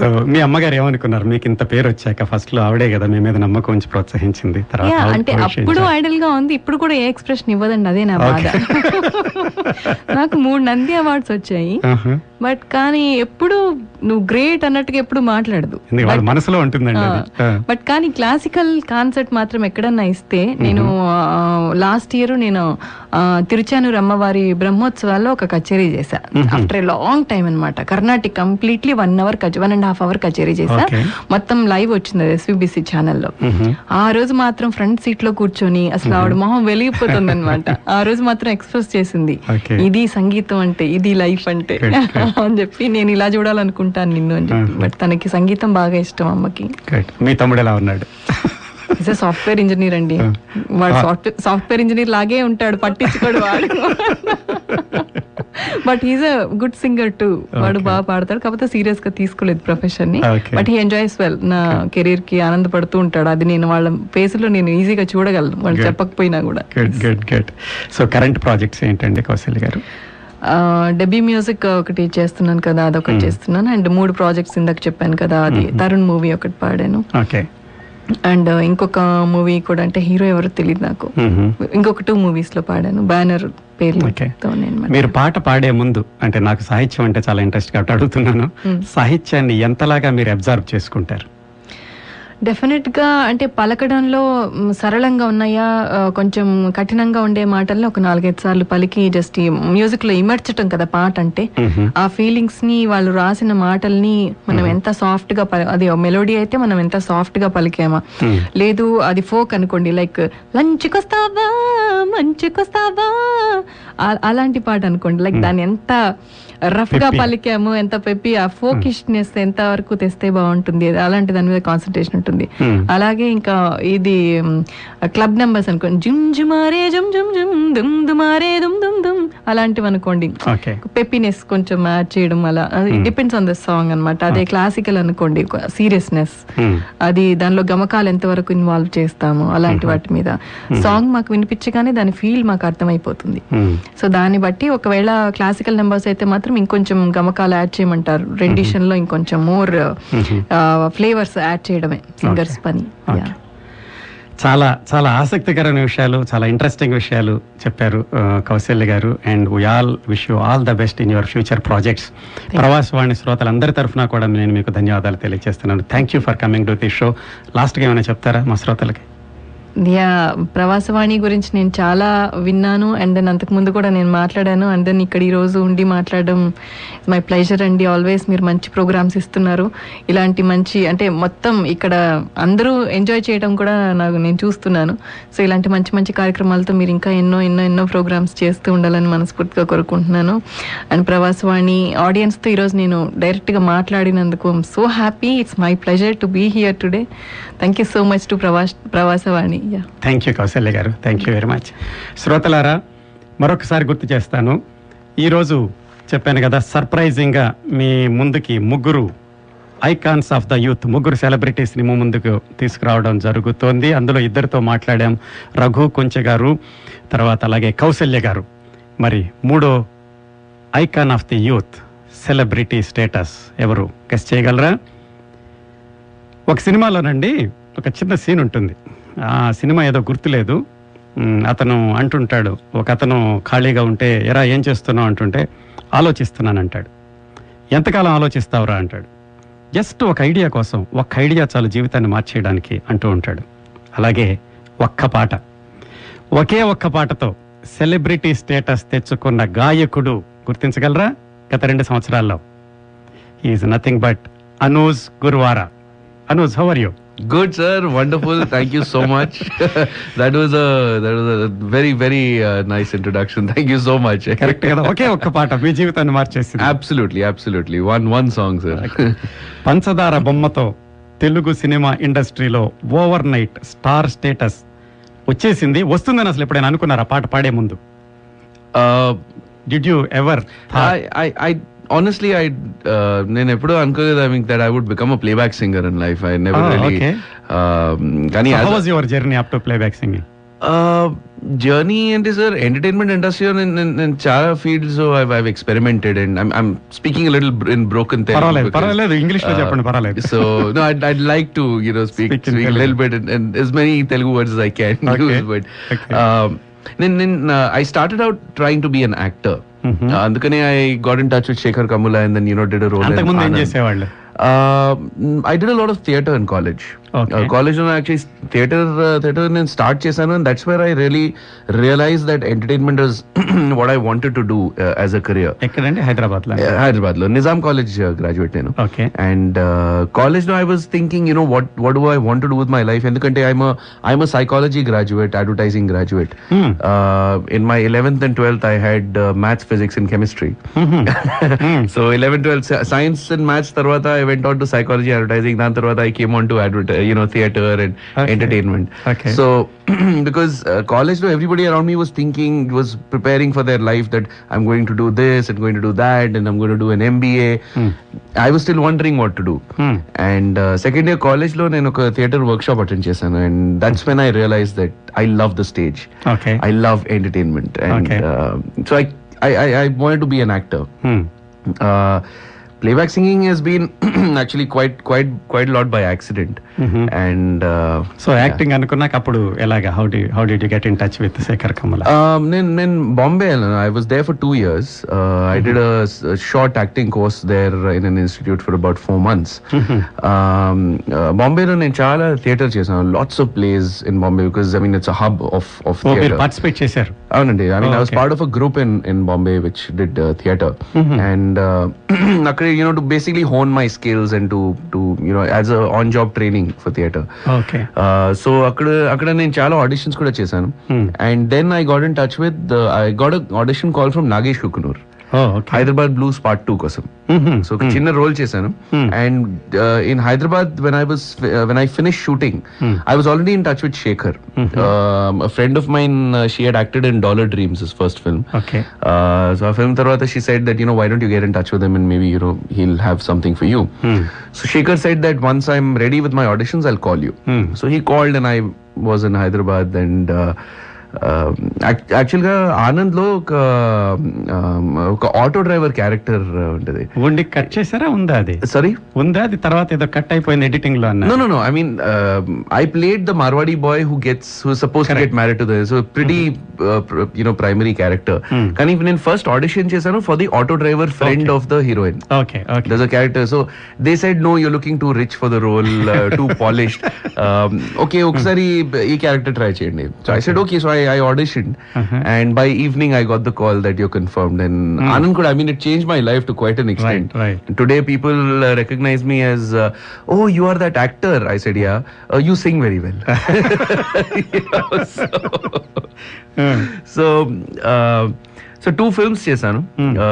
సో మీ అమ్మగారు ఏమనుకున్నారు? మీకు ఇంత పేరు వచ్చాక ఫస్ట్లో ఆవిడే కదా మీ మీద నమ్మకం ఉంచి ప్రోత్సహించింది. తర్వాత అంటే అప్పుడు ఐడల్గా ఉంది ఇప్పుడు కూడా ఏ ఎక్స్ప్రెషన్ ఇవ్వదండి అదే నా బాధ. నాకు మూడు నంది అవార్డ్స్ వచ్చాయి. బట్ కానీ ఎప్పుడు నువ్వు గ్రేట్ అన్నట్టుగా ఎప్పుడు మాట్లాడదు. మనసులో ఉంటుందండి. బట్ కానీ క్లాసికల్ కాన్సర్ట్ మాత్రం ఎక్కడన్నా ఇస్తే నేను లాస్ట్ ఇయర్ నేను తిరుచానూరు అమ్మవారి బ్రహ్మోత్సవాల్లో ఒక కచేరీ చేశా. ఆఫ్టర్ ఏ లాంగ్ టైం అన్నమాట. Carnatic completely one hour one and half hour కచేరీ Okay. మొత్తం లైవ్ వచ్చింది ఎస్విబిసి ఛానల్లో ఆ రోజు మాత్రం ఫ్రంట్ సీట్లో కూర్చొని అసలు ఆవిడ మొహం. వెలిగిపోతుంది అనమాట ఆ రోజు మాత్రం ఎక్స్ప్రెస్ చేసింది. ఇది సంగీతం అంటే ఇది లైఫ్ అంటే. అని చెప్పి నేను ఇలా చూడాలనుకుంటాను నిన్ను అని చెప్పి. బట్ తనకి సంగీతం బాగా ఇష్టం అమ్మకి. మీ తమ్ముడు ఎలా ఉన్నాడు? సాఫ్ట్వేర్ ఇంజనీర్ అండి. వాడు సాఫ్ట్వేర్ సాఫ్ట్వేర్ ఇంజనీర్ లాగే ఉంటాడు పట్టించుకోడు వాడు. But is a good singer too వాడు బాగా పాడతాడు. కాకపోతే సీరియస్గా తీసుకోలేదు ప్రొఫెషన్ని. బట్ హీ ఎంజాయ్స్ వెల్ నా కెరీర్కి ఆనందపడుతూ ఉంటాడు. అది నేను వాళ్ళ ఫేస్లో నేను ఈజీగా చూడగలను. వాళ్ళు. చెప్పకపోయినా కూడా. సో కరెంట్ ప్రాజెక్ట్స్ ఏంటండి కౌశల్య గారు? డెబీ మ్యూజిక్ ఒకటి చేస్తున్నాను కదా అదొకటి చేస్తున్నాను. అండ్ మూడు ప్రాజెక్ట్స్ ఇందాక చెప్పాను కదా అది తరుణ్ మూవీ ఒకటి పాడాను. ఓకే అండ్ ఇంకొక మూవీ కూడా అంటే హీరో ఎవరో తెలియదు నాకు. ఇంకొక టూ మూవీస్లో పాడాను. బ్యానర్ నేను మీరు పాట పాడే ముందు అంటే నాకు సాహిత్యం అంటే చాలా ఇంట్రెస్ట్ కాబట్టి అడుగుతున్నాను. సాహిత్యాన్ని ఎంతలాగా మీరు అబ్జర్వ్ చేసుకుంటారు? డెఫినెట్గా అంటే పలకడంలో సరళంగా ఉన్నాయా? కొంచెం కఠినంగా ఉండే మాటల్ని ఒక నాలుగైదు సార్లు పలికి జస్ట్ మ్యూజిక్లో ఇమర్చటం కదా పాట అంటే. ఆ ఫీలింగ్స్ని వాళ్ళు రాసిన మాటల్ని మనం ఎంత సాఫ్ట్గా పలి- అది మెలోడీ అయితే మనం ఎంత సాఫ్ట్గా పలికామా లేదు అది ఫోక్ అనుకోండి లైక్ లంచ్కొస్తావా మంచుకొస్తావా? అలాంటి పాట అనుకోండి లైక్ దాన్ని ఎంత రఫ్గా పలికాము ఎంత పెప్పి ఆ ఫోకిష్నెస్ ఎంత వరకు తెస్తే బాగుంటుంది అలాంటి దాని మీద కాన్సన్ట్రేషన్ ఉంటుంది. అలాగే ఇంకా ఇది క్లబ్ నెంబర్స్ అనుకోండి జుమ్ జుమారే జుమ్ జుమ్ జుమ్ దుమ్ దుమారే దుమ్ దుమ్ దుమ్ అలాంటివి అనుకోండి. పెప్పినెస్ కొంచెం యాడ్ చేయడం అలా డిపెండ్స్ ఆన్ ద సాంగ్ అన్నమాట. అదే క్లాసికల్ అనుకోండి సీరియస్నెస్ అది దానిలో గమకాలు ఎంత వరకు ఇన్వాల్వ్ చేస్తాము అలాంటి వాటి మీద. సాంగ్ మాకు వినిపించగానే దాని ఫీల్ మాకు అర్థమైపోతుంది. సో దాన్ని బట్టి ఒకవేళ క్లాసికల్ నెంబర్స్ అయితే మాత్రం ఇంకొంచెం గమకాలు యాడ్ చేయమంటారు. రెండిషన్లో ఇంకొంచెం మోర్ ఫ్లేవర్స్ యాడ్ చేయడమే. సింగర్స్ పని. చాలా చాలా ఆసక్తికరమైన విషయాలు చాలా ఇంట్రెస్టింగ్ విషయాలు చెప్పారు కౌశల్య గారు. And we all wish you all the best in your future projects Pravasavani శ్రోతలందరి తరఫున కూడా నేను మీకు ధన్యవాదాలు తెలియజేస్తున్నాను. Thank you for coming to the show లాస్ట్గా ఏమైనా చెప్తారా మా శ్రోతలకి? యా ప్రవాసవాణి గురించి నేను చాలా విన్నాను. అండ్ దెన్ అంతకు ముందు కూడా నేను మాట్లాడాను. అండ్ దెన్ ఇక్కడ ఈరోజు ఉండి మాట్లాడడం మై ప్లెజర్ అండి. ఆల్వేస్ మీరు మంచి ప్రోగ్రామ్స్ ఇస్తున్నారు. ఇలాంటి మంచి అంటే మొత్తం ఇక్కడ అందరూ ఎంజాయ్ చేయడం కూడా నాకు నేను చూస్తున్నాను. సో ఇలాంటి మంచి మంచి కార్యక్రమాలతో మీరు ఇంకా ఎన్నో ఎన్నో ఎన్నో ప్రోగ్రామ్స్ చేస్తూ ఉండాలని మనస్ఫూర్తిగా కోరుకుంటున్నాను. అండ్ ప్రవాసవాణి ఆడియన్స్తో ఈరోజు నేను డైరెక్ట్గా మాట్లాడినందుకు so happy it's my pleasure to be here today thank you so much to Pravas Pravasavani. Thank you Kausalya గారు. థ్యాంక్ యూ వెరీ మచ్ శ్రోతలారా మరొకసారి గుర్తు చేస్తాను. ఈరోజు చెప్పాను కదా సర్ప్రైజింగ్గా మీ ముందుకి ముగ్గురు ఐకాన్స్ ఆఫ్ ద యూత్ ముగ్గురు సెలబ్రిటీస్ని మీ ముందుకు తీసుకురావడం జరుగుతోంది. అందులో ఇద్దరితో మాట్లాడాం రఘు కొంచె గారు తర్వాత అలాగే కౌశల్య గారు. మరి మూడో icon of the youth celebrity status ఎవరు? గెస్ చేయగలరా? ఒక సినిమాలోనండి ఒక చిన్న సీన్ ఉంటుంది. ఆ సినిమా ఏదో గుర్తులేదు. అతను అంటుంటాడు ఒక అతను ఖాళీగా ఉంటే ఎరా ఏం చేస్తున్నావు? అంటుంటే ఆలోచిస్తున్నాను అంటాడు ఎంతకాలం ఆలోచిస్తావురా? అంటాడు. జస్ట్ ఒక ఐడియా కోసం ఒక్క ఐడియా చాలు జీవితాన్ని మార్చేయడానికి అంటూ ఉంటాడు. అలాగే ఒక్క పాట. ఒకే ఒక్క పాటతో సెలబ్రిటీ స్టేటస్ తెచ్చుకున్న గాయకుడు గుర్తించగలరా? గత రెండు సంవత్సరాల్లో. Is nothing but Anuj Gurwara Anuj how are you Good, sir. Wonderful. Thank you so much. that was a that was a very very uh, nice introduction. Thank you so much. Correct కదా ఒకే ఒక్క పాట మీ జీవితాన్ని మార్చేసింది absolutely, absolutely. One one song, sir. పంచదార బొమ్మతో తెలుగు సినిమా ఇండస్ట్రీలో ఓవర్ నైట్ స్టార్ స్టేటస్ వచ్చేసింది వస్తుందని అసలు ఎప్పుడైనా అనుకున్నారా పాట పాడే ముందు uh, did you ever I, I Honestly I uh, నేను ఎప్పుడూ అనుకోలేదు I mean that I would become a playback singer in life I never really. కానీ how was your journey up to playback singing journey అంటే sir entertainment industry నేను చాలా fields I experimented and I'm speaking little in broken పర్వాలేదు ఇంగ్లీష్లో చెప్పండి పర్వాలేదు So no, I'd, I'd like to you know speak Speak speak, in a little Telugu. bit and, and as many Telugu words as I can Okay. use. But Okay. um, then uh. Mhm. Uh, అందుకనే got in touch with Shekhar Kamula and then you know did a role in అంతకుముందు ఏం. చేసేవాళ్ళు Uh, did a lot of theatre in college. Okay. కాలేజ్లో actually theatre theatre నేను start చేశాను and that's where I really realise that entertainment is what I wanted to do as a career ఎక్కడండి? హైదరాబాద్లో హైదరాబాద్లో Nizam college graduate నేను. Okay and కాలేజ్లో I was thinking you know what what do I want to do with my life ఎందుకంటే I'm I'm psychology graduate advertising graduate in my eleventh and twelfth I had maths physics in chemistry so eleven twelfth science and maths తర్వాత I went on to psychology advertising దాని తర్వాత I came on to advertise You know theatre and Okay. Entertainment Okay. So because uh, college though everybody around me was thinking was preparing for their life that i'm going to do this and going to do that and i'm going to do an mba i was still wondering what to do Hmm. and uh, second year college లో నేను ఒక theatre work shop attend చేశాను and that's when I realize that I love the stage okay I love entertainment and Okay. So I I I wanted to be an actor uh, playback singing has been actually quite quite quite a lot by accident and uh, so acting అనుకున్నాక అప్పుడు ఎలాగా how did how did get in touch with Shekhar Kammula Um, in, in Bombay, I was there for two years. Uh, I did a, s- a short acting course there in an institute for about four months. um, uh, Bombay, నేను చాలా theatre చేశాను lots of place in Bombay because I mean it's hub of of oh మీరు theatre participate చేశారు అవునండి I mean Oh, I was okay. Part of a group in in Bombay which did theatre and అక్కడ you know to basically hone my skills and to to you know as a on job training for theatre okay so అక్కడ అక్కడ నేను చాలా auditions కూడా చేశాను. And then I got in touch with I got audition call from Nagesh Kukunoor Hyderabad blues part two కోసం. So ఒక చిన్న role చేశాను. And in Hyderabad when I was when I finish shooting I was already in touch with Shekhar friend of mine she had acted in dollar dreams is first film okay so ఆ film తర్వాత she said that you know why don't you get in touch with them and maybe you know he'll have something for you so Shekhar said that once I'm ready with my auditions I'll call you so he called and I was in Hyderabad and యాక్చువల్గా ఆనంద్లో ఒక um, ఒక auto driver character ఉంటది ఉండి cut చేశారా ఉందా అది sorry ఉందా అది తర్వాత ఏదో కట్ అయిపోయింది ఎడిటింగ్లో అన్న No, no, no. I mean, uh, I played the Marwadi boy who gets who is supposed to Correct. get married to the so pretty uh, pr- you know primary character. కానీ నేను first audition చేశాను for the auto driver friend of the heroine okay okay There's a character. So they said, no, you're looking too rich for the role, uh, too polished. Um, okay, ఒకసారి ఈ character try చేయండి so I said okay so I I auditioned, uh-huh. and by evening I got the call that you're confirmed. And mm. Anand could, I mean, it changed my life to quite an extent. Right, right. Today people uh, recognize me as, uh, oh, you are that actor. I said, yeah. Uh, you sing very well. you know, so, hmm. so uh, so two films చేశాను.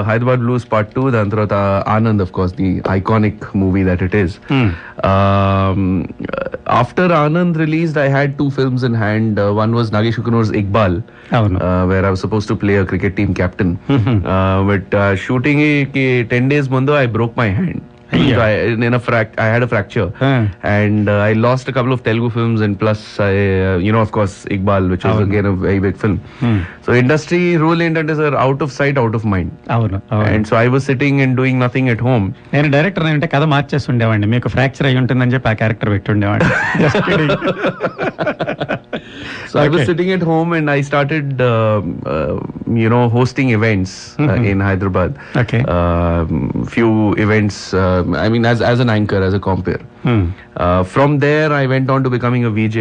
Hyderabad blues part two దాని తర్వాత Anand of course the iconic movie that it is after Anand released I had two films in hand one was Nagesh Kukunoor's Iqbal అవును. uh, where I was supposed to play a cricket team captain. Uh, but uh, shooting ki 10 Ayya. So I, in a frac- I had a fracture Ah. and uh, I lost a couple of Telugu films and plus I, uh, you know of course Iqbal which was again a very big film. So industry rule ఏంటంటే sir out of sight out of mind. అవును And so I was sitting and doing nothing at home. నేను director అంటే కథ మార్చేసి ఉండేవాడిని మీకు fracture అయి ఉంటుందని చెప్పి ఆ క్యారెక్టర్ పెట్టి So okay. I was sitting at home and I started, uh, uh, you know, hosting events uh, mm-hmm. uh, in Hyderabad. Okay. Um, few events. Uh, I mean, as as an anchor, as a compere. Hmm. Uh, from there, I went on to becoming a VJ.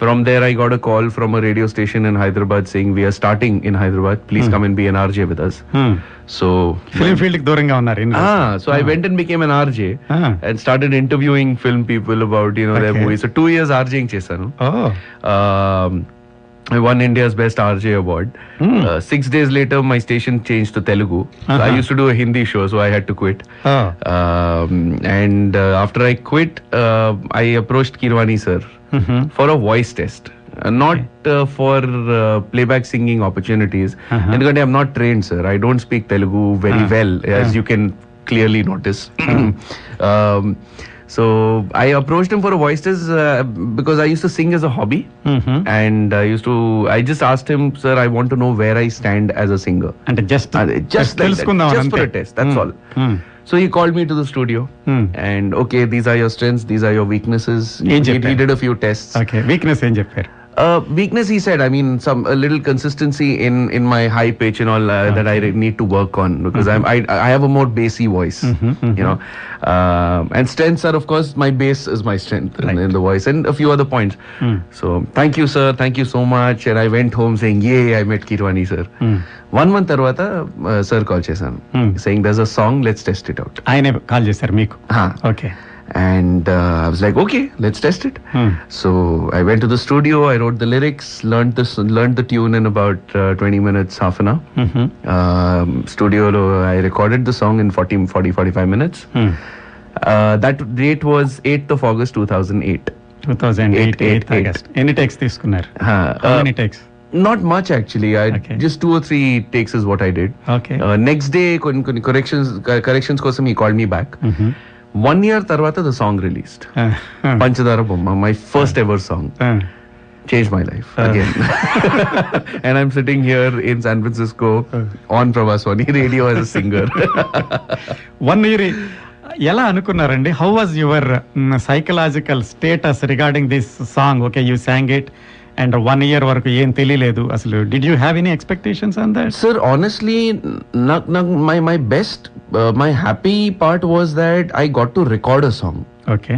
From there, I got a call from a radio station in Hyderabad saying we are starting in Hyderabad. Please come and be an RJ with us. Hmm. So. ఫీల్డ్కి దూరంగా ఉన్నారు. Ah, so I went and became an RJ Ah. and started interviewing film people about you know their Okay. movies. So two years RJing chesanu. Oh. Um, I won India's Best RJ award. Mm. Uh, six days later, my station changed to Telugu. Uh-huh. So I uh-huh. used to do a Hindi show, so I had to quit. Ah. Um, and uh, after I quit, uh, I approached Kirwani sir mm-hmm. for a voice test. Uh, not okay. Uh, for uh, playback singing opportunities. Uh-huh. And because I'm not trained, sir. I don't speak Telugu very uh-huh. well, as uh-huh. you can clearly notice. Uh-huh. um, so I approached him for a voice test uh, because I used to sing as a hobby, mm-hmm. and I used to. I just asked him, sir, I want to know where I stand as a singer. And just, uh, just like that, just for a test. That's mm. all. Mm. So he called me to the studio mm. and okay, these are your strengths, these are your weaknesses. He, he did a few tests. Okay, weakness in Uh, weakness, he said. I mean, some a little consistency in in my high pitch and all uh, that I need to work on because I'm I I have a more bassy voice, you know. Um and strengths are, of course, my bass is my strength in, in the voice and a few other points. So thank you, sir. Thank you so much. And I went home saying, "Yay, I met Kirwani, sir." One month tarvata, uh, sir call chesanu, saying, "There's a song. Let's test it out." ఆయనే call చేశారు మీకు. Okay And uh, I was like, okay, let's test it. So I went to the studio. I wrote the lyrics, learned this, learned the tune in about uh, 20 minutes, half an hour. Um, studio, lo, I recorded the song in 40, 40 45 minutes. Uh, that date was 8th of August 2008. Two thousand eight Eight, eighth eight, August ఎన్ని tax తీసుకున్నారు Huh. How Uh, many takes? not much actually. I Okay. just two or three takes is what I did. Okay. Uh, next day, కొన్ని కొన్ని corrections corrections కోసం he called me back. One year తర్వాత the song released. Panchadara Bomma, my first ever song. changed my life again. and I'm sitting here in San Francisco on Pravaswani radio as a singer. One year ఎలా అనుకున్నారండి how was your psychological status regarding this song okay you sang it and one year వరకు ఏం తెలియలేదు అసలు did you have any expectations on that Sir, honestly, na- na- my, my best, uh, my happy part was that I got to record a song. Okay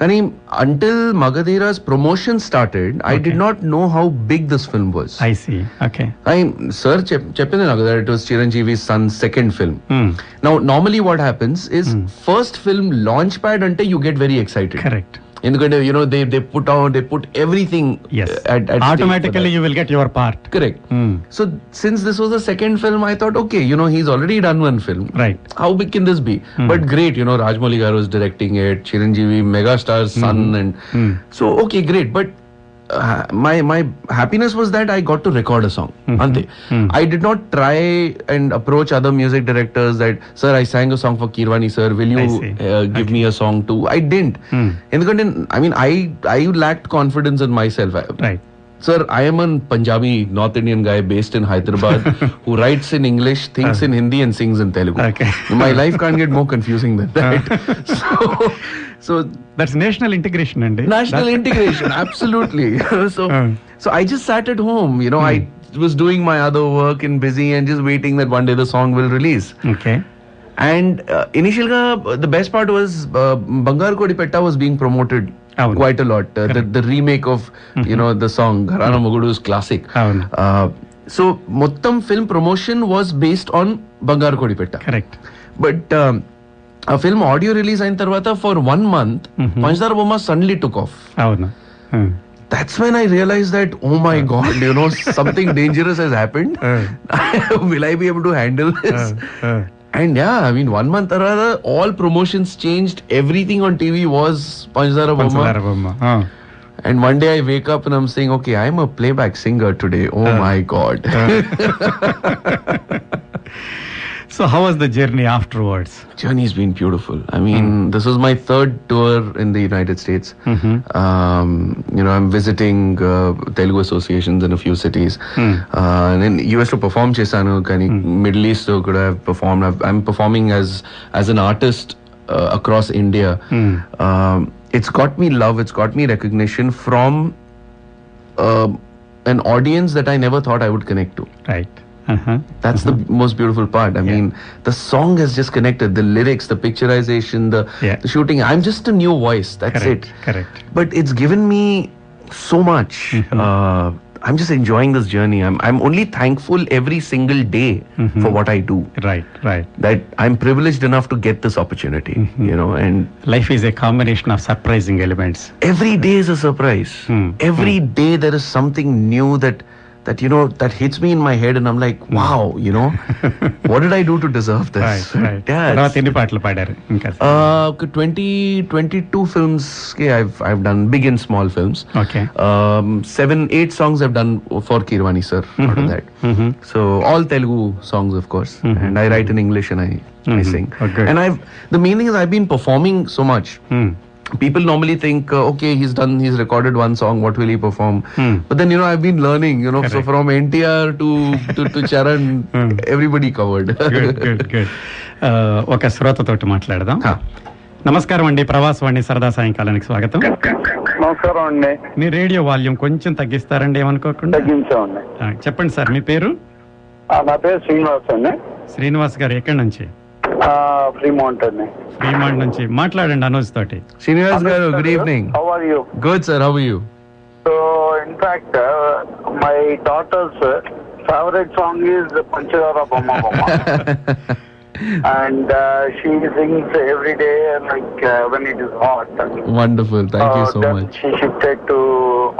Kani, until Magadhira's promotion started, I did not know how big this film was. I see okay I, sir, chep- చెప్పింది నాకు it was Chiranjeevi's son's second film. Now, normally what happens is first film launch pad ante you get very excited. Correct ఎందుకంటే you know they they put out they put everything yes uh, at, at stake for automatically that. You will get your part correct so since this was the second film i thought okay you know he's already done one film right how big can this be but great you know rajmouli garu is directing it chiranjeevi megastar's son and so okay great but my my happiness was that I got to record a song. Mm-hmm. Ante. Mm-hmm. I did not try and approach other music directors that sir I sang a song for Kirwani sir will you uh, give okay. me a song too? I didn't. Mm. In the I mean I I lacked confidence in myself. Right. Sir, I am a Punjabi North Indian guy based in Hyderabad who writes in English, thinks uh. in Hindi, and sings in Telugu. Okay. My life can't get more confusing than that. Uh. so so that's national integration, and national integration, absolutely. so, uh. so I just sat at home. You know. I hmm. was doing my other work and busy, and just waiting that one day the song will release. Okay. And uh, initial, the best part was uh, Kodi Kodipetta was being promoted quite a lot. Uh, the, remake of mm-hmm. you know the song Gharana mm-hmm. Mugudu's classic. Uh, so, Mottam film promotion was based on Bangar Kodipetta. Correct. But. Um, a film audio release in Tarvata for one month, Panchadara Bomma suddenly took off. అవును That's when I realized that, oh my god, you know, something dangerous has happened. Will I be able to handle this? And yeah, I mean, one month or other, all promotions changed. Everything on TV was Panchadara పంచదార Bomma. బొమ్మ And one day I wake up and I'm saying, okay, I'm a playback singer today. Oh my god. So, how was the journey afterwards? Journey's been beautiful. I mean, mm. this was my third tour in the United States. Mm-hmm. Um, you know, I'm visiting uh, Telugu associations in a few cities. Mm. Uh, and in US to perform Chesano, mm. Middle East, so could I have performed? i am performing as as an artist uh, across India. Mm. Um, it's got me love. It's got me recognition from uh, an audience that I never thought I would connect to. Right uh-huh. That's uh-huh. the most beautiful part. I yeah. mean, the song has just connected the lyrics, the picturization, the, yeah. the shooting. I'm just a new voice. That's Correct. it. Correct. But it's given me so much. Mm-hmm. Uh, I'm just enjoying this journey. I'm I'm only thankful every single day mm-hmm. for what I do. Right, right. That I'm privileged enough to get this opportunity. Mm-hmm. You know, and life is a combination of surprising elements. Every day is a surprise. Mm. Every hmm. day there is something new that that you know that hits me in my head, and I'm like, wow, you know, what did I do to deserve this? Right right Yeah. తర్వాత it's- ఎన్ని పాటలు పాడారు ఇంకా Uh, okay, 20, 22 films. Okay, I've I've done big and small films. Okay Um, seven, eight songs I've done for Kirwani sir. Out of that, so all Telugu songs, of course, and I write in English and I I sing. Oh, good. And I've the main thing is I've been performing so much. People normally think, uh, okay, he's done, he's recorded one song. What will he perform? But then you know, I've been learning. You know, so Correct. from NTR to to, to Charan, everybody covered. Good good good ఒక శ్రోతతోటి మాట్లాడదాం. నమస్కారం అండి ప్రవాసవాణి సరదా సాయంకాలానికి స్వాగతం నమస్కారం అండి మీ రేడియో వాల్యూమ్ కొంచెం తగ్గిస్తారండి ఏమనుకోకుండా తగ్గించామండి చెప్పండి సార్ మీ పేరు నా పేరు శ్రీనివాస్ అండి శ్రీనివాస్ గారు ఎక్కడి నుంచి ఫ్రీమౌంట్ అండి ఫ్రీమాండ్ నుంచి మాట్లాడండి అనూజ్ తోటి Srinivas Garu, good evening. How are you Good, sir. How are you? So in fact my daughter's favourite song is Panchadara Bomma Bomma and she sings every day like when it is hot Wonderful. Thank you so much. She shifted to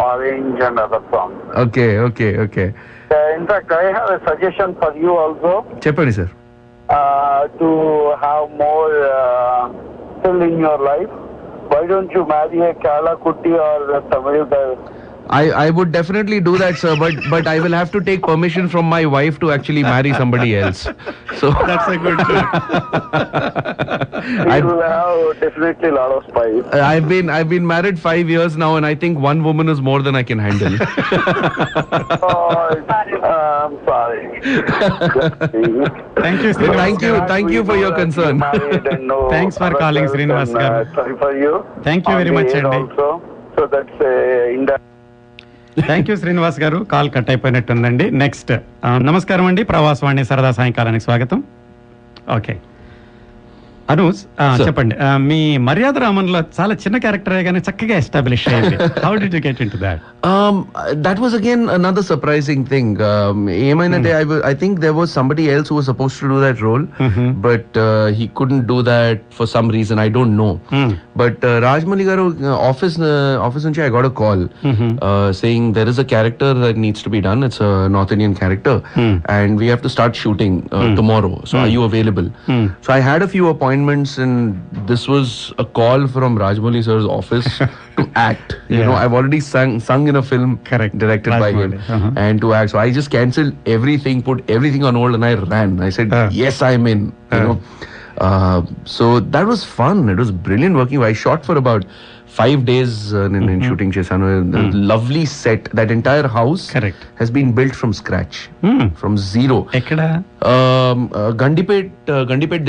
Orange and other song Okay, okay, okay. In fact I have a suggestion for you also చెప్పండి sir uh, to have more uh, fill in your life. Why don't you marry a Kerala Kutti or a Tamil guy? I, I would definitely do that, sir, but but I will have to take permission from my wife to actually marry somebody else. So That's a good joke. You will have definitely a lot of spice. I've been I've been married five years now, and I think one woman is more than I can handle. oh, uh, I'm sorry. Thank you, Srinivas thank you, thank you for your concern. Thanks for calling, Srinivas garu. Sorry for you. Thank you very the much, Andy. Also. So that's uh, indirect. Thank you Srinivas garu call cut అయిపోయినట్టుందండి next నమస్కారం అండి ప్రవాసవాణి సరదా సాయంకాలానికి స్వాగతం okay Sir. చెప్పండి మీ మర్యాద రామన్లో చాలా చిన్న character కానీ చక్కగా establish how did you get in to that Um, that was again another surprising thing. Um, ఏమైందంటే I, wa- I think there was somebody else who was supposed to do that role, but uh, he couldn't do that for some reason. I don't know. But uh, Rajmali garu uh, office uh, office I got a call uh, saying there is a character that needs to be done. It's a North Indian character, and we have to start shooting uh, tomorrow. So are you available? So I had a few appointments, and this was a call from Rajmali sir's office to act. You Yeah. know, I've already sung sung in a film Correct. directed by him. Uh-huh. and to act. So I just cancelled everything, put everything on hold, and I ran. I said. "Yes, I'm in." You know. Uh, so that was fun. It was brilliant working. I shot for about five days uh, in, mm-hmm. in, shooting Chesano. Mm. Lovely set. That entire house has been built from scratch, mm. from zero. Ekkada? Um, uh, Gandipet, uh, Gandipet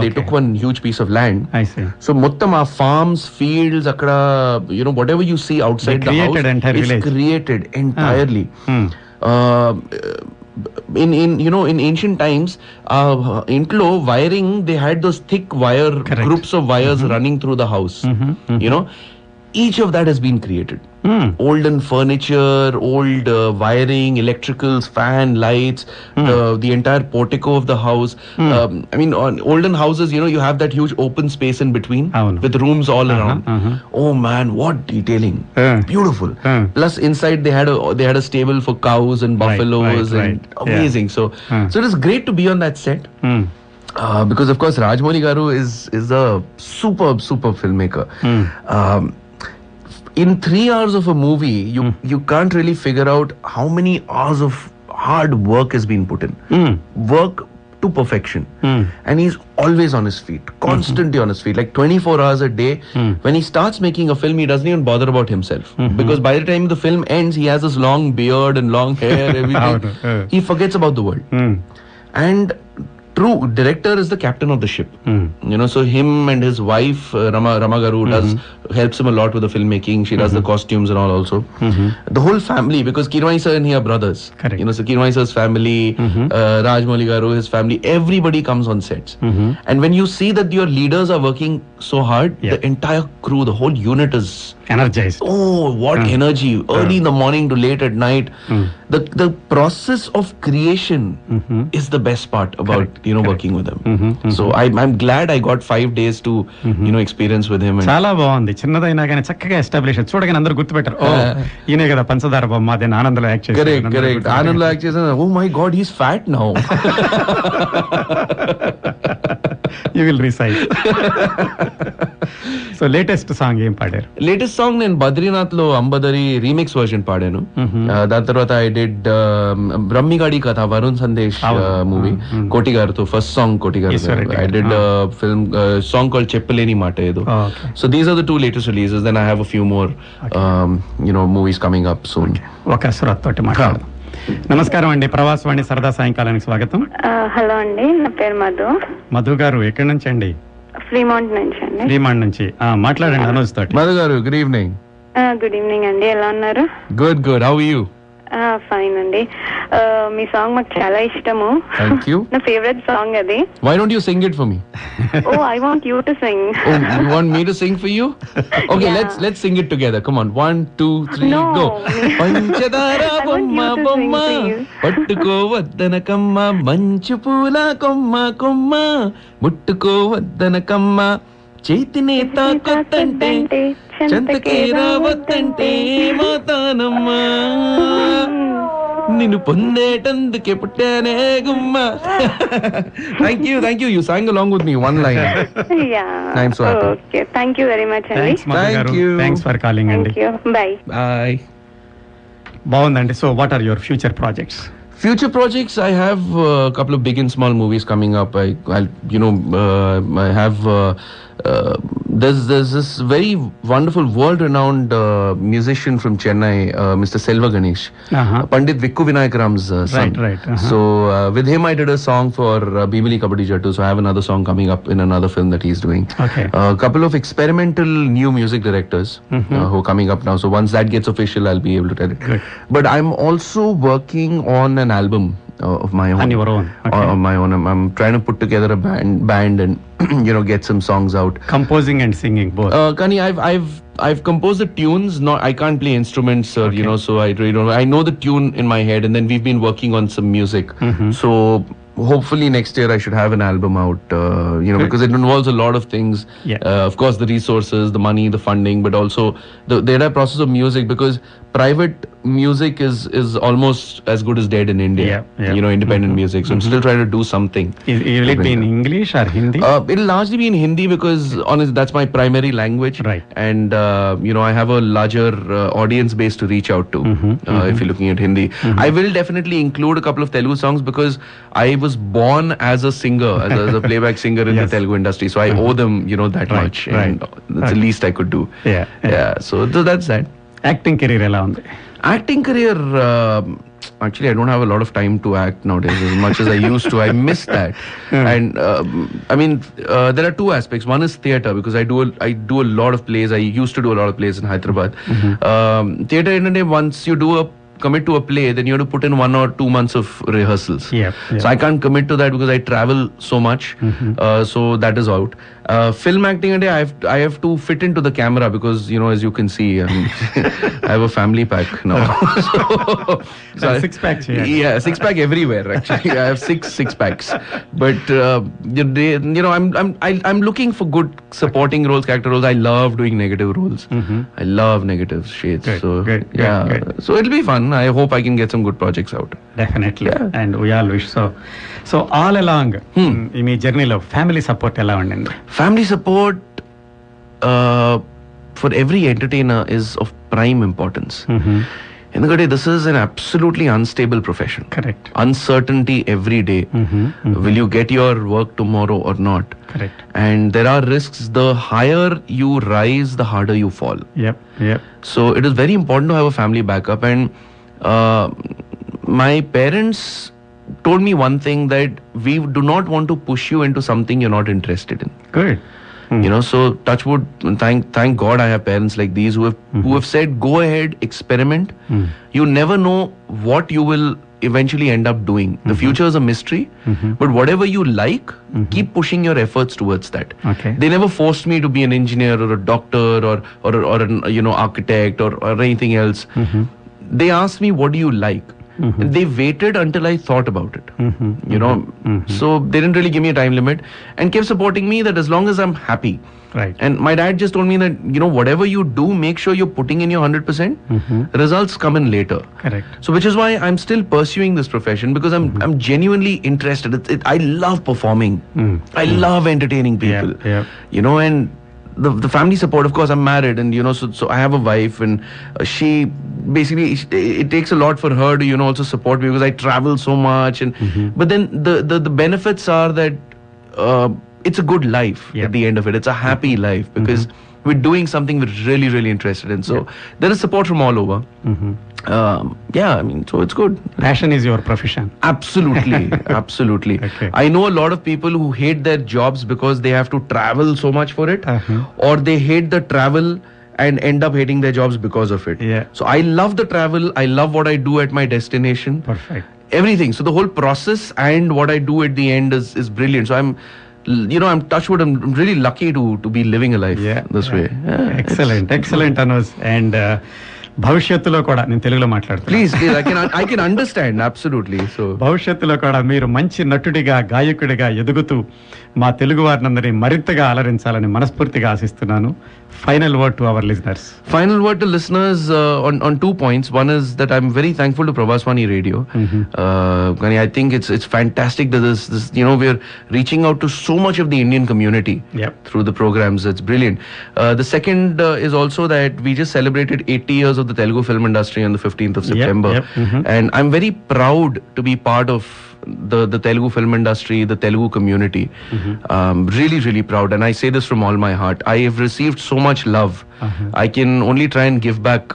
they, took one huge piece of land. I see. So, Mottam, our farms, fields, akkada, you know, whatever you see outside the house, entire it's created ah. entirely. Hmm. Um, uh, in in you know in ancient times uh, intlo wiring they had those thick wire Correct. groups of wires mm-hmm. running through the house mm-hmm. Mm-hmm. you know each of that has been created. Hmm. Olden furniture, old uh, wiring, electricals, fan, lights, the the entire portico of the house. Um, I mean, on olden houses, you know, you have that huge open space in between Avunu. with rooms all Uh-huh, around. uh-huh. Oh man, what detailing! Uh. Beautiful. Uh. Plus, inside they had a they had a stable for cows and buffaloes right, and right. Yeah. amazing. So Uh. so it is great to be on that set. Hmm. Uh, because of course Rajmouli Garu is is a superb superb filmmaker. Hmm. Um, in three hours of a movie, you you can't really figure out how many hours of hard work has been put in. Hmm. Work to perfection, Hmm. and he's always on his feet, constantly on his feet, like 24 hours a day. When he starts making a film, he doesn't even bother about himself because by the time the film ends, he has this long beard and long hair, everything. He forgets about the world Hmm. and true director is the captain of the ship mm. you know so him and his wife uh, rama ramagaru mm-hmm. does helps him a lot with the filmmaking she does mm-hmm. the hmm. costumes and all also mm-hmm. the whole family because kirwani sir and he are brothers Correct. you know so kirwani sir's family mm-hmm. uh, raj his family everybody comes on sets hmm. and when you see that your leaders are working so hard yeah. the entire crew the whole unit is energized oh what uh. energy early in the morning to late at night the the process of creation is the best part about Correct you know working with him. So I, I'm glad I got five days to you know experience with him. And చాలా బాగుంది చిన్నదైనా కానీ చక్కగా establish చూడగానే అందరూ గుర్తుపెట్టారు ఓ ఈయనే కదా పంచదార బొమ్మ అదే ఆనందలో act correct, correct. Anand like oh my god, he's fat now. You will recite so latest song ఏం పాడారు? లేటెస్ట్ సాంగ్ నేను బద్రీనాథ్లో అంబదరి రీమిక్స్ వర్షన్ పాడాను. దాని తర్వాత ఐ డిడ్ బ్రహ్మిగాడి కథ వరుణ్ సందేశ్ మూవీ కోటి గారితో first song Koti garu. I. Did film song call చెప్పలేని మాట ఏదో. So these are the two latest releases then I have a few more you know movies coming up soon ఒక సురత్ తోటి మాట్లాడదాం నమస్కారం అండి. ప్రవాసవాణి సరదా సాయంకాలానికి స్వాగతం. హలో అండి. నా పేరు మధు. మధు గారు ఎక్కడి నుంచి అండి? ఫ్రీమౌంట్ నుంచి అండి. శ్రీమాండ్ నుంచి. ఆ, మాట్లాడండి మధు గారు గుడ్ ఈవినింగ్ గుడ్ ఈవినింగ్ అండి. ఎలా ఉన్నారు? Good, good. How are you? Fine అండి మీ సాంగ్ మాకు చాలా ఇష్టము Thank you. నా ఫేవరెట్ సాంగ్ అది Why don't you sing it for me? Oh I want you to sing Oh, want me to sing for you? Okay, Yeah. let's let's sing it together. Come on, one, two, three, No. go. పంచదార బొమ్మ బొమ్మ. పట్టుకోవద్దనకమ్మ మంచు పూల కొమ్మ కొమ్మ ముట్టుకోవద్దనకమ్మ చేతిని తాకొద్దంటే చెంతకే రావద్దంటే మాతానమ్మా నిన్ను పొందేటందుకే పుట్టానే గుమ్మ. Thank you thank you you sang along with me one line yeah. Okay thank you very much అండి గారు. you. థ్యాంక్స్ ఫర్ కాలింగ్ అండి థ్యాంక్ యూ బాయ్ బాయ్ బాగుందండి. So what are your future projects Future projects, I have uh, a couple of big and small movies coming up. I, I'll, you know, uh, I have. Uh, uh, there's there's this very wonderful world-renowned uh, musician from Chennai, uh, Mr. Selva Ganesh, Uh-huh. Pandit Vikku Vinayakaram's uh, son. Right, right, uh-huh. So uh, with him, I did a song for uh, Bimili Kabaddi Jattu. So I have another song coming up in another film that he's doing. Okay. A couple of experimental new music directors uh, who are coming up now. So once that gets official, I'll be able to tell it. Good. But I'm also working on an album uh, of my own. On your own. Okay. On, my own. I'm, I'm, trying to put together a band, band and you know get some songs out. Composing and singing both. Uh, Kani, I've I've I've composed the tunes. Not I can't play instruments, sir. Okay. You know, so I really don't. I know the tune in my head, and then we've been working on some music. Mm-hmm. So hopefully next year I should have an album out. Uh, you know, because it involves a lot of things. Yeah. Uh, of course, the resources, the money, the funding, but also the, the entire process of music. Because private music is is almost as good as dead in India. Yeah, yeah. You know, independent mm-hmm. music. So mm-hmm. I'm still trying to do something. Is, will it be in English or Hindi? Uh, it'll largely be in Hindi because honestly, that's my primary language. Right. And uh, you know, I have a larger uh, audience base to reach out to. Mm-hmm. Uh, if mm-hmm. you're looking at Hindi, mm-hmm. I will definitely include a couple of Telugu songs because I was born as a singer, as a, as a playback singer in yes. the Telugu industry. So I mm-hmm. owe them, you know, that right, much. Right. And that's right. the least I could do. Yeah. Yeah. yeah so, so that's that. Acting career ఎలా ఉంది Acting career. um actually, I don't have a lot of time to act nowadays as much as I used to. I miss that. And um, I mean, uh, there are two aspects. One is theater because I do a, I do a lot of plays. I used to do a lot of plays in Hyderabad. Um, theater in a day, once you do a commit to a play, then you have to put in one or two months of rehearsals. Yeah. So I can't commit to that because I travel so much. Mm-hmm. Uh, so that is out. Uh, film acting today, I have I have to fit into the camera because you know, as you can see, I have a family pack now. Oh. so, so six packs. Yeah. yeah, six pack everywhere. Actually, I have six six packs. But uh, you, know, I'm I'm I, am i am looking for good supporting roles, character roles. I love doing negative roles. Mm-hmm. I love negative shades. Good, so good, yeah, good. so it'll be fun. I hope I can get some good projects out. Definitely and we all wish so so all along మీ జర్నీలో family support ఎలా ఉండింది family support uh, for every entertainer is of prime importance ఎందుకంటే this is an absolutely unstable profession correct uncertainty every day. will you get your work tomorrow or not correct and there are risks the higher you rise the harder you fall yup yup so it is very important to have a family backup. And uh, my parents told me one thing that we do not want to push you into something you're not interested in. Good hmm. You know, so touch wood. Thank thank God I have parents like these who have who mm-hmm. have said go ahead, experiment. Hmm. You never know what you will eventually end up doing. The mm-hmm. future is a mystery, mm-hmm. but whatever you like, keep pushing your efforts towards that. Okay. They never forced me to be an engineer or a doctor or or or an you know architect or, or anything else they asked me, What do you like? Mm-hmm. They waited until I thought about it. Mm-hmm. You know, mm-hmm. mm-hmm. so they didn't really give me a time limit and kept supporting me that as long as I'm happy. Right. And my dad just told me that, you know, whatever you do, make sure you're putting in your 100%. Mm-hmm. Results come in later. Correct. So, which is why I'm still pursuing this profession because I'm, mm-hmm. I'm genuinely interested. It, it, I love performing, mm. I love mm. entertaining people. Yeah, yeah. You know, and the the family support. Of course, I'm married, and you know, so so I have a wife, and uh, she basically it, takes a lot for her to you know also support me because I travel so much, and but then the the the benefits are that. Uh, it's a good life Yep. at the end of it. It's a happy life because we're doing something we're really, really interested in. So there is support from all over um, yeah, I mean, so it's good. Passion is your profession. Absolutely, absolutely. Okay. I know a lot of people who hate their jobs because they have to travel so much for it, uh-huh. or they hate the travel and end up hating their jobs because of it. Yeah. So I love the travel. I love what I do at my destination. Perfect. Everything. So the whole process and what I do at the end is is brilliant. So I'm you know, I'm touchwood. I'm really lucky to to be living a life yeah, this yeah. way. Yeah, excellent, excellent, Anuj. And uh, భవిష్యత్తులో కూడా నేను తెలుగులో మాట్లాడుతున్నాను భవిష్యత్తులో కూడా మీరు మంచి నటుడిగా గాయకుడిగా ఎదుగుతూ మా తెలుగు వారినందరినీ మరింతగా అలరించాలని మనస్ఫూర్తిగా ఆశిస్తున్నాను. Final word to our listeners final word to listeners on two points one is that I'm very thankful to Prabhasvani radio కానీ I think it's it's fantastic this this you know we're reaching out to so much of the Indian community through the programmes it's brilliant the second is also that we just celebrated eighty that we just celebrated 80 years of the Telugu film industry on the 15th of Yep, September, yep, mhm. and I'm very proud to be part of the the Telugu film industry, the Telugu community. Um, really, really proud, and I say this from all my heart. I have received so much love. I can only try and give back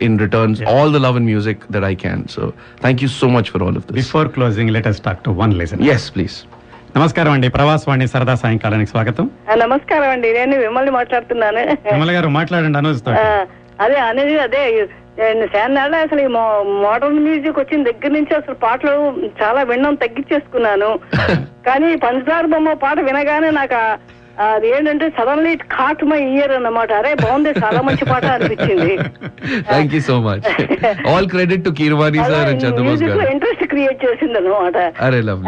in returns all the love and music that I can. So, thank you so much for all of this. Before closing latest talk to one listen Yes, please. నమస్కారం అండి ప్రవాసవాణి సరదా సాయంకాలానికి స్వాగతం నమస్కారం అండి నేను విమల్ని మాట్లాడుతున్నాను విమల గారు మాట్లాడండి అనోజ్తో ఆ, అదే అనేది అదే. శానాళ్ళ అసలు ఈ మోడర్న్ మ్యూజిక్ వచ్చిన దగ్గర నుంచి అసలు పాటలు చాలా వినడం తగ్గించేసుకున్నాను. కానీ పంచదార బొమ్మ పాట వినగానే నాకు అది ఏంటంటే suddenly it caught my ear అన్నమాట. అరే బాగుంది చాలా మంచి పాట అనిపించింది. Thank you so much. all credit to Kirwani sir and Chandabos మ్యూజిక్లో. ఇంట్రెస్ట్ క్రియేట్ చేసింది అనమాట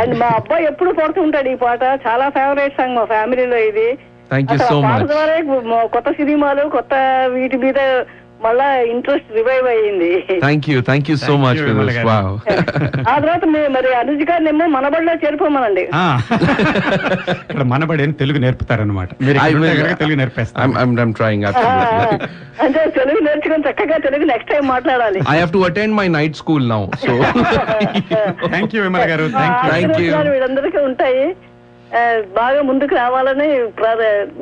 అండ్. మా అబ్బాయి ఎప్పుడు పడుతుంటాడు ఈ పాట? చాలా ఫేవరెట్ సాంగ్ మా ఫ్యామిలీలో ఇది. Thank you అసలు so ఆ పాట much. ద్వారా మ- కొత్త సినిమాలు కొత్త వీటి మీద మళ్ళా ఇంట్రెస్ట్ రివైవ్ అయ్యింది Thank you. Thank you so Thank much you, for Vimal this. garu. Wow. ఆ తర్వాత మీ- మరి అనుజ్ గారిని ఏమో మనబడిలో చేరిపోమనండి ఆ, ఇక్కడ మనబడి అని తెలుగు నేర్పుతారనమాట తెలుగు నేర్పేస్తారు. అంటే తెలుగు నేర్చుకుని చక్కగా తెలుగు నెక్స్ట్ టైం మాట్లాడాలి I have to attend my night school now. So thank you Vimala garu thank you Thank you. ఆశీర్వాదాలు వీళ్ళందరికీ ఉంటాయి బాగా ముందుకు రావాలని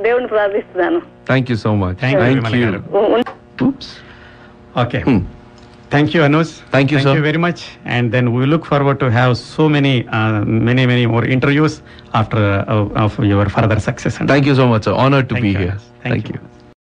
దేవుని ప్రార్థిస్తున్నాను thank you so much. Thank you, Thank Vimal you. garu. ఉం- Oops. Okay thank you Thank you, sir. You very much and then we look forward to have so many many many more interviews after of your further success Thank you so much, sir. Honored to Thank be you,